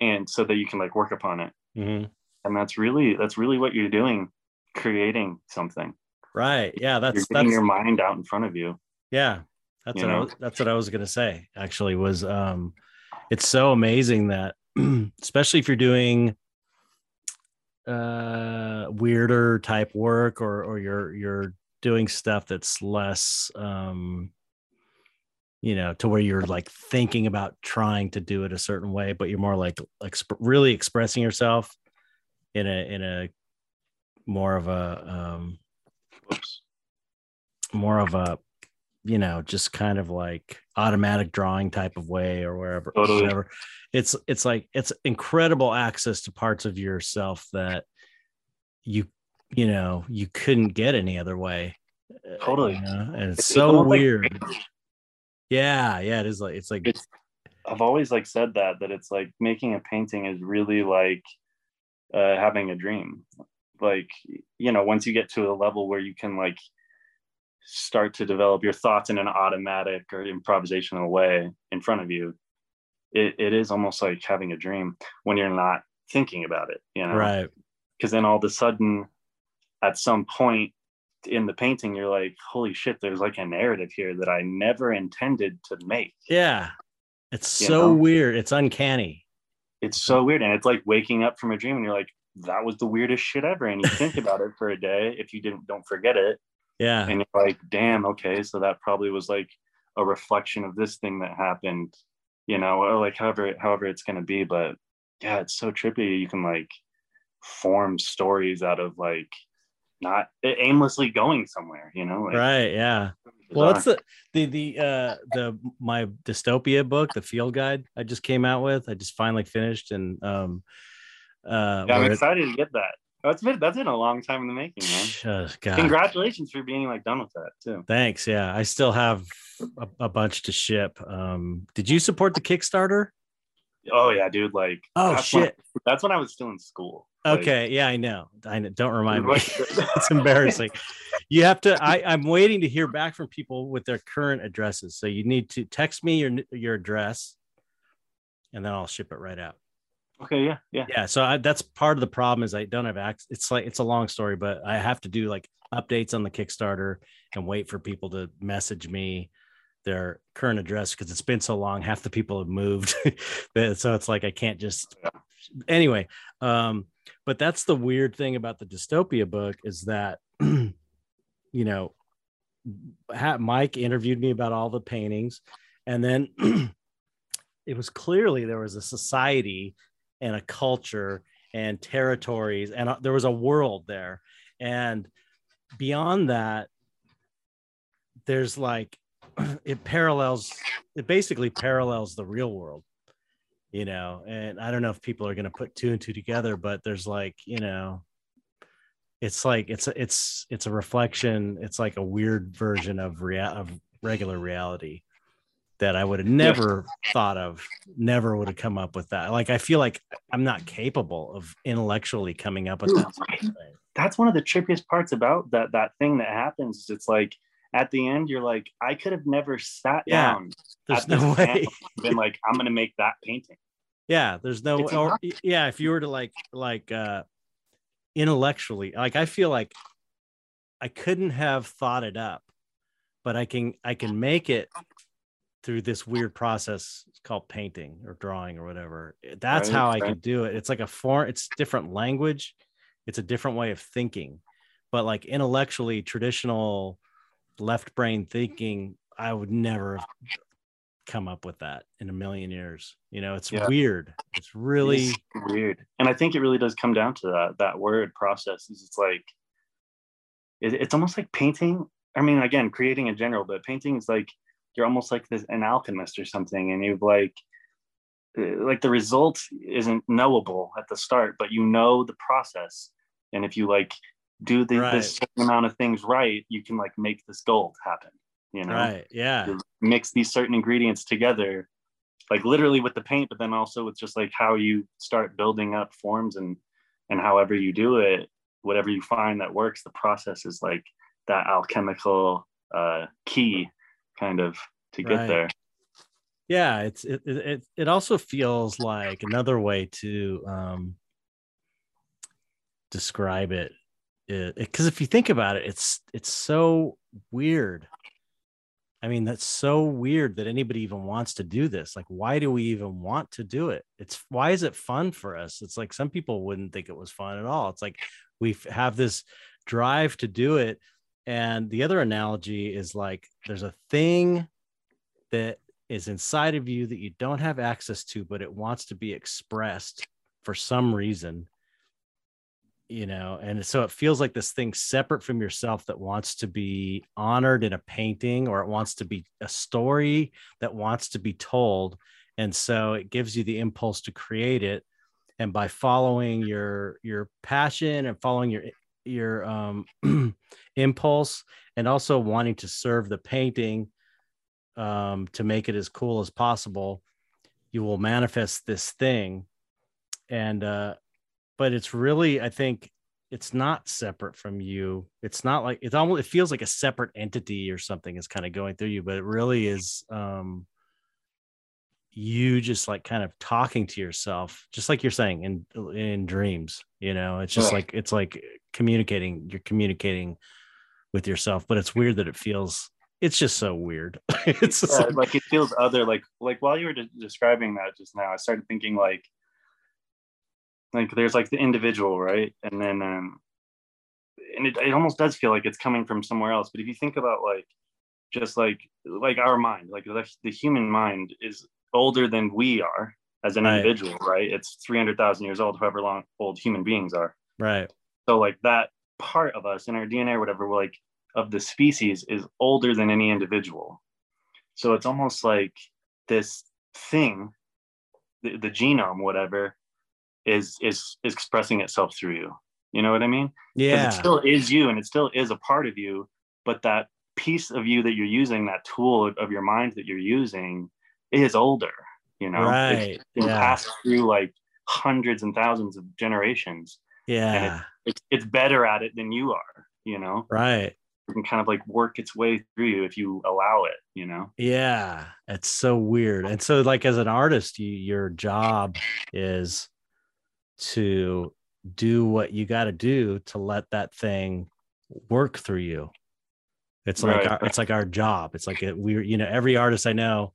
[SPEAKER 2] and so that you can like work upon it
[SPEAKER 1] Mhm.
[SPEAKER 2] and that's really that's really what you're doing creating something
[SPEAKER 1] right yeah
[SPEAKER 2] you're
[SPEAKER 1] that's
[SPEAKER 2] getting
[SPEAKER 1] that's
[SPEAKER 2] your mind out in front of you
[SPEAKER 1] Yeah, that's
[SPEAKER 2] You
[SPEAKER 1] what I
[SPEAKER 2] know?
[SPEAKER 1] was, that's what I was gonna say. Actually, was um, it's so amazing that especially if you're doing uh weirder type work or or you're you're doing stuff that's less um you know to where you're like thinking about trying to do it a certain way but you're more like exp- really expressing yourself in a in a more of a um
[SPEAKER 2] Oops.
[SPEAKER 1] more of a you know just kind of like automatic drawing type of way or wherever
[SPEAKER 2] Totally.
[SPEAKER 1] whatever it's it's like it's incredible access to parts of yourself that you you know you couldn't get any other way uh,
[SPEAKER 2] Totally.
[SPEAKER 1] you know? and it's,
[SPEAKER 2] It's
[SPEAKER 1] so
[SPEAKER 2] almost like-
[SPEAKER 1] weird yeah yeah it is like it's like
[SPEAKER 2] It's- I've always like said that that it's like making a painting is really like uh, having a dream. Like you know, once you get to a level where you can like start to develop your thoughts in an automatic or improvisational way in front of you, it, it is almost like having a dream when you're not thinking about it. You know,
[SPEAKER 1] right
[SPEAKER 2] because then all of a sudden, at some point in the painting, you're like, "Holy shit!" There's like a narrative here that I never intended to make.
[SPEAKER 1] yeah it's
[SPEAKER 2] You
[SPEAKER 1] so
[SPEAKER 2] know?
[SPEAKER 1] weird it's uncanny
[SPEAKER 2] it's so weird and it's like waking up from a dream and you're like that was the weirdest shit ever and you think about it for a day if you didn't don't forget it
[SPEAKER 1] yeah.
[SPEAKER 2] And you're like damn okay so that probably was like a reflection of this thing that happened you know or like however however it's going to be but yeah it's so trippy you can like form stories out of like not aimlessly going somewhere you know like,
[SPEAKER 1] right yeah. well that's the the the uh the my dystopia book the field guide i just came out with i just finally finished and um uh
[SPEAKER 2] yeah, i'm
[SPEAKER 1] where it-
[SPEAKER 2] excited to get that that's been that's been a long time in the making man.
[SPEAKER 1] Uh,
[SPEAKER 2] congratulations for being like done with that too.
[SPEAKER 1] Thanks yeah. I still have a, a bunch to ship. Um did you support the kickstarter?
[SPEAKER 2] Oh yeah dude like
[SPEAKER 1] oh
[SPEAKER 2] that's when-
[SPEAKER 1] shit.
[SPEAKER 2] that's when i was still in school. Like,
[SPEAKER 1] okay yeah i know. I know. don't remind me. It's embarrassing. You have to I, i'm waiting to hear back from people with their current addresses. So you need to text me your your address and then i'll ship it right out
[SPEAKER 2] okay yeah yeah.
[SPEAKER 1] Yeah so I, that's part of the problem is i don't have access it's like it's a long story but i have to do like updates on the kickstarter and wait for people to message me their current address because it's been so long half the people have moved. So it's like i can't just anyway um but that's the weird thing about the dystopia book is that you know mike interviewed me about all the paintings and then it was clearly there was a society and a culture and territories and uh, there was a world there. And beyond that there's like it parallels it basically parallels the real world you know? And i don't know if people are going to put two and two together but there's like you know it's like it's a, it's it's a reflection it's like a weird version of rea- of regular reality that i would have never thought of never would have come up with that. Like i feel like i'm not capable of intellectually coming up with that sort of
[SPEAKER 2] that's one of the trippiest parts about that that thing that happens it's like at the end you're like i could have never sat
[SPEAKER 1] Yeah.
[SPEAKER 2] down
[SPEAKER 1] there's no way.
[SPEAKER 2] been like i'm gonna make that painting.
[SPEAKER 1] Yeah there's no or, yeah if you were to like like uh intellectually like i feel like i couldn't have thought it up but i can i can make it through this weird process it's called painting or drawing or whatever eh, that's
[SPEAKER 2] Right,
[SPEAKER 1] how i could do it it's like a form it's different language it's a different way of thinking but like intellectually traditional left brain thinking i would never have come up with that in a million years you know it's
[SPEAKER 2] Yeah.
[SPEAKER 1] weird it's really
[SPEAKER 2] It's weird and i think it really does come down to that that word process is it's like it, it's almost like painting i mean again creating in general but painting is like you're almost like this an alchemist or something and you've like uh, like the result isn't knowable at the start but you know the process. And if you like do the,
[SPEAKER 1] Right.
[SPEAKER 2] this certain amount of things right you can like make this gold happen you know?
[SPEAKER 1] Right yeah.
[SPEAKER 2] You mix these certain ingredients together like literally with the paint but then also with just like how you start building up forms and and however you do it whatever you find that works the process is like that alchemical uh key kind of to get
[SPEAKER 1] Right.
[SPEAKER 2] there
[SPEAKER 1] yeah it's it, it it- it also feels like another way to um describe it because if you think about it it's it's so weird I mean, that's so weird that anybody even wants to do this. Like, why do we even want to do it? It's why is it fun for us? It's like some people wouldn't think it was fun at all. It's like we have this drive to do it. And the other analogy is like there's a thing that is inside of you that you don't have access to, but it wants to be expressed for some reason you know? And so it feels like this thing separate from yourself that wants to be honored in a painting or it wants to be a story that wants to be told. And so it gives you the impulse to create it. And by following your your passion and following your your um impulse and also wanting to serve the painting um to make it as cool as possible you will manifest this thing. And uh but it's really i think it's not separate from you. It's not like it's almost it feels like a separate entity or something is kind of going through you but it really is um you just like kind of talking to yourself just like you're saying in in dreams you know? It's just yeah. like it's like communicating you're communicating with yourself but it's weird that it feels it's just so weird. It's
[SPEAKER 2] yeah, like, like, it feels other like like while you were de- describing that just now i started thinking like like there's like the individual right? And then um and it, it almost does feel like it's coming from somewhere else but if you think about like just like like our mind like the, the human mind is older than we are as an right. individual right? It's 300000 years old however long old human beings are.
[SPEAKER 1] Right.
[SPEAKER 2] So like that part of us in our dna or whatever like of the species is older than any individual. So it's almost like this thing the, the genome whatever is is is expressing itself through you. You know what i mean?
[SPEAKER 1] Yeah
[SPEAKER 2] it still is you and it still is a part of you but that piece of you that you're using that tool of your mind that you're using is older you know?
[SPEAKER 1] Right it's
[SPEAKER 2] yeah. passed through like hundreds and thousands of generations.
[SPEAKER 1] Yeah.
[SPEAKER 2] it, it's, it's better at it than you are you know?
[SPEAKER 1] Right.
[SPEAKER 2] It can kind of like work its way through you if you allow it you know?
[SPEAKER 1] Yeah it's so weird. And so like as an artist you, your job is to do what you got to do to let that thing work through you. It's like our, it's like our job. It's like we you know every artist I know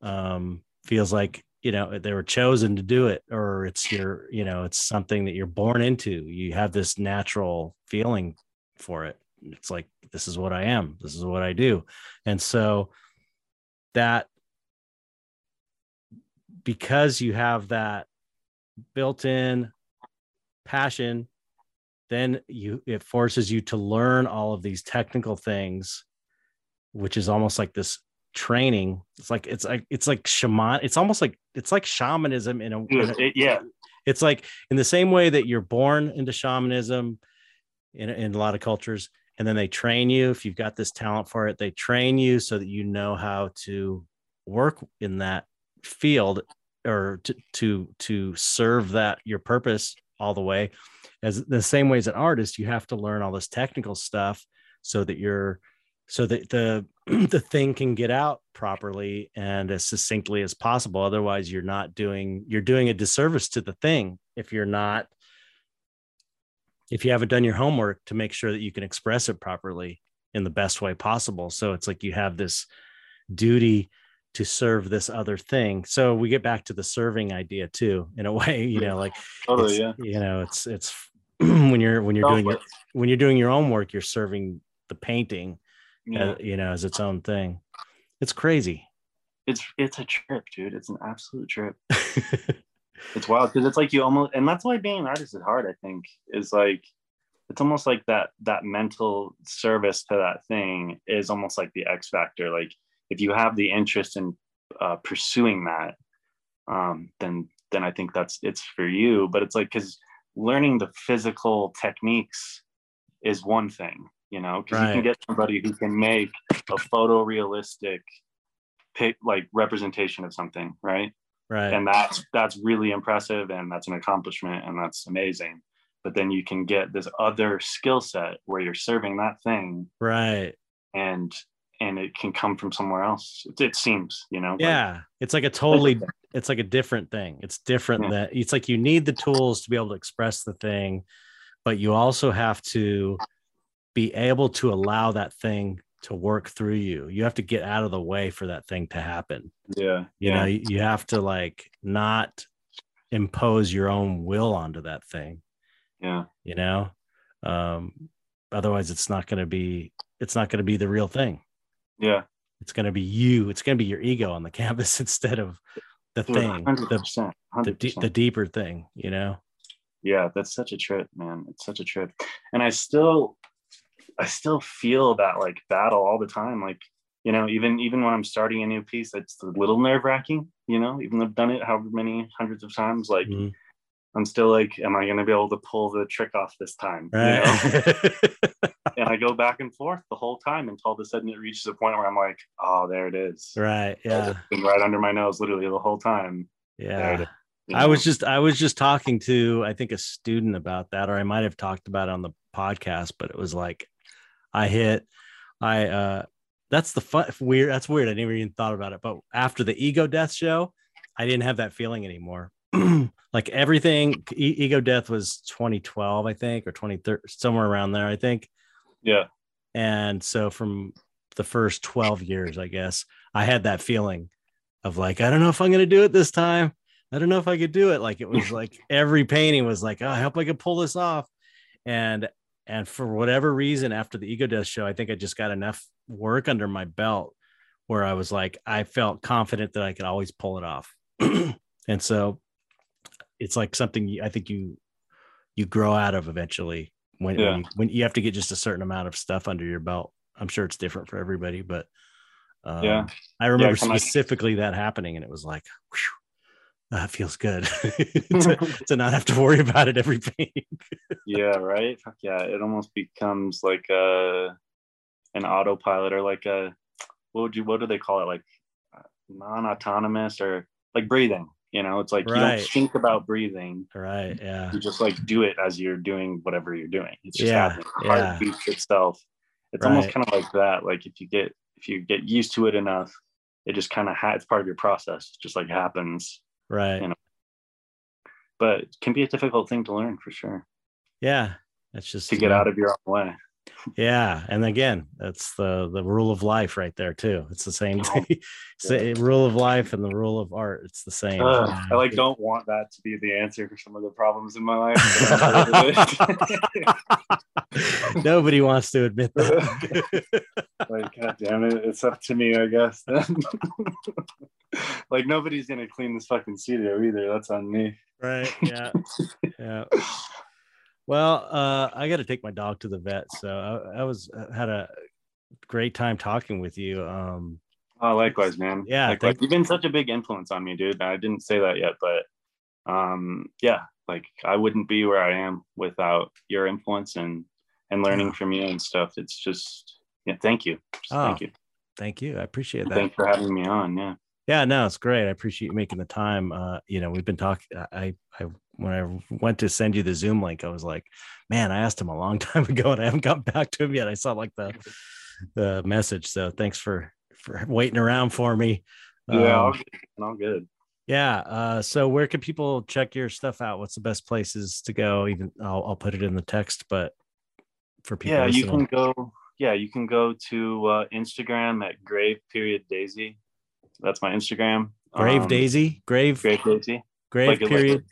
[SPEAKER 1] um feels like you know they were chosen to do it or it's your you know it's something that you're born into. You have this natural feeling for it. It's like this is what I am. This is what I do. And so that because you have that built-in passion then you it forces you to learn all of these technical things which is almost like this training. It's like it's like it's like shaman it's almost like it's like shamanism in a, in
[SPEAKER 2] a yeah.
[SPEAKER 1] it's like in the same way that you're born into shamanism in, in a lot of cultures and then they train you if you've got this talent for it they train you so that you know how to work in that field or to to to serve that your purpose all the way. As the same way as an artist you have to learn all this technical stuff so that you're so that the the thing can get out properly and as succinctly as possible otherwise you're not doing you're doing a disservice to the thing if you're not if you haven't done your homework to make sure that you can express it properly in the best way possible so it's like you have this duty to serve this other thing. So we get back to the serving idea too, in a way, you know, like
[SPEAKER 2] totally, yeah.
[SPEAKER 1] You know, it's it's when you're when you're doing your when you're doing your own work, you're serving the painting, yeah. you know, as its own thing. It's crazy.
[SPEAKER 2] It's it's a trip, dude. It's an absolute trip. it's wild because it's like you almost, and that's why being an artist is hard. I think is like it's almost like that that mental service to that thing is almost like the X factor. Like if you have the interest in uh, pursuing that, um, then then I think that's it's for you. But it's like because learning the physical techniques is one thing, you know, because right. you can get somebody who can make a photorealistic like representation of something, right?
[SPEAKER 1] Right.
[SPEAKER 2] And that's that's really impressive and that's an accomplishment and that's amazing. But then you can get this other skill set where you're serving that thing.
[SPEAKER 1] Right.
[SPEAKER 2] And and it can come from somewhere else. It, it seems, you know.
[SPEAKER 1] Yeah, it's like a totally, it's like a different thing. It's different yeah. that it's like you need the tools to be able to express the thing, but you also have to be able to allow that thing to work through you. You have to get out of the way for that thing to happen.
[SPEAKER 2] Yeah.
[SPEAKER 1] You
[SPEAKER 2] yeah.
[SPEAKER 1] know, you have to like not impose your own will onto that thing,
[SPEAKER 2] Yeah.
[SPEAKER 1] you know? Um otherwise it's not going to be it's not going to be the real thing.
[SPEAKER 2] Yeah.
[SPEAKER 1] It's going to be you. It's going to be your ego on the canvas instead of the
[SPEAKER 2] Dude,
[SPEAKER 1] thing,
[SPEAKER 2] 100%. 100%.
[SPEAKER 1] de- the deeper thing, you know?
[SPEAKER 2] yeah that's such a trip man it's such a trip and i still i still feel that like battle all the time like you know even even when i'm starting a new piece it's a little nerve wracking you know even though i've done it however many hundreds of times like
[SPEAKER 1] Mhm.
[SPEAKER 2] i'm still like am i going to be able to pull the trick off this time you know? And i go back and forth the whole time until all of a sudden it reaches a point where i'm like oh there it is
[SPEAKER 1] right. Yeah.
[SPEAKER 2] It's been right under my nose literally the whole time
[SPEAKER 1] Yeah.
[SPEAKER 2] you
[SPEAKER 1] I was just I was just talking to I think a student about that, or I might have talked about it on the podcast, but it was like I hit I uh that's the fun weird that's weird. I never even thought about it. But after the ego death show, I didn't have that feeling anymore. like everything e- ego death was 2012, I think, or 2013, somewhere around there, I think.
[SPEAKER 2] yeah
[SPEAKER 1] And so from the first 12 years, I guess, I had that feeling of like, I don't know if I'm going to do it this time. I don't know if I could do it. Like it was like every painting was like, oh, I hope I could pull this off. And and for whatever reason, after the ego death show, I think I just got enough work under my belt where I was like, I felt confident that I could always pull it off. and so it's like something I think you you grow out of eventually when,
[SPEAKER 2] Yeah.
[SPEAKER 1] when, you, when you have to get just a certain amount of stuff under your belt. I'm sure it's different for everybody, but um,
[SPEAKER 2] Yeah.
[SPEAKER 1] I remember
[SPEAKER 2] like-
[SPEAKER 1] specifically that happening, and it was like, whew, that feels good. To, to not have to worry about it every
[SPEAKER 2] yeah right? Fuck yeah. It almost becomes like a an autopilot or like a what would you what do they call it? Like uh, non-autonomous or like breathing you know? It's like you don't think about breathing.
[SPEAKER 1] Right? Yeah.
[SPEAKER 2] you just like do it as you're doing whatever you're doing. It's just
[SPEAKER 1] Yeah,
[SPEAKER 2] happening. The heart
[SPEAKER 1] yeah.
[SPEAKER 2] beats itself. It's almost kind of like that. Like if you get if you get used to it enough it just kind of ha- it's part of your process. It just like happens
[SPEAKER 1] Right.
[SPEAKER 2] You know. but it can be a difficult thing to learn for sure
[SPEAKER 1] Yeah. That's just
[SPEAKER 2] to get out of your own way
[SPEAKER 1] Yeah, and again, that's the the rule of life right there too. It's the same the rule of life and the rule of art. It's the same. Yeah.
[SPEAKER 2] I like don't want that to be the answer for some of the problems in my life.
[SPEAKER 1] Nobody wants to admit that.
[SPEAKER 2] like, god damn it, it's up to me, I guess. Then, like nobody's gonna clean this fucking studio either. That's on me.
[SPEAKER 1] right? Yeah. Yeah. Well, uh, I got to take my dog to the vet, so I, I was uh, had a great time talking with you. Um,
[SPEAKER 2] Oh, likewise, man.
[SPEAKER 1] Yeah,
[SPEAKER 2] likewise.
[SPEAKER 1] thank-
[SPEAKER 2] you've been such a big influence on me, dude. I didn't say that yet, but um, yeah, like I wouldn't be where I am without your influence and and learning from you and stuff. It's just yeah, thank you. Just
[SPEAKER 1] Oh,
[SPEAKER 2] thank you.
[SPEAKER 1] thank you. I appreciate that.
[SPEAKER 2] Thanks for having me on. Yeah.
[SPEAKER 1] Yeah, no, it's great. I appreciate you making the time. Uh, you know, we've been talking. I, I, when I went to send you the Zoom link, I was like, man, I asked him a long time ago, and I haven't gotten back to him yet. I saw like the the message, so thanks for for waiting around for me.
[SPEAKER 2] Yeah, all
[SPEAKER 1] Um,
[SPEAKER 2] good. All good.
[SPEAKER 1] yeah. Uh, so where can people check your stuff out? What's the best places to go? Even I'll, I'll put it in the text, but for people,
[SPEAKER 2] yeah you can go yeah you can go to uh, instagram at grave period daisy that's my instagram
[SPEAKER 1] Grave
[SPEAKER 2] Um,
[SPEAKER 1] Daisy, Grave,
[SPEAKER 2] grave daisy
[SPEAKER 1] Grave
[SPEAKER 2] like- like-
[SPEAKER 1] period.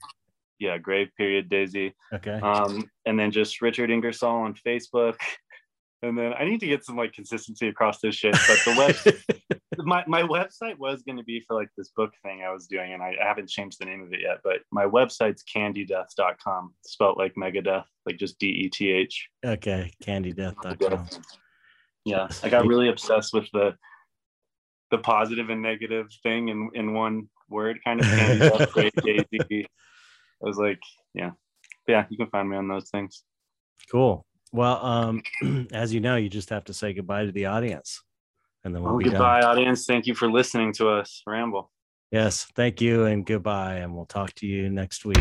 [SPEAKER 2] yeah grave period daisy
[SPEAKER 1] okay.
[SPEAKER 2] um and then just richard ingersoll on facebook and then i need to get some like consistency across this shit but the web my, my website was going to be for like this book thing i was doing and I, I haven't changed the name of it yet but my website's candydeth.com spelled like megadeth like just d-e-t-h
[SPEAKER 1] okay. CandyDeth.com.
[SPEAKER 2] yeah i got really obsessed with the the positive and negative thing in in one word kind of candy grave daisy i was like yeah. Yeah you can find me on those things.
[SPEAKER 1] Cool. Well, um, as you know, you just have to say goodbye to the audience, and then we'll
[SPEAKER 2] well,
[SPEAKER 1] be
[SPEAKER 2] goodbye
[SPEAKER 1] done.
[SPEAKER 2] audience. Thank you for listening to us ramble.
[SPEAKER 1] Yes, thank you, and goodbye, and we'll talk to you next week.